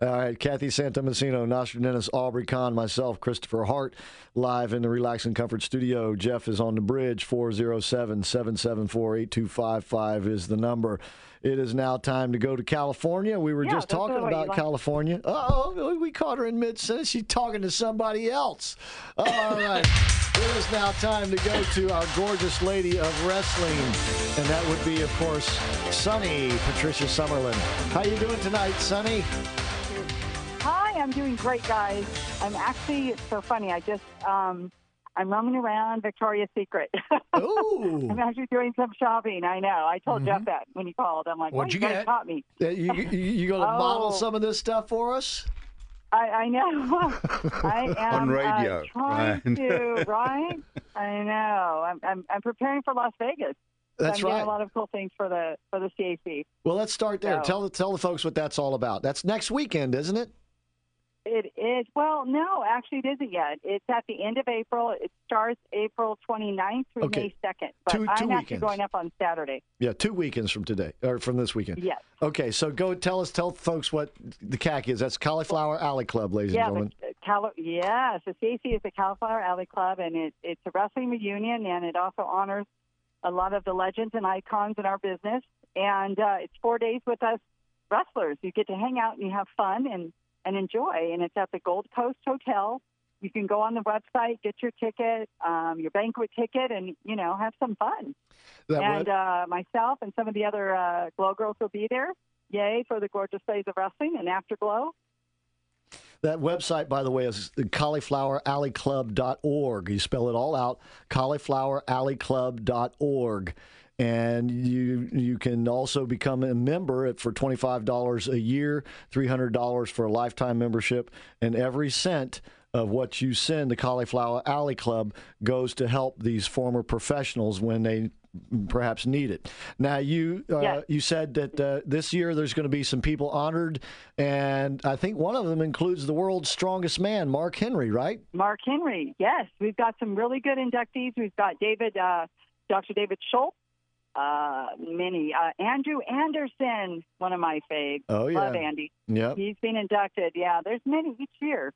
All right, Kathy Santamassino, Nostradamus, Aubrey Kahn, myself, Christopher Hart, live in the Relax and Comfort studio. Jeff is on the bridge. 407 774 8255 is the number. It is now time to go to California. We were Yeah, just talking about like. California. Oh, we caught her in mid sentence. She's talking to somebody else. All right. it is now time to go to our gorgeous lady of wrestling. And that would be, of course, Sunny Patricia Summerlin. How you doing tonight, Sunny? Hi, I'm doing great, guys. I'm actually it's so funny. I just um, I'm roaming around Victoria's Secret. [LAUGHS] Ooh. I'm actually doing some shopping. I know. I told Jeff that when he called. I'm like, What'd you you guys get? caught me. Yeah, you, you, you going [LAUGHS] to model Oh. some of this stuff for us? I, I know. [LAUGHS] I am On radio, uh, trying right. to. Right? I know. I'm, I'm I'm preparing for Las Vegas. That's I'm doing right. a lot of cool things for the for the CAC. Well, let's start there. So- Tell the tell the folks what that's all about. That's next weekend, isn't it? It is. Well, no, actually, it isn't yet. It's at the end of April. It starts April 29th through Okay. May 2nd. But Two- two I'm actually going up on Saturday. Yeah, two weekends from today, or from this weekend. Yes. Okay, so go tell us, tell folks what the CAC is. That's Cauliflower Alley Club, ladies yeah, and gentlemen. the, Cali- yes, the CAC is the Cauliflower Alley Club, and it, it's a wrestling reunion, and it also honors a lot of the legends and icons in our business. And uh, it's four days with us wrestlers. You get to hang out and you have fun and, and enjoy. And it's at the Gold Coast Hotel. You can go on the website, get your ticket, um, your banquet ticket, and you know have some fun. That and uh, myself and some of the other uh, Glow Girls will be there. Yay for the gorgeous days of wrestling and Afterglow. That website, by the way, is caulifloweralleyclub.org. You spell it all out, caulifloweralleyclub.org. And you you can also become a member at, for $25 a year, $300 for a lifetime membership, and every cent of what you send the Cauliflower Alley Club goes to help these former professionals when they perhaps need it. Now you uh, Yes. you said that uh, this year there's going to be some people honored, and I think one of them includes the world's strongest man, Mark Henry, right? Mark Henry, yes, we've got some really good inductees. We've got David, uh, Dr. David Schultz, uh, many, uh, Andrew Anderson, one of my faves. Oh, yeah. love Andy. Yep. He's been inducted. Yeah, there's many each year,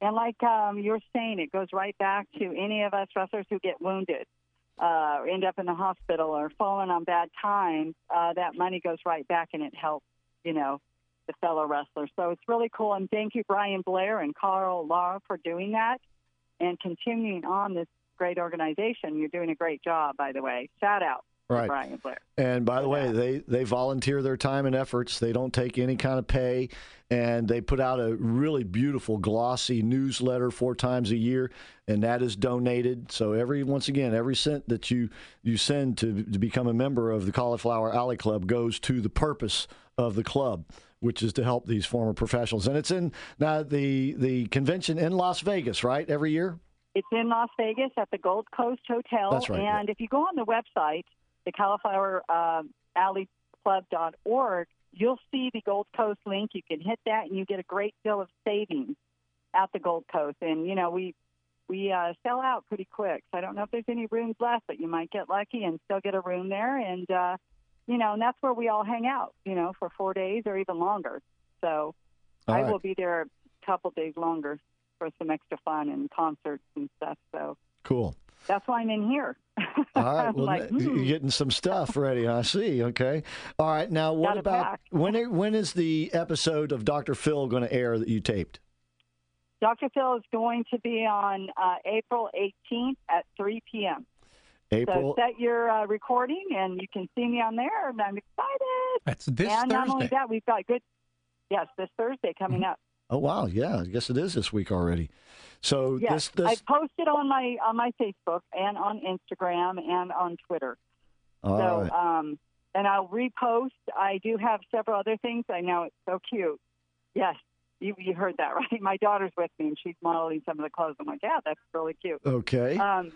and like um, you're saying, it goes right back to any of us wrestlers who get wounded. Uh, or end up in the hospital or falling on bad times, uh, that money goes right back and it helps, you know, the fellow wrestlers. So it's really cool. And thank you, Brian Blair and Carl Lara, for doing that and continuing on this great organization. You're doing a great job, by the way. Shout out Right. Brian Blair. And by the way, they they volunteer their time and efforts. They don't take any kind of pay, and they put out a really beautiful, glossy newsletter four times a year, and that is donated. So every once again, every cent that you you send to to become a member of the Cauliflower Alley Club goes to the purpose of the club. Which is to help these former professionals, and it's in now the the convention in Las Vegas, right? Every year. It's in Las Vegas at the Gold Coast Hotel. That's right, And if you go on the website, the Cauliflower um, Alley Club.org, you'll see the Gold Coast link. You can hit that, and you get a great deal of savings at the Gold Coast. And you know we we uh, sell out pretty quick. So I don't know if there's any rooms left, but you might get lucky and still get a room there. And uh, you know, and that's where we all hang out. You know, for four days or even longer. So All I right. will be there a couple days longer for some extra fun and concerts and stuff. So Cool. That's why I'm in here. [LAUGHS] All right. Well, like, hmm. you're getting some stuff ready. I see. Okay. All right. Now, what Gotta about pack. when? it- When is the episode of Dr. Phil going to air that you taped? Dr. Phil is going to be on uh, April 18th at 3 p.m. April. So set your uh, recording, and you can see me on there. And I'm excited. That's this and not only that, we've got good. Yes, this Thursday coming up. Oh wow. Yeah. I guess it is this week already. So Yes, this I posted on my on my Facebook and on Instagram and on Twitter. All so, right. um, and I'll repost. I do have several other things. I know it's so cute. Yes, you you heard that [LAUGHS] right. My daughter's with me, and she's modeling some of the clothes. I'm like, yeah, that's really cute. Okay. Um,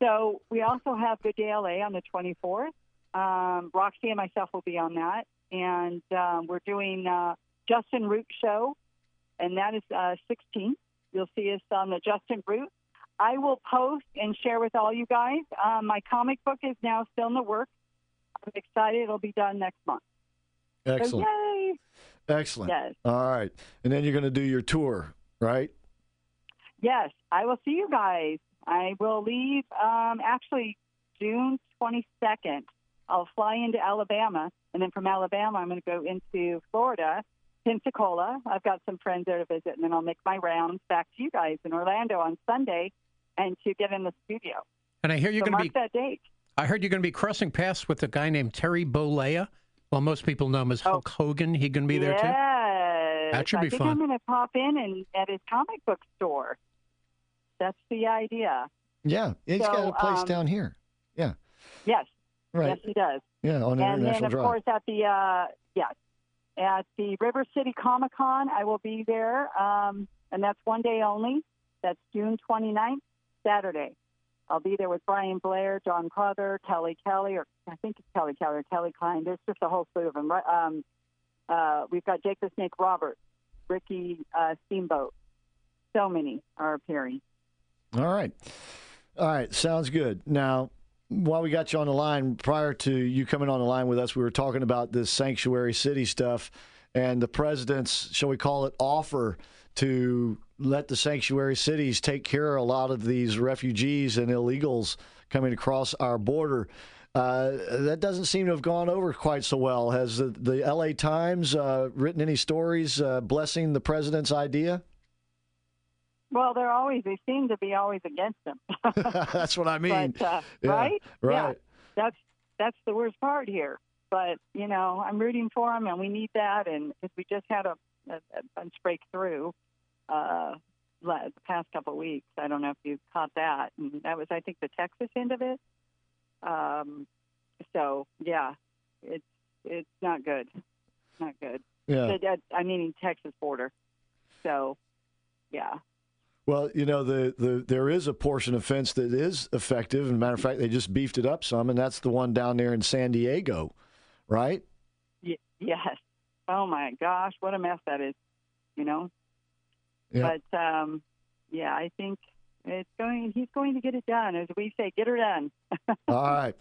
so we also have Good Day LA on the 24th. Um, Roxy and myself will be on that, and um, we're doing uh, Justin Root show, and that is uh, 16th. You'll see us on the Justin Root. I will post and share with all you guys. Um, my comic book is now still in the works. I'm excited. It'll be done next month. So Excellent. yay! Excellent. Yes. All right. And then you're going to do your tour, right? Yes, I will see you guys. I will leave um, actually June 22nd. I'll fly into Alabama, and then from Alabama, I'm going to go into Florida, Pensacola. I've got some friends there to visit, and then I'll make my rounds back to you guys in Orlando on Sunday and to get in the studio. And I hear you're so going to mark be. that date. I heard you're going to be crossing paths with a guy named Terry Bollea. Well, most people know him as Hulk Hogan. He going to be there too. Yes. That should I be think fun. I'm going to pop in and at his comic book store. That's the idea. Yeah. He's So, got a place um, down here. Yeah. Yes. Right. Yes, he does. Yeah, on and International then, of Drive. course, at the uh, yes, at the River City Comic Con, I will be there, um, and that's one day only. That's June 29th, Saturday. I'll be there with Brian Blair, John Crother, Kelly Kelly, or I think it's Kelly Kelly or Kelly Klein. There's just a whole slew of them. Um, uh, we've got Jake the Snake Roberts, Ricky uh, Steamboat. So many are appearing. All right. All right. Sounds good. Now, while we got you on the line, prior to you coming on the line with us, we were talking about this sanctuary city stuff and the president's, shall we call it, offer to let the sanctuary cities take care of a lot of these refugees and illegals coming across our border. Uh, that doesn't seem to have gone over quite so well. Has the, the LA Times uh, written any stories uh, blessing the president's idea? Well, they're always they seem to be always against them. [LAUGHS] [LAUGHS] That's what I mean. But, uh, Yeah, right? Yeah. right. That's that's the worst part here. But you know, I'm rooting for them, and we need that. And because we just had a, a, a bunch break through uh, the past couple of weeks. I don't know if you caught that. And that was, I think, the Texas end of it. Um, so yeah, it's it's not good. Not good. Yeah. I mean, Texas border. So yeah. Well, you know, the, the there is a portion of fence that is effective. And matter of fact, they just beefed it up some, and that's the one down there in San Diego, right? Y- yes. Oh my gosh, what a mess that is. You know. Yeah. But um, yeah, I think it's going. He's going to get it done, as we say, get her done. [LAUGHS] All right.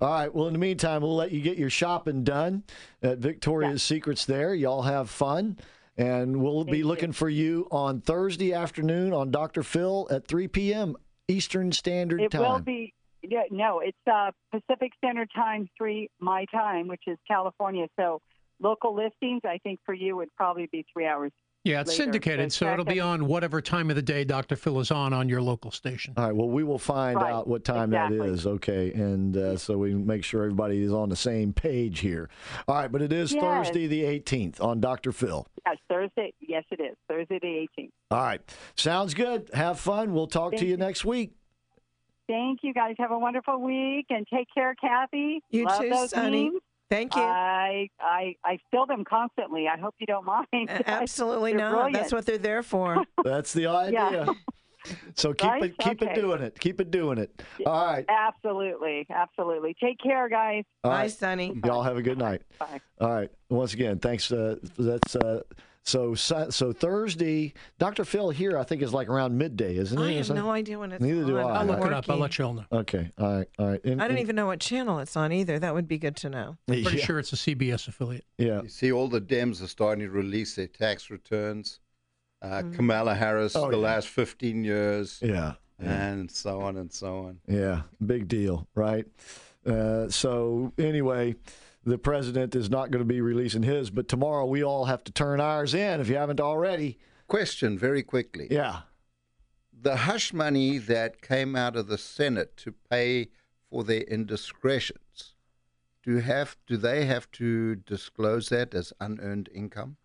All right. Well, in the meantime, we'll let you get your shopping done at Victoria's Secrets there. Y'all have fun. And we'll be looking for you on Thursday afternoon on Dr. Phil at 3 p.m. Eastern Standard it Time. will be. Yeah, no, it's uh, Pacific Standard Time three my time, which is California. So local listings, I think for you would probably be three hours. Yeah, it's later. syndicated, so it'll be on whatever time of the day Dr. Phil is on on your local station. All right. Well, we will find Right, out what time that exactly. is. Okay, and uh, so we make sure everybody is on the same page here. All right, but it is Yes. Thursday the 18th on Dr. Phil. Yes, Thursday. Yes, it is Thursday the 18th. All right, sounds good. Have fun. We'll talk to you you. next week. Thank you guys. Have a wonderful week and take care, Kathy. You Love too, those Sonny. memes. Thank you. I I I steal them constantly. I hope you don't mind. [LAUGHS] Absolutely not. brilliant. That's what they're there for. [LAUGHS] That's the idea. Yeah. So [LAUGHS] keep Right? it keep it doing it. Keep it doing it. All right. Absolutely, absolutely. Take care, guys. All Bye, right. Sonny. Y'all have a good night. Bye. All right. Once again, thanks. Uh, that's uh, so so so Thursday. Dr. Phil here, I think is like around midday, isn't he? I have no idea when it's Neither do. I. I'll look I'm it up. I'll working. let you all know. Okay. All right. All right. And- I don't and- even know what channel it's on either. That would be good to know. I'm Pretty Yeah. sure it's a CBS affiliate. Yeah. You see, all the Dems are starting to release their tax returns. Uh, Mm. Kamala Harris, Oh, the yeah. last 15 years, Yeah. and so on and so on. Yeah, big deal, right? Uh, so anyway, the president is not going to be releasing his, but tomorrow we all have to turn ours in if you haven't already. Question very quickly. Yeah. The hush money that came out of the Senate to pay for their indiscretions, do have do they have to disclose that as unearned income?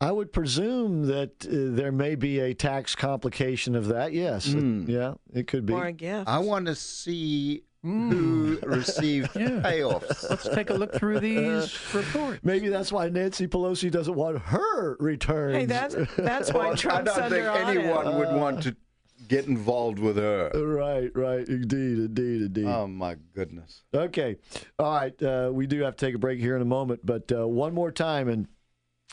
I would presume that uh, there may be a tax complication of that. Yes. Mm. yeah, it could be. Or a gift. I want to see who received [LAUGHS] payoffs. Let's take a look through these reports. Maybe that's why Nancy Pelosi doesn't want her returns. Hey, that's that's [LAUGHS] why Well, Trump's I don't think under audit. anyone would want to get involved with her. right, right, indeed, indeed, indeed. Oh my goodness! Okay. All right. Uh, we do have to take a break here in a moment, but uh, one more time. And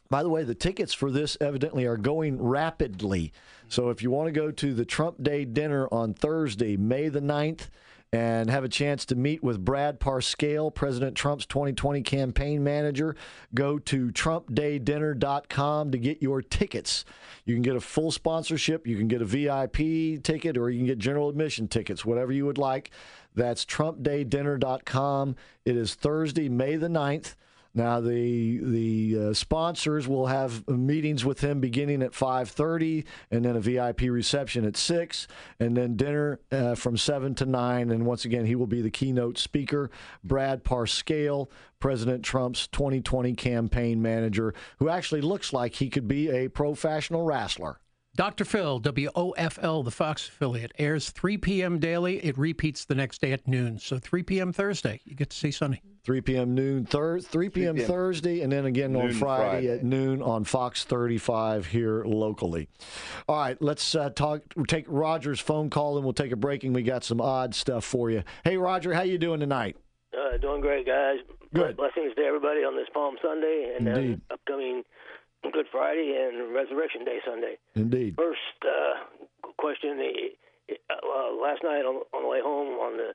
by the way, the tickets for this evidently are going rapidly. So if you want to go to the Trump Day dinner on Thursday, May the 9th and have a chance to meet with Brad Parscale, President Trump's 2020 campaign manager. Go to TrumpDayDinner.com to get your tickets. You can get a full sponsorship, you can get a VIP ticket, or you can get general admission tickets, whatever you would like. That's TrumpDayDinner.com. It is Thursday, May the 9th. Now the the uh, sponsors will have meetings with him beginning at 5:30, and then a VIP reception at six, and then dinner uh, from seven to nine. And once again, he will be the keynote speaker. Brad Parscale, President Trump's 2020 campaign manager, who actually looks like he could be a professional wrestler. Dr. Phil, WOFL, the Fox affiliate, airs 3 p.m. daily. It repeats the next day at noon. So 3 p.m. Thursday, you get to see Sonny. 3 p.m. noon thir- 3 p.m. 3 p.m. Thursday, and then again on Friday, Friday. at noon on Fox 35 here locally. All right, let's uh, talk. Take Roger's phone call, and we'll take a break. And we got some odd stuff for you. Hey, Roger, how you doing tonight? Uh, doing great, guys. Good. Blessings to everybody on this Palm Sunday and then Indeed. upcoming Good Friday and Resurrection Day Sunday. Indeed. First uh, question: uh, uh, Last night on, on the way home on the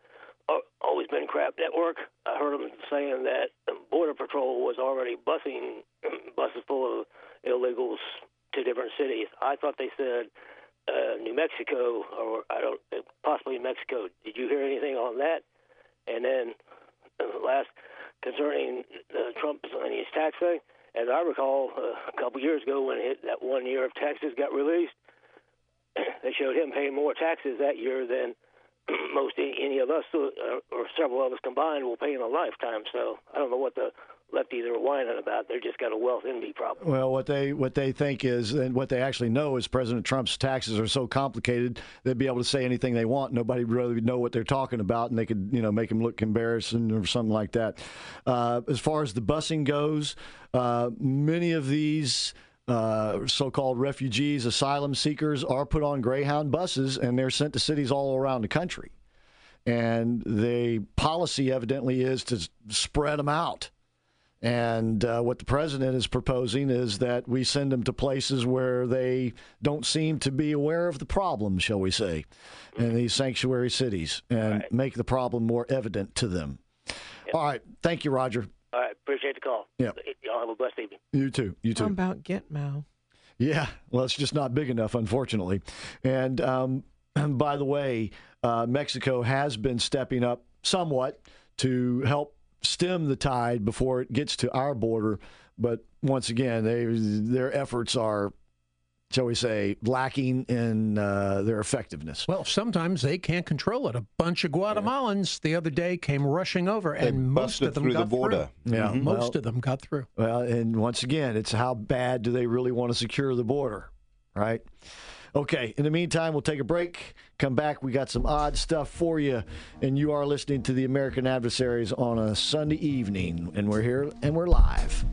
uh, Always Been Crap Network, I heard them saying that Border Patrol was already busing buses full of illegals to different cities. I thought they said uh, New Mexico or I don't possibly Mexico. Did you hear anything on that? And then uh, last concerning uh, Trump's and his tax thing, as I recall, uh, a couple years ago when it, that one year of taxes got released, [CLEARS THROAT] they showed him paying more taxes that year than [CLEARS THROAT] most any of us uh, or several of us combined will pay in a lifetime. So I don't know what the lefties are whining about. They're just got a wealth envy problem. Well, what they what they think is, and what they actually know is, President Trump's taxes are so complicated they'd be able to say anything they want. Nobody would really know what they're talking about, and they could you know make him look embarrassing or something like that. Uh, as far as the busing goes, uh, many of these. Uh, so-called refugees, asylum seekers are put on Greyhound buses and they're sent to cities all around the country. And the policy evidently is to spread them out. And uh, what the president is proposing is that we send them to places where they don't seem to be aware of the problem, shall we say, in these sanctuary cities, and make the problem more evident to them. All right. Thank you, Roger. All right, appreciate the call. Yeah. Y'all have a blessed evening. You too. You too. How about Gitmo? Yeah, well, it's just not big enough, unfortunately. And um, [CLEARS THROAT] by the way, uh, Mexico has been stepping up somewhat to help stem the tide before it gets to our border. But once again, they their efforts are, shall we say, lacking in uh, their effectiveness. Well, sometimes they can't control it. A bunch of Guatemalans the other day came rushing over, They and most of them through the got border. Through. Yeah, Mhm. most well- of them got through. Well, and once again, it's how bad do they really want to secure the border, right? Okay, in the meantime, we'll take a break. Come back. We got some odd stuff for you. And you are listening to the American Adversaries on a Sunday evening. And we're here and we're live.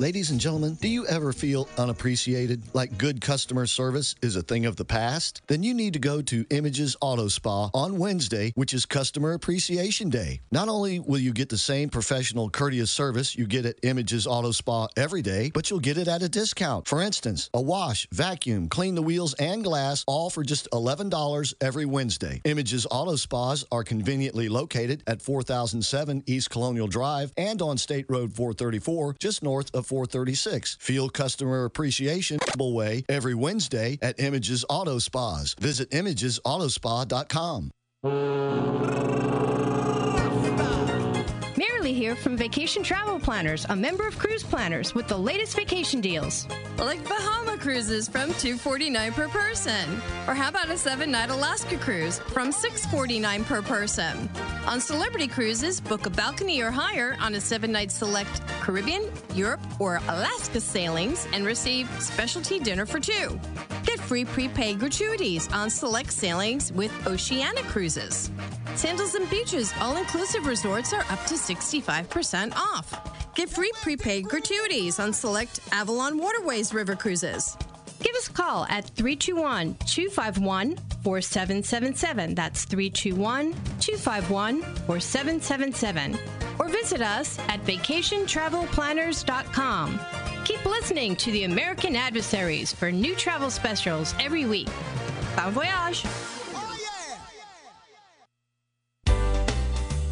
Ladies and gentlemen, do you ever feel unappreciated, like good customer service is a thing of the past? Then you need to go to Images Auto Spa on Wednesday, which is Customer Appreciation Day. Not only will you get the same professional, courteous service you get at Images Auto Spa every day, but you'll get it at a discount. For instance, a wash, vacuum, clean the wheels, and glass, all for just $11 every Wednesday. Images Auto Spas are conveniently located at 4007 East Colonial Drive and on State Road 434, just north of 436. Feel customer appreciation way every Wednesday at Images Auto Spas. Visit imagesautospa.com. Mary here from Vacation Travel Planners, a member of Cruise Planners with the latest vacation deals. Like Bahama cruises from 249 per person. Or how about a seven night Alaska cruise from 649 per person? On Celebrity Cruises, book a balcony or higher on a seven night select Caribbean, Europe, or Alaska sailings and receive specialty dinner for two. Get free prepaid gratuities on select sailings with Oceania Cruises. Sandals and Beaches all inclusive resorts are up to 65% off. Get free prepaid gratuities on select Avalon Waterways River Cruises. Give us a call at 321 251 4777. That's 321 251 4777. Or visit us at vacationtravelplanners.com. Keep listening to the American Adversaries for new travel specials every week. Bon voyage!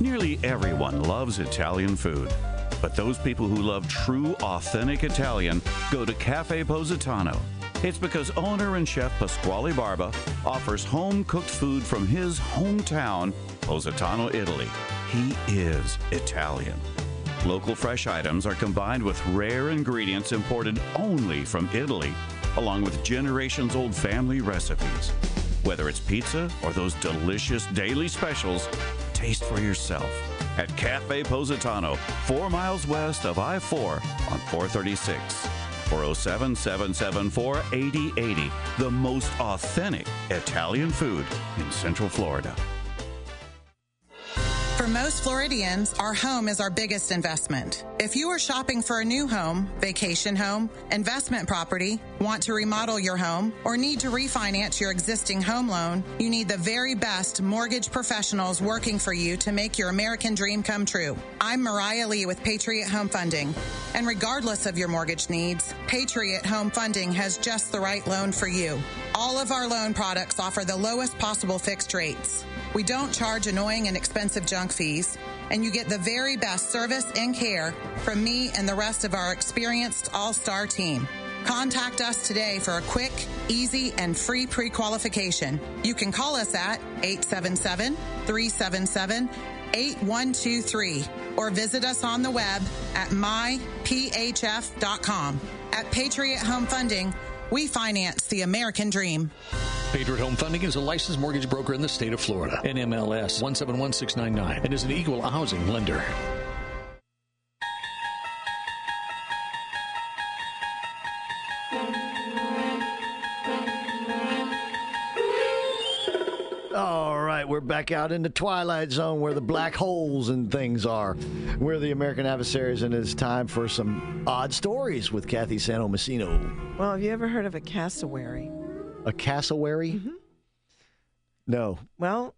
Nearly everyone loves Italian food. But those people who love true, authentic Italian go to Cafe Positano. It's because owner and chef Pasquale Barba offers home cooked food from his hometown, Positano, Italy. He is Italian. Local fresh items are combined with rare ingredients imported only from Italy, along with generations old family recipes. Whether it's pizza or those delicious daily specials, taste for yourself at Cafe Positano, four miles west of I 4 on 436. 407 774 8080. The most authentic Italian food in Central Florida. For most Floridians, our home is our biggest investment. If you are shopping for a new home, vacation home, investment property, want to remodel your home, or need to refinance your existing home loan, you need the very best mortgage professionals working for you to make your American dream come true. I'm Mariah Lee with Patriot Home Funding. And regardless of your mortgage needs, Patriot Home Funding has just the right loan for you. All of our loan products offer the lowest possible fixed rates. We don't charge annoying and expensive junk fees, and you get the very best service and care from me and the rest of our experienced all star team. Contact us today for a quick, easy, and free pre qualification. You can call us at 877 377 8123 or visit us on the web at myphf.com. At Patriot Home Funding, we finance the American dream. Patriot Home Funding is a licensed mortgage broker in the state of Florida. NMLS 171699 and is an equal housing lender. All right, we're back out in the twilight zone where the black holes and things are. We're the American adversaries, and it's time for some odd stories with Kathy Santamassino. Well, have you ever heard of a cassowary? A cassowary? Mm-hmm. No. Well,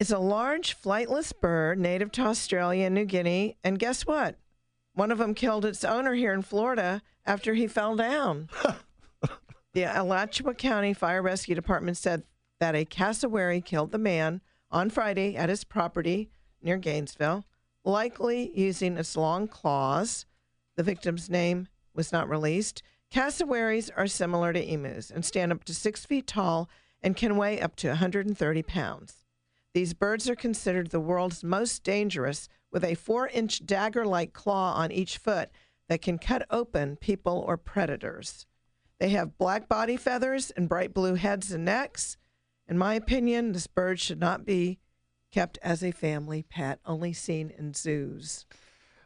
it's a large flightless bird native to Australia and New Guinea. And guess what? One of them killed its owner here in Florida after he fell down. [LAUGHS] the Alachua County Fire Rescue Department said that a cassowary killed the man on Friday at his property near Gainesville, likely using its long claws. The victim's name was not released. Cassowaries are similar to emus and stand up to six feet tall and can weigh up to 130 pounds. These birds are considered the world's most dangerous, with a four inch dagger like claw on each foot that can cut open people or predators. They have black body feathers and bright blue heads and necks. In my opinion, this bird should not be kept as a family pet, only seen in zoos.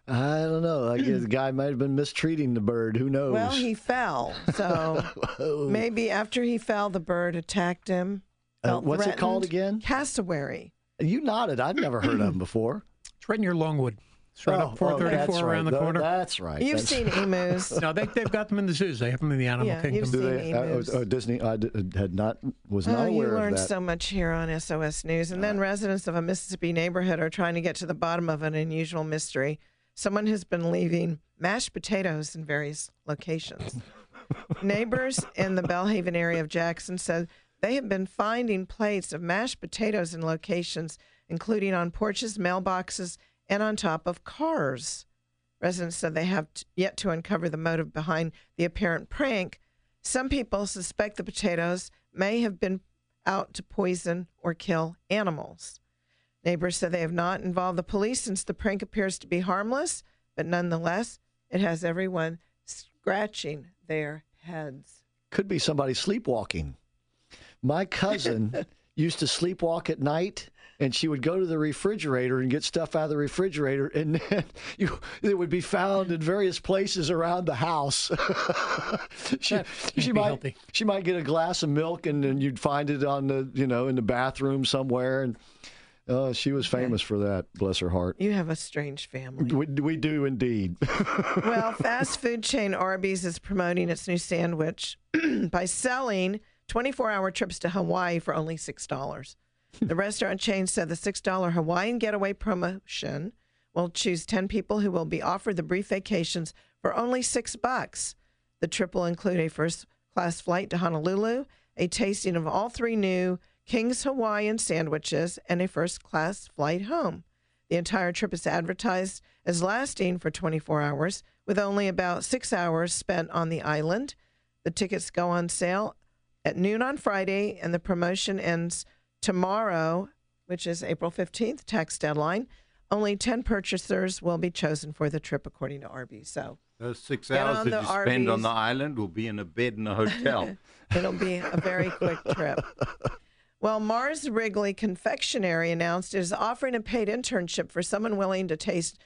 I don't know. I guess the guy might have been mistreating the bird. Who knows? Well, he fell. So [LAUGHS] maybe after he fell, the bird attacked him. Uh, felt what's it called again? Cassowary. You nodded. I've never heard of them before. It's right near Longwood. It's right Oh, up 434 oh, that's around right. the corner. That's right. You've That's- seen emus. no, they, they've got them in the zoos. They have them in the animal Yeah, kingdom. you've seen they? uh, emus. oh, oh, Disney. I d- had not. Was not Oh, you aware of learned so much here on SOS News. And then residents of a Mississippi neighborhood are trying to get to the bottom of an unusual mystery. Someone has been leaving mashed potatoes in various locations. [LAUGHS] Neighbors in the Belhaven area of Jackson said they have been finding plates of mashed potatoes in locations, including on porches, mailboxes, and on top of cars. Residents said they have t- yet to uncover the motive behind the apparent prank. Some people suspect the potatoes may have been out to poison or kill animals. Neighbors said they have not involved the police since the prank appears to be harmless, but nonetheless, it has everyone scratching their heads. Could be somebody sleepwalking. My cousin [LAUGHS] used to sleepwalk at night, and she would go to the refrigerator and get stuff out of the refrigerator, and [LAUGHS] then you, it would be found in various places around the house. [LAUGHS] she she might healthy. she might get a glass of milk, and then you'd find it on the you know in the bathroom somewhere, and uh, she was famous for that. Bless her heart. You have a strange family. We, we do indeed. [LAUGHS] well, fast food chain Arby's is promoting its new sandwich [CLEARS THROAT] by selling 24 hour trips to Hawaii for only $6. The restaurant chain said the $6 Hawaiian getaway promotion will choose 10 people who will be offered the brief vacations for only 6 bucks. The trip will include a first class flight to Honolulu, a tasting of all three new King's Hawaiian sandwiches, and a first class flight home. The entire trip is advertised as lasting for 24 hours, with only about six hours spent on the island. The tickets go on sale at noon on Friday, and the promotion ends tomorrow, which is April 15th, tax deadline. Only 10 purchasers will be chosen for the trip, according to Arby's. So Those six hours that you spend on the island will be in a bed in a hotel. [LAUGHS] It'll be a very quick trip. [LAUGHS] Well, Mars Wrigley Confectionery announced it is offering a paid internship for someone willing to taste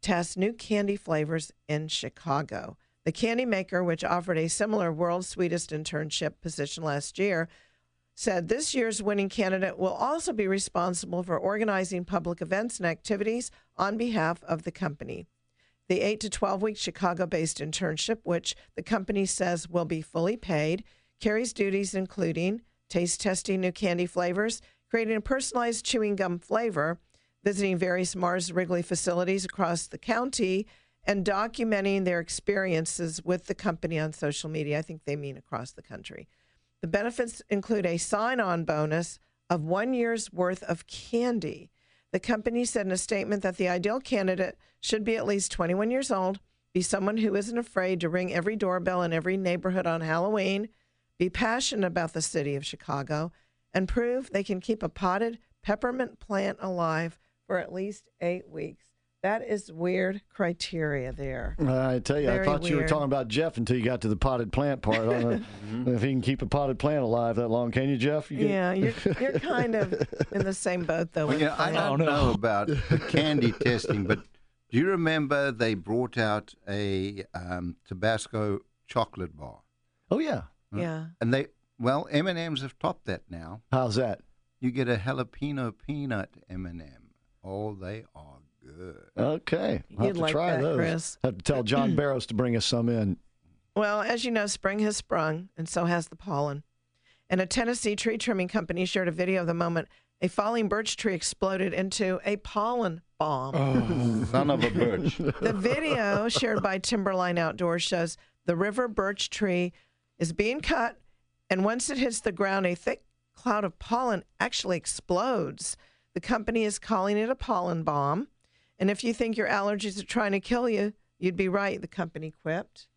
test new candy flavors in Chicago. The candy maker, which offered a similar world's sweetest internship position last year, said this year's winning candidate will also be responsible for organizing public events and activities on behalf of the company. The 8 to 12 week Chicago based internship, which the company says will be fully paid, carries duties including taste testing new candy flavors, creating a personalized chewing gum flavor, visiting various Mars Wrigley facilities across the county, and documenting their experiences with the company on social media. I think they mean across the country. The benefits include a sign on bonus of one year's worth of candy. The company said in a statement that the ideal candidate should be at least 21 years old, be someone who isn't afraid to ring every doorbell in every neighborhood on Halloween, be passionate about the city of Chicago, and prove they can keep a potted peppermint plant alive for at least eight weeks. That is weird criteria there. I tell you, I Very thought you were talking about Jeff until you got to the potted plant part. I don't know [LAUGHS] if he can keep a potted plant alive that long. Can you, Jeff? You can- Yeah, you're, you're kind of in the same boat, though. Well, with yeah, I don't know [LAUGHS] about the candy testing, but do you remember they brought out a um, Tabasco chocolate bar? Oh yeah, Uh, yeah. and they well M and M's have topped that now. How's that? You get a jalapeno peanut M and m Oh, they are good. Okay, I'll have You'd to like try that, those. Chris. Have to tell John [CLEARS THROAT] Barrows to bring us some in. Well, as you know, spring has sprung, and so has the pollen. And a Tennessee tree trimming company shared a video of the moment a falling birch tree exploded into a pollen bomb. Oh, [LAUGHS] Son of a birch. The video shared by Timberline Outdoors shows the river birch tree is being cut, and once it hits the ground, a thick cloud of pollen actually explodes. The company is calling it a pollen bomb. And if you think your allergies are trying to kill you, you'd be right, the company quipped.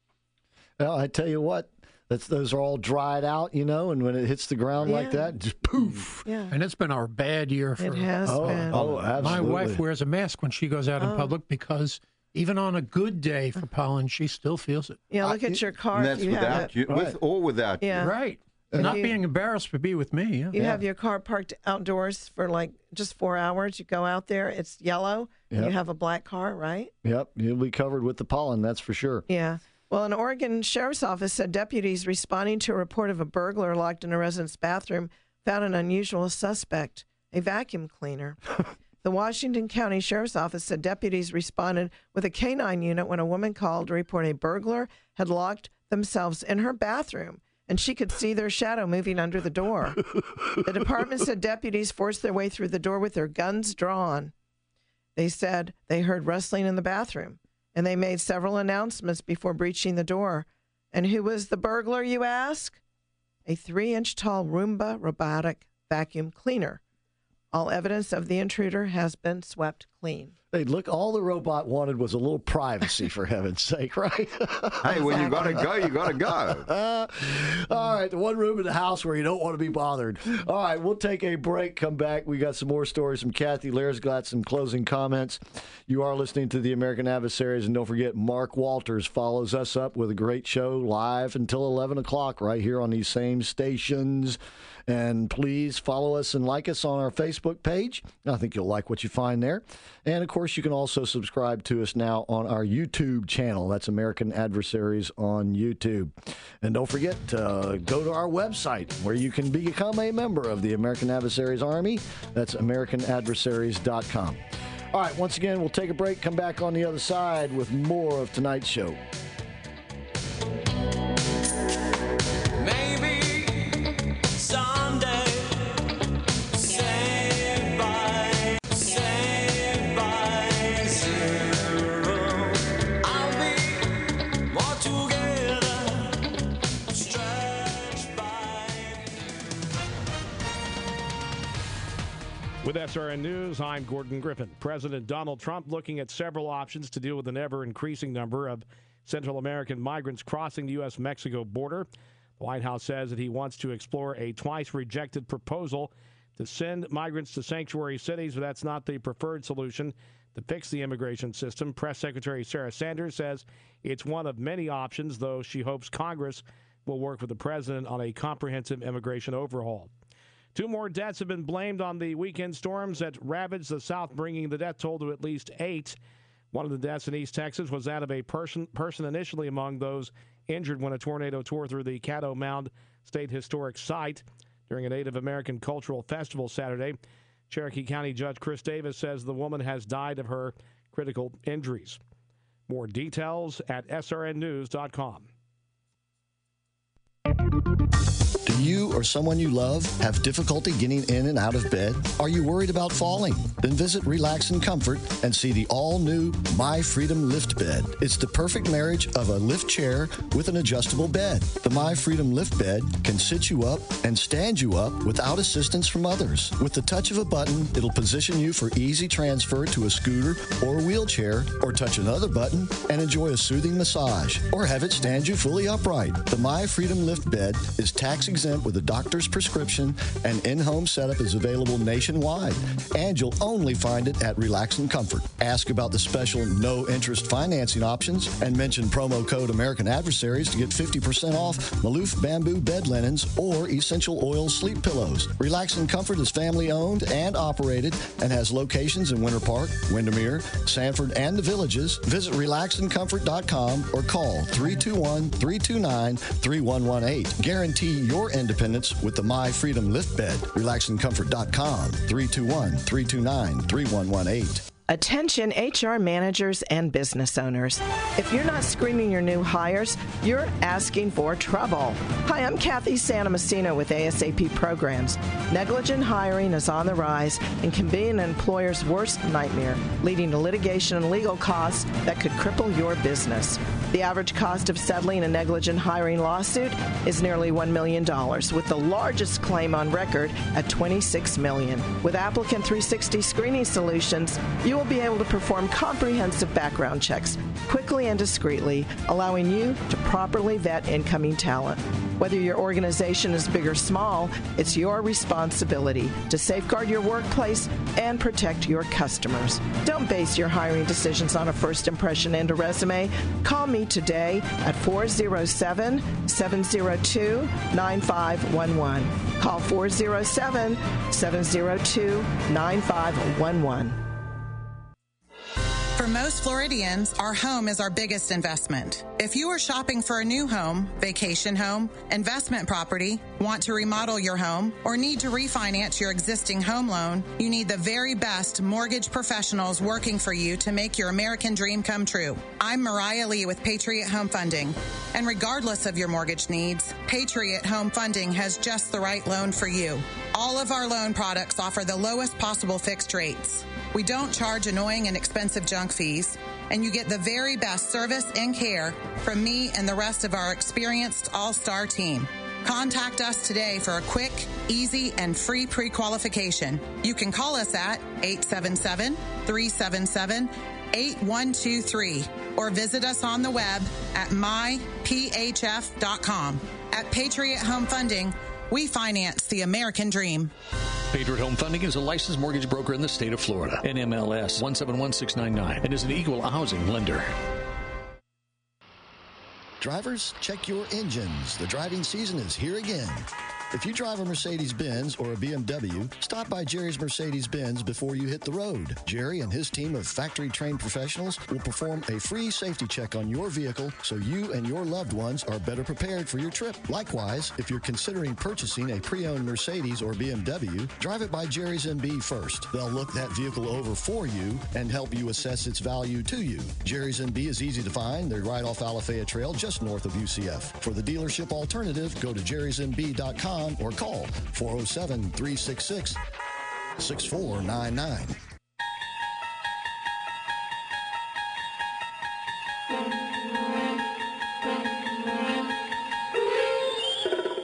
Well, I tell you what, that's those are all dried out, you know, and when it hits the ground like that, just poof. Mm, yeah. And it's been our bad year for It has Oh, been. oh, absolutely. My wife wears a mask when she goes out in Oh. public because even on a good day for pollen, she still feels it. Yeah, look at your car. And that's you have without it. you, with or without Yeah. Right. If Not you- being embarrassed to be with me. Yeah. You have your car parked outdoors for like just four hours. You go out there, it's yellow, and Yep. you have a black car, right? Yep, you'll be covered with the pollen, that's for sure. Yeah. Well, an Oregon sheriff's office said deputies responding to a report of a burglar locked in a resident's bathroom found an unusual suspect, a vacuum cleaner. [LAUGHS] the Washington County Sheriff's Office said deputies responded with a canine unit when a woman called to report a burglar had locked themselves in her bathroom and she could see their shadow moving under the door. [LAUGHS] the department said deputies forced their way through the door with their guns drawn. They said they heard rustling in the bathroom and they made several announcements before breaching the door. And who was the burglar, you ask? A three inch tall Roomba robotic vacuum cleaner. All evidence of the intruder has been swept clean. Hey, look, all the robot wanted was a little privacy, for heaven's sake, right? [LAUGHS] Hey, when you got to go, you got to go. Uh, [LAUGHS] all right, the one room in the house where you don't want to be bothered. All right, we'll take a break, come back. We got some more stories from Kathy. Lair's got some closing comments. You are listening to the American Adversaries, and don't forget, Mark Walters follows us up with a great show live until 11 o'clock right here on these same stations. And please follow us and like us on our Facebook page. I think you'll like what you find there. And of course, you can also subscribe to us now on our YouTube channel. That's American Adversaries on YouTube. And don't forget to go to our website where you can become a member of the American Adversaries Army. That's AmericanAdversaries.com. All right, once again, we'll take a break, come back on the other side with more of tonight's show. With SRN News, I'm Gordon Griffin. President Donald Trump looking at several options to deal with an ever increasing number of Central American migrants crossing the U.S. Mexico border. The White House says that he wants to explore a twice rejected proposal to send migrants to sanctuary cities, but that's not the preferred solution to fix the immigration system. Press Secretary Sarah Sanders says it's one of many options, though she hopes Congress will work with the president on a comprehensive immigration overhaul. Two more deaths have been blamed on the weekend storms that ravaged the South, bringing the death toll to at least eight. One of the deaths in East Texas was that of a person, person initially among those injured when a tornado tore through the Caddo Mounds State Historic Site during a Native American Cultural Festival Saturday. Cherokee County Judge Chris Davis says the woman has died of her critical injuries. More details at srnnews.com. Do you or someone you love have difficulty getting in and out of bed? Are you worried about falling? Then visit Relax and Comfort and see the all new My Freedom Lift Bed. It's the perfect marriage of a lift chair with an adjustable bed. The My Freedom Lift Bed can sit you up and stand you up without assistance from others. With the touch of a button, it'll position you for easy transfer to a scooter or wheelchair, or touch another button and enjoy a soothing massage, or have it stand you fully upright. The My Freedom Lift Bed is tax exempt with a doctor's prescription and in-home setup is available nationwide. And you'll only find it at Relax and Comfort. Ask about the special no interest financing options and mention promo code American Adversaries to get 50% off Malouf bamboo bed linens or essential oil sleep pillows. Relax and Comfort is family owned and operated and has locations in Winter Park, Windermere, Sanford, and the Villages. Visit relaxandcomfort.com or call 321 329 3118. Guarantee your independence with the My Freedom Lift Bed. Relaxandcomfort.com 321 329 3118. Attention HR managers and business owners. If you're not screening your new hires, you're asking for trouble. Hi, I'm Kathy Santamassino with ASAP Programs. Negligent hiring is on the rise and can be an employer's worst nightmare, leading to litigation and legal costs that could cripple your business. The average cost of settling a negligent hiring lawsuit is nearly $1 million, with the largest claim on record at 26 million. With Applicant 360 screening solutions, you will be able to perform comprehensive background checks quickly and discreetly, allowing you to properly vet incoming talent. Whether your organization is big or small, it's your responsibility to safeguard your workplace and protect your customers. Don't base your hiring decisions on a first impression and a resume. Call me today at 407 702 9511. Call 407 702 9511. For most Floridians, our home is our biggest investment. If you are shopping for a new home, vacation home, investment property, want to remodel your home, or need to refinance your existing home loan, you need the very best mortgage professionals working for you to make your American dream come true. I'm Mariah Lee with Patriot Home Funding. And regardless of your mortgage needs, Patriot Home Funding has just the right loan for you. All of our loan products offer the lowest possible fixed rates. We don't charge annoying and expensive junk fees, and you get the very best service and care from me and the rest of our experienced all star team. Contact us today for a quick, easy, and free pre qualification. You can call us at 877 377 8123 or visit us on the web at myphf.com. At Patriot Home Funding, we finance the American dream. Patriot Home Funding is a licensed mortgage broker in the state of Florida. NMLS 171699 and is an equal housing lender. Drivers, check your engines. The driving season is here again. If you drive a Mercedes Benz or a BMW, stop by Jerry's Mercedes Benz before you hit the road. Jerry and his team of factory trained professionals will perform a free safety check on your vehicle so you and your loved ones are better prepared for your trip. Likewise, if you're considering purchasing a pre owned Mercedes or BMW, drive it by Jerry's MB first. They'll look that vehicle over for you and help you assess its value to you. Jerry's MB is easy to find. They're right off Alafaya Trail, just north of UCF. For the dealership alternative, go to jerrysmb.com or call 407 366 6499.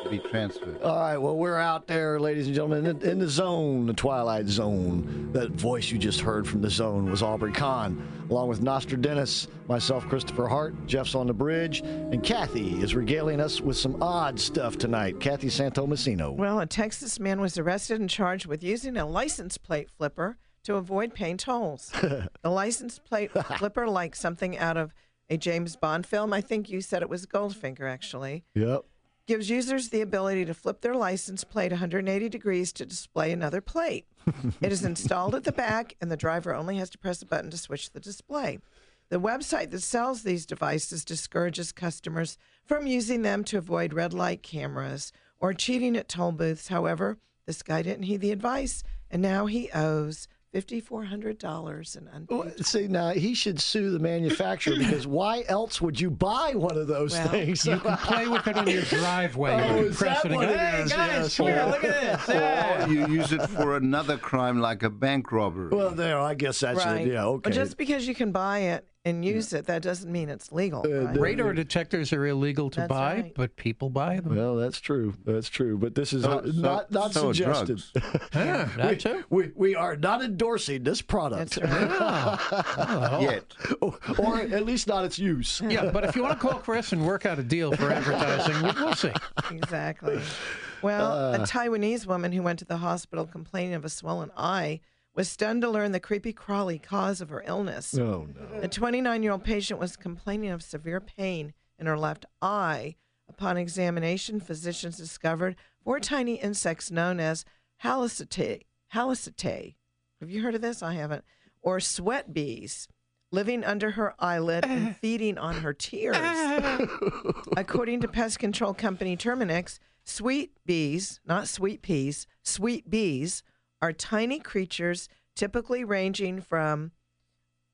Be transfer. All right, well, we're out there, ladies and gentlemen, in, in the zone, the Twilight Zone. That voice you just heard from the zone was Aubrey Kahn, along with Nostradamus, myself, Christopher Hart, Jeff's on the bridge, and Kathy is regaling us with some odd stuff tonight. Kathy Santamassino. Well, a Texas man was arrested and charged with using a license plate flipper to avoid paying tolls. [LAUGHS] the license plate [LAUGHS] flipper, like something out of a James Bond film, I think you said it was Goldfinger, actually, Yep. Gives users the ability to flip their license plate 180 degrees to display another plate. it is installed at the back, and the driver only has to press a button to switch the display. The website that sells these devices discourages customers from using them to avoid red light cameras or cheating at toll booths. However, this guy didn't heed the advice, and now he owes $5,400 in unpaid. Well, See, now he should sue the manufacturer [LAUGHS] because why else would you buy one of those Well, things? You can play with it on your [LAUGHS] driveway. Oh, you is press that it and what it hey, is? guys, Yes, come here, look at this. [LAUGHS] Yeah. Or you use it for another crime like a bank robbery. Well, there, I guess that's right. it. Yeah, okay. Well, just because you can buy it and use it, that doesn't mean it's legal. right? Radar detectors are illegal to That's buy, right. but people buy them. Well, that's true. That's true. But this is So- not so- not, not so suggested. [LAUGHS] Yeah, we, that too. we, we are not endorsing this product. Right. Oh. [LAUGHS] Yet. or, or at least not its use. Yeah, but if you want to call Chris and work out a deal for advertising, we- we'll see. exactly. Well, Uh. a Taiwanese woman who went to the hospital complaining of a swollen eye was stunned to learn the creepy crawly cause of her illness. Oh no. The 29 year old patient was complaining of severe pain in her left eye. Upon examination, physicians discovered four tiny insects known as halicitae. Halicitae. Have you heard of this? I haven't. Or sweat bees living under her eyelid and [LAUGHS] feeding on her tears. [LAUGHS] According to pest control company Terminix, sweet bees, not sweet peas, sweet bees are tiny creatures typically ranging from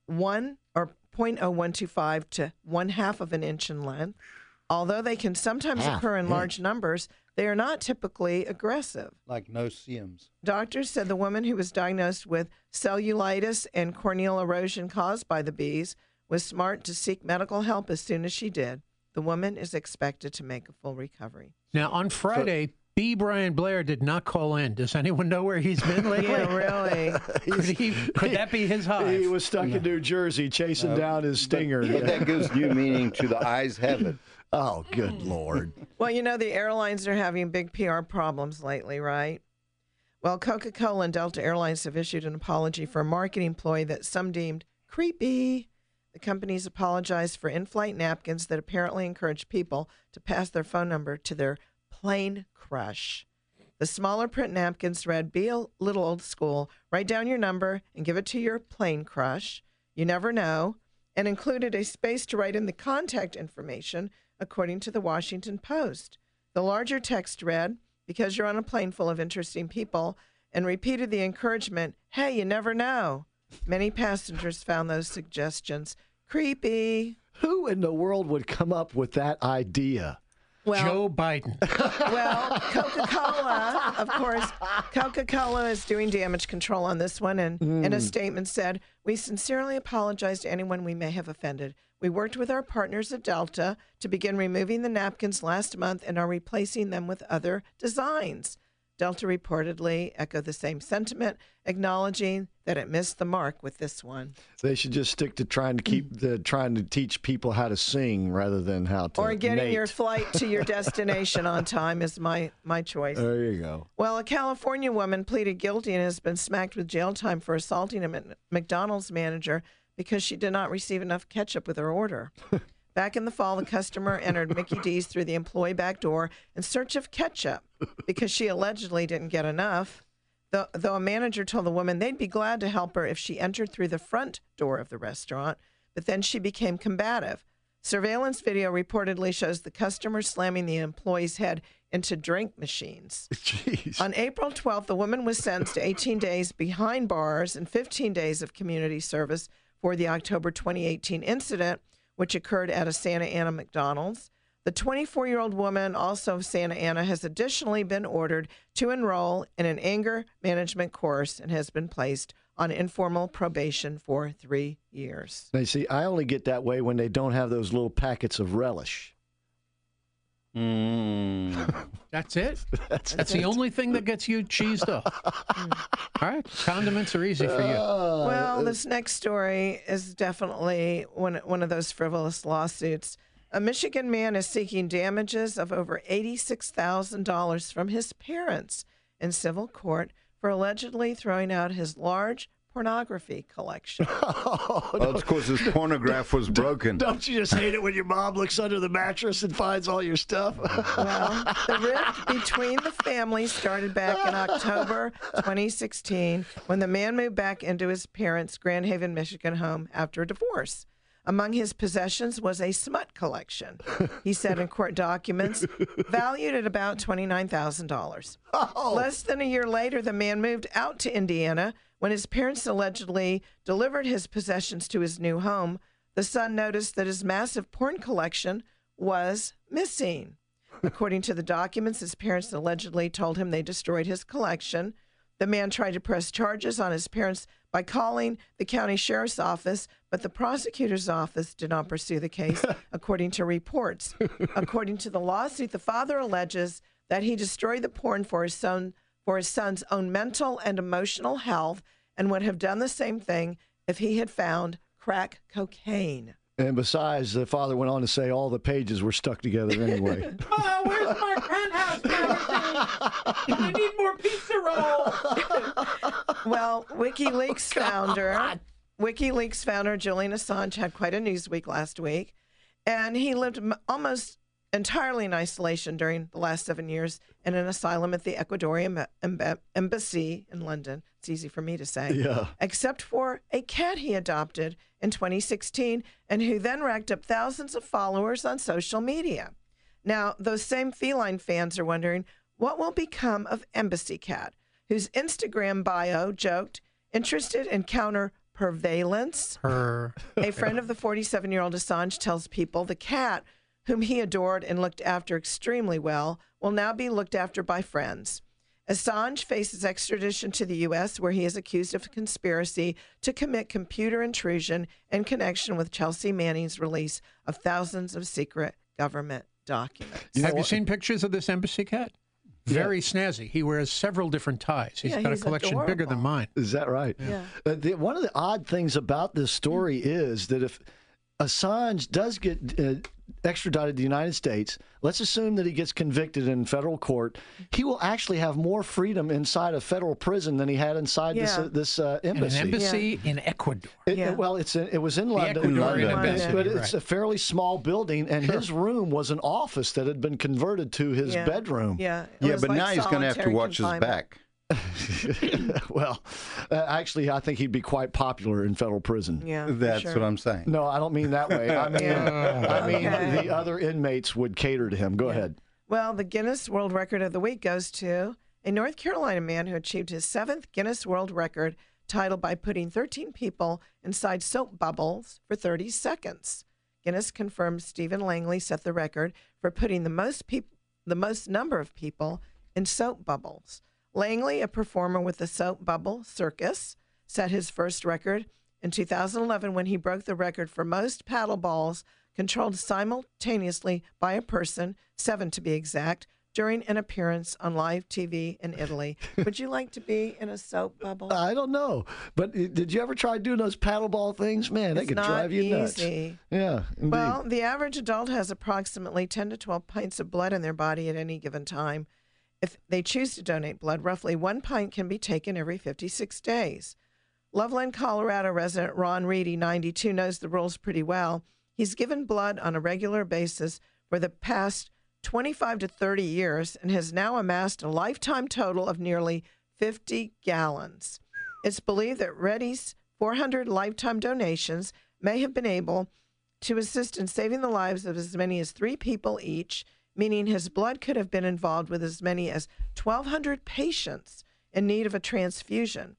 1 or 0.0125 to one half of an inch in length. Although they can sometimes Half occur in inch. large numbers, they are not typically aggressive. Like no seams. Doctors said the woman who was diagnosed with cellulitis and corneal erosion caused by the bees was smart to seek medical help as soon as she did. The woman is expected to make a full recovery. Now, on Friday, B. Brian Blair did not call in. Does anyone know where he's been [LAUGHS] lately? Yeah, really. [LAUGHS] Could, he, could that be his hive? He was stuck in New Jersey chasing No, down his stinger. But that [LAUGHS] gives new meaning to the eyes have it. oh, good lord. Well, you know, the airlines are having big PR problems lately, right? Well, Coca Cola and Delta Airlines have issued an apology for a marketing ploy that some deemed creepy. The companies apologized for in flight napkins that apparently encouraged people to pass their phone number to their plane crush. The smaller print napkins read, Be a little old school, write down your number and give it to your plane crush. You never know. And included a space to write in the contact information, according to the Washington Post. The larger text read, Because you're on a plane full of interesting people, and repeated the encouragement, Hey, you never know. Many passengers found those suggestions creepy. Who in the world would come up with that idea? Well, Joe Biden. [LAUGHS] well, [LAUGHS] Coca Cola, of course, Coca Cola is doing damage control on this one and in a mm. statement said, We sincerely apologize to anyone we may have offended. We worked with our partners at Delta to begin removing the napkins last month and are replacing them with other designs. Delta reportedly echoed the same sentiment, acknowledging that it missed the mark with this one. They should just stick to trying to keep the trying to teach people how to sing rather than how to Or getting mate. your flight to your [LAUGHS] destination on time is my, my choice. There you go. Well, a California woman pleaded guilty and has been smacked with jail time for assaulting a McDonald's manager because she did not receive enough ketchup with her order. [LAUGHS] Back in the fall, the customer entered Mickey D's through the employee back door in search of ketchup because she allegedly didn't get enough. Though, though a manager told the woman they'd be glad to help her if she entered through the front door of the restaurant, but then she became combative. Surveillance video reportedly shows the customer slamming the employee's head into drink machines. [LAUGHS] Jeez. On April 12th, the woman was sentenced to 18 days behind bars and 15 days of community service for the October 2018 incident, which occurred at a Santa Ana McDonald's. The 24 year old woman, also of Santa Ana, has additionally been ordered to enroll in an anger management course and has been placed on informal probation for three years. They see, I only get that way when they don't have those little packets of relish. [LAUGHS] That's it. That's, That's the only thing that gets you cheesed up. [LAUGHS] All right, condiments are easy for you. Uh, Well, this next story is definitely one one of those frivolous lawsuits. A Michigan man is seeking damages of over eighty-six thousand dollars from his parents in civil court for allegedly throwing out his large pornography collection. [LAUGHS] Oh, it's because his pornograph was broken. Don't you just hate it when your mom looks under the mattress and finds all your stuff? Well, the [LAUGHS] rift between the families started back in October 2016 when the man moved back into his parents' Grand Haven, Michigan home after a divorce. Among his possessions was a smut collection, he said in court documents, valued at about $29,000. Less than a year later, the man moved out to Indiana. When his parents allegedly delivered his possessions to his new home, the son noticed that his massive porn collection was missing. According to the documents, his parents allegedly told him they destroyed his collection. The man tried to press charges on his parents by calling the county sheriff's office, but the prosecutor's office did not pursue the case, [LAUGHS] according to reports. according to the lawsuit, the father alleges that he destroyed the porn for his son for his son's own mental and emotional health and would have done the same thing if he had found crack cocaine. And besides, the father went on to say all the pages were stuck together anyway. [LAUGHS] Oh, where's my penthouse magazine? I need more pizza rolls. [LAUGHS] Well, [LAUGHS] WikiLeaks oh, founder, WikiLeaks founder Julian Assange had quite a news week last week, and he lived almost entirely in isolation during the last seven years in an asylum at the Ecuadorian em- em- embassy in London. It's easy for me to say. Yeah. Except for a cat he adopted in 2016, and who then racked up thousands of followers on social media. Now, those same feline fans are wondering what will become of Embassy Cat, whose Instagram bio joked, interested in counter prevalence. Her. A friend of the 47 year old Assange tells people the cat, whom he adored and looked after extremely well, will now be looked after by friends. Assange faces extradition to the U.S., where he is accused of conspiracy to commit computer intrusion in connection with Chelsea Manning's release of thousands of secret government documents. Have you seen pictures of this embassy cat? Very snazzy. He wears several different ties. He's Yeah, got he's a collection bigger than mine. Is that right? Yeah. Uh, the, one of the odd things about this story is that if Assange does get uh, extradited to the United States, let's assume that he gets convicted in federal court, he will actually have more freedom inside a federal prison than he had inside this Yeah. uh, this uh, And embassy. an embassy in Ecuador. It, Yeah. Well, it's in, it was in London, Ecuadorian but- embassy, but it's right. a fairly small building, and his room was an office that had been converted to his Yeah. bedroom. Yeah. Yeah, but like now he's going to have to watch his back. [LAUGHS] well, uh, actually, I think he'd be quite popular in federal prison. Yeah. That's sure. what I'm saying. No, I don't mean that way. I [LAUGHS] mean, Yeah. I mean Okay. the other inmates would cater to him. Go ahead. Well, the Guinness World Record of the Week goes to a North Carolina man who achieved his seventh Guinness World Record title by putting 13 people inside soap bubbles for 30 seconds. Guinness confirms Stephen Langley set the record for putting the most peop- the most number of people in soap bubbles. Langley, a performer with the Soap Bubble Circus, set his first record in 2011 when he broke the record for most paddle balls controlled simultaneously by a person, seven to be exact, during an appearance on live TV in Italy. [LAUGHS] Would you like to be in a soap bubble? I don't know, but did you ever try doing those paddleball things? Man, they could drive you nuts. Yeah, indeed. Well, the average adult has approximately 10 to 12 pints of blood in their body at any given time. If they choose to donate blood, roughly one pint can be taken every 56 days. Loveland, Colorado resident Ron Reedy, 92, knows the rules pretty well. He's given blood on a regular basis for the past 25 to 30 years and has now amassed a lifetime total of nearly 50 gallons. It's believed that Reddy's 400 lifetime donations may have been able to assist in saving the lives of as many as three people each, meaning his blood could have been involved with as many as 1,200 patients in need of a transfusion.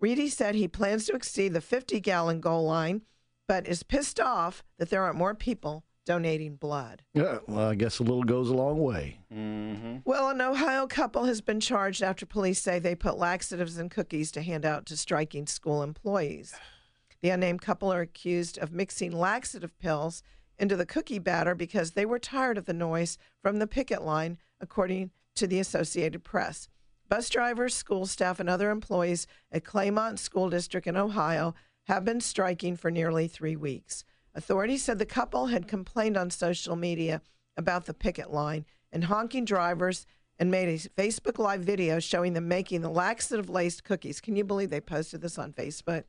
Reedy said he plans to exceed the 50 gallon goal line, but is pissed off that there aren't more people donating blood. yeah, well, I guess a little goes a long way. Mm-hmm. Well, an Ohio couple has been charged after police say they put laxatives in cookies to hand out to striking school employees. The unnamed couple are accused of mixing laxative pills into the cookie batter because they were tired of the noise from the picket line, according to the Associated Press. Bus drivers, school staff, and other employees at Claymont School District in Ohio have been striking for nearly three weeks. Authorities said the couple had complained on social media about the picket line and honking drivers and made a Facebook Live video showing them making the laxative laced cookies. Can you believe they posted this on Facebook?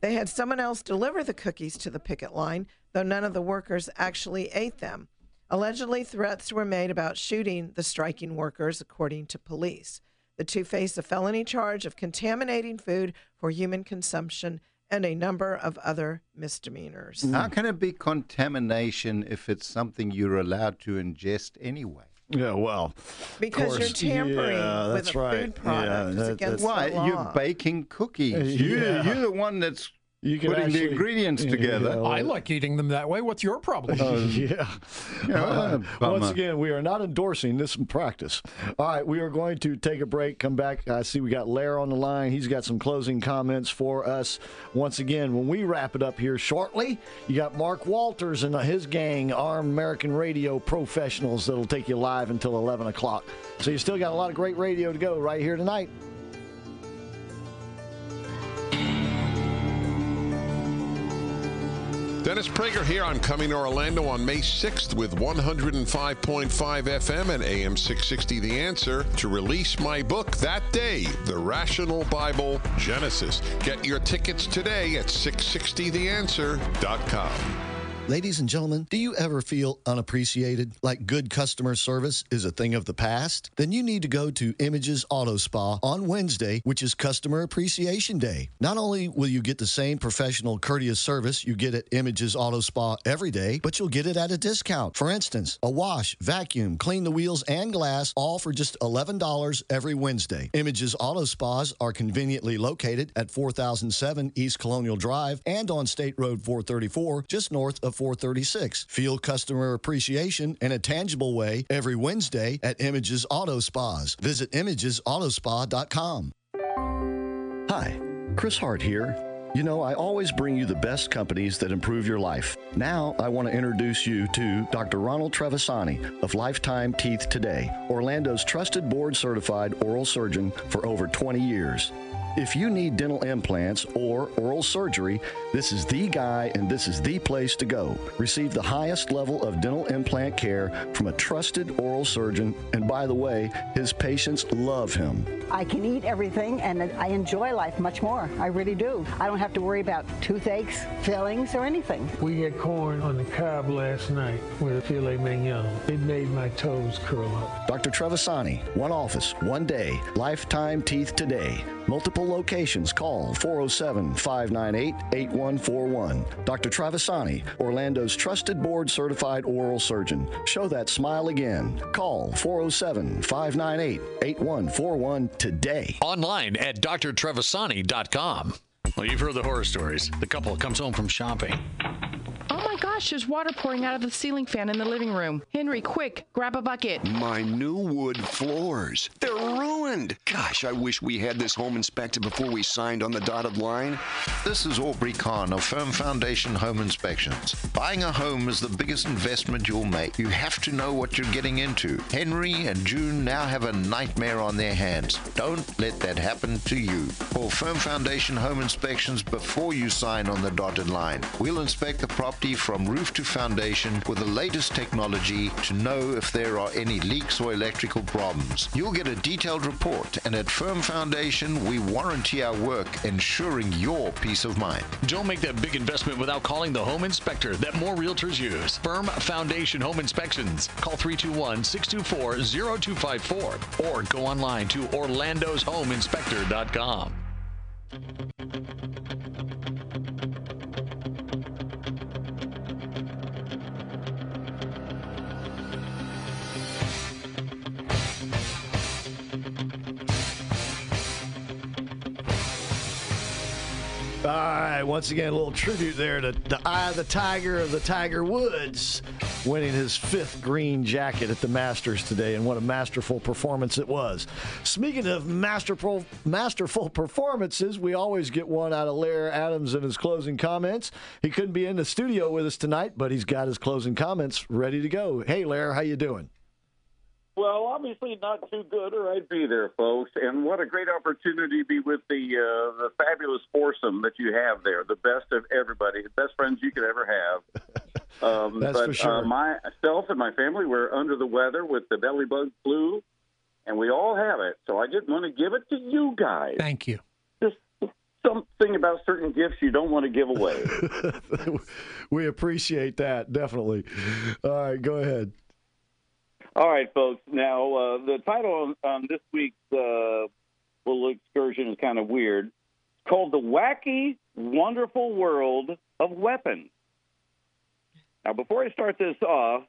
They had someone else deliver the cookies to the picket line, though none of the workers actually ate them. Allegedly, threats were made about shooting the striking workers, according to police. The two face a felony charge of contaminating food for human consumption and a number of other misdemeanors. How can it be contamination if it's something you're allowed to ingest anyway? Yeah, well, Because you're tampering yeah, with a right. food product. Yeah, It's that- against that's- the Why? law. You're baking cookies. You, Yeah. You're the one that's You can putting actually- the ingredients yeah, together. yeah, I like eating them that way. What's your problem? Uh, yeah. [LAUGHS] Yeah, Uh, once again, we are not endorsing this in practice. All right, we are going to take a break, come back. I see we got Lair on the line. He's got some closing comments for us. Once again, when we wrap it up here shortly, you got Mark Walters and his gang, Armed American Radio Professionals, that'll take you live until 11 o'clock. So you still got a lot of great radio to go right here tonight. Dennis Prager here on Coming to Orlando on May 6th with 105.5 FM and AM 660 The Answer to release my book that day, The Rational Bible Genesis. Get your tickets today at 660theanswer.com. Ladies and gentlemen, do you ever feel unappreciated, like good customer service is a thing of the past? Then you need to go to Images Auto Spa on Wednesday, which is Customer Appreciation Day. Not only will you get the same professional, courteous service you get at Images Auto Spa every day, but you'll get it at a discount. For instance, a wash, vacuum, clean the wheels, and glass, all for just $11 every Wednesday. Images Auto Spas are conveniently located at 4007 East Colonial Drive and on State Road 434, just north of 436. Feel customer appreciation in a tangible way every Wednesday at Images Auto Spas. Visit imagesautospa.com. Hi, Chris Hart here. You know, I always bring you the best companies that improve your life. Now, I want to introduce you to Dr. Ronald Trevisani of Lifetime Teeth Today, Orlando's trusted board certified oral surgeon for over 20 years. If you need dental implants or oral surgery, this is the guy and this is the place to go. Receive the highest level of dental implant care from a trusted oral surgeon, and by the way, his patients love him. I can eat everything and I enjoy life much more. I really do. I don't have to worry about toothaches, fillings, or anything. We had corn on the cob last night with a filet mignon. It made my toes curl up. Dr. Trevisani, one office, one day, Lifetime Teeth Today. Multiple locations. Call 407 598 8141. Dr. Trevisani, Orlando's trusted board certified oral surgeon. Show that smile again. Call 407 598 8141 today. Online at drtrevisani.com. Well, you've heard the horror stories. The couple comes home from shopping. Oh my gosh, there's water pouring out of the ceiling fan in the living room. Henry, quick, grab a bucket. My new wood floors. They're ruined. Gosh, I wish we had this home inspected before we signed on the dotted line. This is Aubrey Kahn of Firm Foundation Home Inspections. Buying a home is the biggest investment you'll make. You have to know what you're getting into. Henry and June now have a nightmare on their hands. Don't let that happen to you. Call Firm Foundation Home Inspections before you sign on the dotted line. We'll inspect the property from roof to foundation with the latest technology to know if there are any leaks or electrical problems. You'll get a detailed report, and at Firm Foundation, we warranty our work, ensuring your peace of mind. Don't make that big investment without calling the home inspector that more realtors use. Firm Foundation Home Inspections. Call 321 624 0254 or go online to orlandoshomeinspector.com. right, once again, a little tribute there to the Eye of the Tiger of the Tiger Woods, winning his fifth green jacket at the Masters today, and what a masterful performance it was. Speaking of masterful, masterful performances, we always get one out of Lair Adams in his closing comments. He couldn't be in the studio with us tonight, but he's got his closing comments ready to go. Hey, Lair, how you doing? Well, obviously not too good, or I'd be there, folks. And what a great opportunity to be with the uh, the fabulous foursome that you have there, the best of everybody, the best friends you could ever have. [LAUGHS] Um, That's but for sure. uh, myself and my family were under the weather with the belly bug flu, and we all have it. So I just want to give it to you guys. Thank you. Just something about certain gifts you don't want to give away. [LAUGHS] we appreciate that, definitely. All right, go ahead. All right, folks. Now, uh, the title on, this week's uh, little excursion is kind of weird. It's called The Wacky, Wonderful World of Weapons. Now, before I start this off,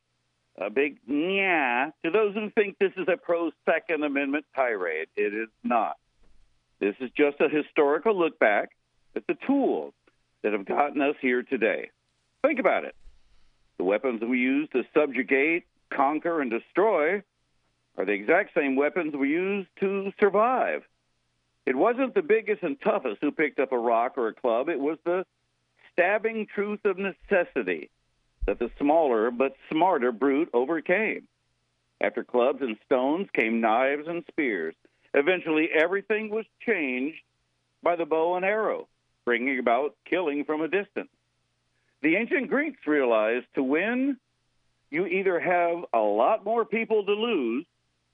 a big yeah to those who think this is a pro Second Amendment tirade. It is not. This is just a historical look back at the tools that have gotten us here today. Think about it. The weapons we use to subjugate, conquer, and destroy are the exact same weapons we use to survive. It wasn't the biggest and toughest who picked up a rock or a club, it was the stabbing truth of necessity that the smaller but smarter brute overcame. After clubs and stones came knives and spears. Eventually, everything was changed by the bow and arrow, bringing about killing from a distance. The ancient Greeks realized to win, you either have a lot more people to lose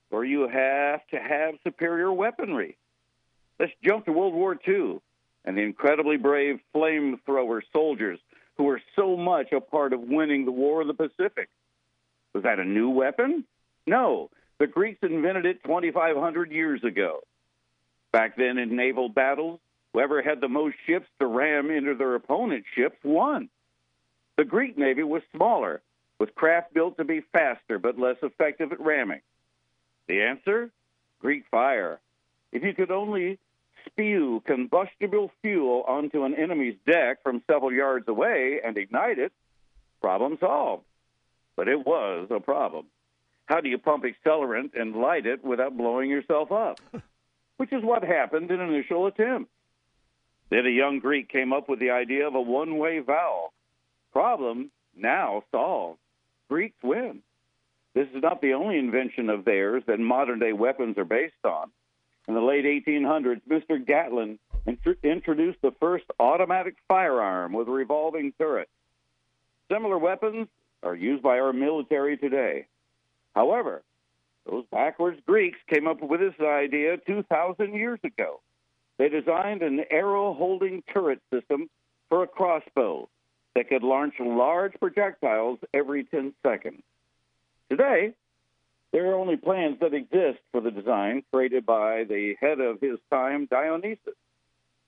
or you have to have superior weaponry. Let's jump to World War II and the incredibly brave flamethrower soldiers who were so much a part of winning the War of the Pacific. Was that a new weapon? No. The Greeks invented it 2,500 years ago. Back then, in naval battles, whoever had the most ships to ram into their opponent's ships won. The Greek Navy was smaller, with craft built to be faster but less effective at ramming. The answer? Greek fire. If you could only spew combustible fuel onto an enemy's deck from several yards away and ignite it, problem solved. But it was a problem. How do you pump accelerant and light it without blowing yourself up? [LAUGHS] Which is what happened in initial attempts. Then a young Greek came up with the idea of a one way valve. Problem now solved. Greeks win. This is not the only invention of theirs that modern day weapons are based on. In the late 1800s, Mr. Gatling intro- introduced the first automatic firearm with a revolving turret. Similar weapons are used by our military today. However, those backwards Greeks came up with this idea 2,000 years ago. They designed an arrow holding turret system for a crossbow that could launch large projectiles every 10 seconds. Today, there are only plans that exist for the design created by the head of his time, Dionysus,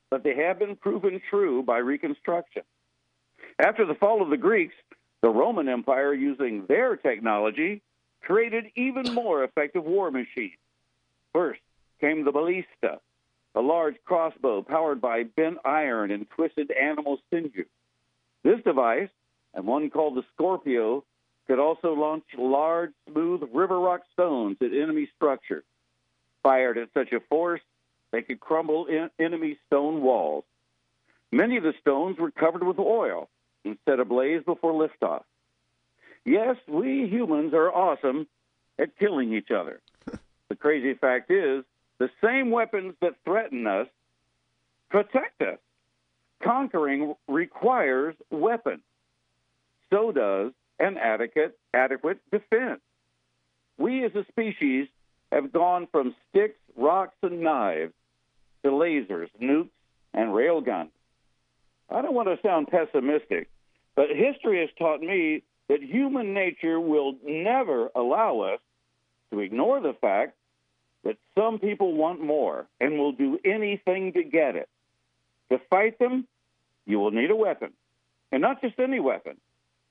but they have been proven true by reconstruction. After the fall of the Greeks, the Roman Empire, using their technology, created even more effective war machines. First came the ballista, a large crossbow powered by bent iron and twisted animal sinew. This device, and one called the Scorpio, could also launch large, smooth river rock stones at enemy structures. Fired at such a force, they could crumble in enemy stone walls. Many of the stones were covered with oil and set ablaze before liftoff. Yes, we humans are awesome at killing each other. [LAUGHS] the crazy fact is, the same weapons that threaten us protect us. Conquering requires weapons. So does an adequate, adequate defense. We as a species have gone from sticks, rocks, and knives to lasers, nukes, and railguns. I don't want to sound pessimistic, but history has taught me that human nature will never allow us to ignore the fact that some people want more and will do anything to get it. To fight them, you will need a weapon, and not just any weapon.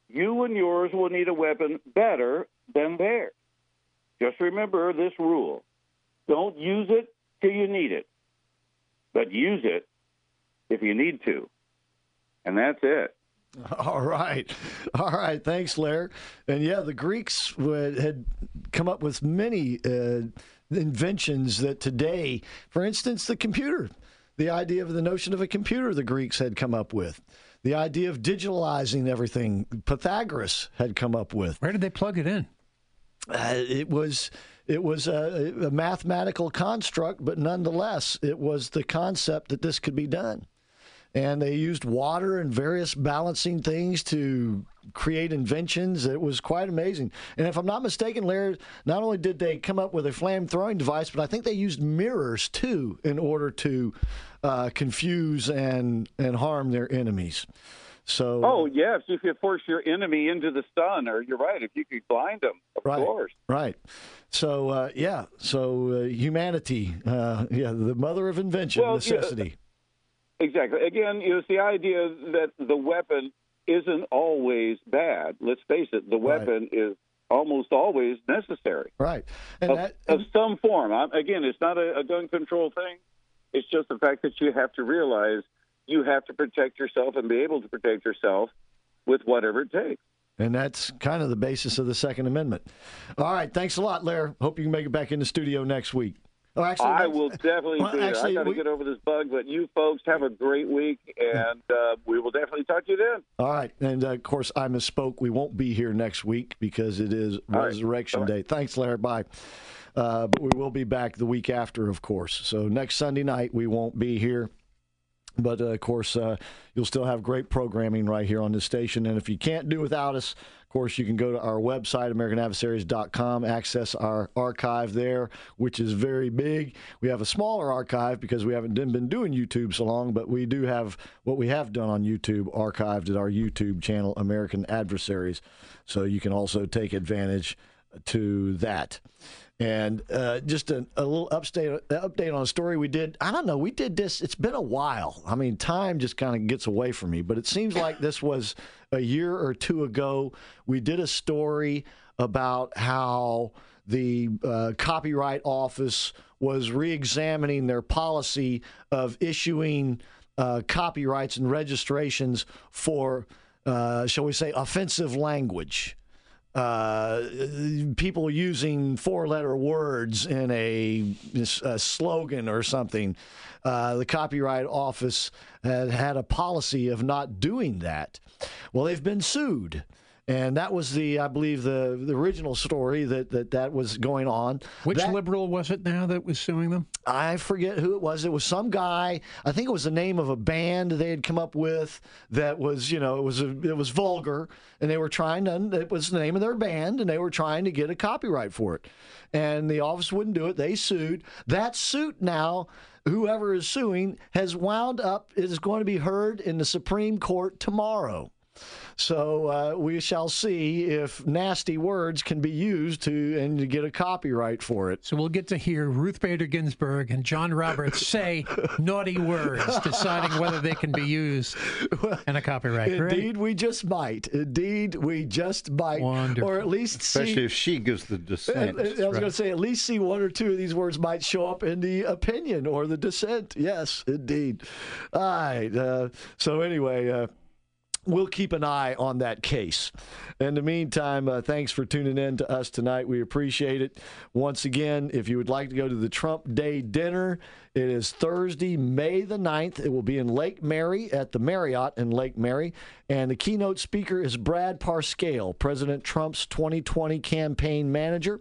You and yours will need a weapon better than theirs. Just remember this rule don't use it till you need it, but use it if you need to. and that's it. [LAUGHS] All right. All right. Thanks, Lair. And yeah, the Greeks would, had come up with many uh, inventions that today, for instance, the computer, the idea of the notion of a computer, the Greeks had come up with. The idea of digitalizing everything, Pythagoras had come up with. Where did they plug it in? Uh, it was it was a, a mathematical construct, but nonetheless, it was the concept that this could be done. And they used water and various balancing things to create inventions. It was quite amazing. And if I'm not mistaken, Larry, not only did they come up with a flame throwing device, but I think they used mirrors too in order to uh, confuse and and harm their enemies. So Oh yes, if you could force your enemy into the sun, or you're right, if you could blind them, of right, course. Right. So uh, yeah. So uh, humanity, uh, yeah, the mother of invention, Well, yeah, necessity. Exactly. Again, you know, it's the idea that the weapon isn't always bad. Let's face it, the Right. weapon is almost always necessary. Right. And of, that, of some form. i again, it's not a, a gun control thing. It's just the fact that you have to realize you have to protect yourself and be able to protect yourself with whatever it takes. And that's kind of the basis of the Second Amendment. All right. Thanks a lot, Lair. Hope you can make it back in the studio next week. Oh, actually, I will definitely Well, do it. I actually, got to we- get over this bug, but you folks have a great week, and uh, we will definitely talk to you then. All right. And uh, of course, I misspoke. We won't be here next week because it is All. Resurrection right. Day. Thanks, Larry. Bye. Uh, but we will be back the week after, of course. So next Sunday night, we won't be here. But uh, of course, uh, you'll still have great programming right here on this station. And if you can't do without us, of course, you can go to our website, AmericanAdversaries.com, access our archive there, which is very big. We have a smaller archive because we haven't been doing YouTube so long, but we do have what we have done on YouTube archived at our YouTube channel, American Adversaries. So you can also take advantage to that. And uh, just a, a little update, update on a story we did. I don't know. We did this. It's been a while. I mean, time just kind of gets away from me, but it seems like this was a year or two ago. We did a story about how the uh, Copyright Office was re examining their policy of issuing uh, copyrights and registrations for, uh, shall we say, offensive language uh, people using four letter words in a, a slogan or something. Uh, the Copyright Office had had a policy of not doing that. Well, they've been sued. And that was the, I believe, the, the original story that, that that was going on. Which That- liberal was it now that was suing them? I forget who it was. It was some guy. I think it was the name of a band they had come up with that was, you know, it was a, it was vulgar, and they were trying to. It was the name of their band, and they were trying to get a copyright for it, and the office wouldn't do it. They sued. That suit now. Whoever is suing has wound up is going to be heard in the Supreme Court tomorrow. So uh, we shall see if nasty words can be used to and to get a copyright for it. So we'll get to hear Ruth Bader Ginsburg and John Roberts [LAUGHS] say naughty words, deciding whether they can be used in a copyright. Great. Indeed, we just might. Indeed, we just might. Wonderful. Or at least Especially see. if she gives the I dissent. I was going to say, at least see one or two of these words might show up in the opinion or the dissent. Yes, indeed. All right. Uh, so, anyway, uh, we'll keep an eye on that case. In the meantime, uh, thanks for tuning in to us tonight. We appreciate it. Once again, if you would like to go to the Trump Day dinner, it is Thursday, May the 9th. It will be in Lake Mary at the Marriott in Lake Mary. And the keynote speaker is Brad Parscale, President Trump's 2020 campaign manager.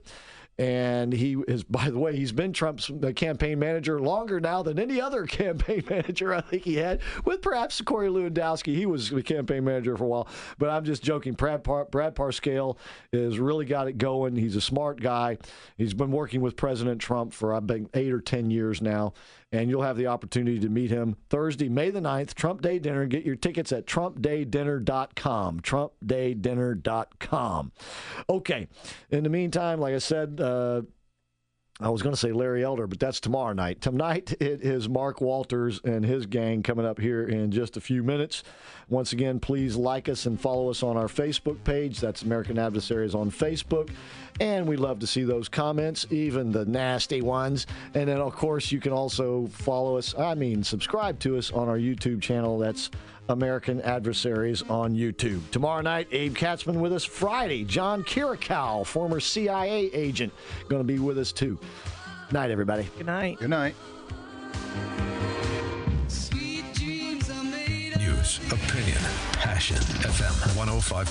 And he is, by the way, he's been Trump's uh, campaign manager longer now than any other [LAUGHS] campaign manager I think he had, with perhaps Corey Lewandowski. He was the campaign manager for a while, but I'm just joking. Brad, Par- Brad Parscale has really got it going. He's a smart guy. He's been working with President Trump for, I think, eight or 10 years now. And you'll have the opportunity to meet him Thursday, May the 9th, Trump Day Dinner. Get your tickets at trumpdaydinner.com. Trumpdaydinner.com. Okay. In the meantime, like I said, uh, I was going to say Larry Elder, but that's tomorrow night. Tonight [LAUGHS] it is Mark Walters and his gang coming up here in just a few minutes. Once again, please like us and follow us on our Facebook page. That's American Adversaries on Facebook. And we love to see those comments, even the nasty ones. And then, of course, you can also follow us, I mean, subscribe to us on our YouTube channel. That's American Adversaries on YouTube. Tomorrow night, Abe Katzman with us. Friday, John Kiriakou, former CIA agent, going to be with us too. Night, everybody. Good night. Good night. News, opinion, passion. FM 105.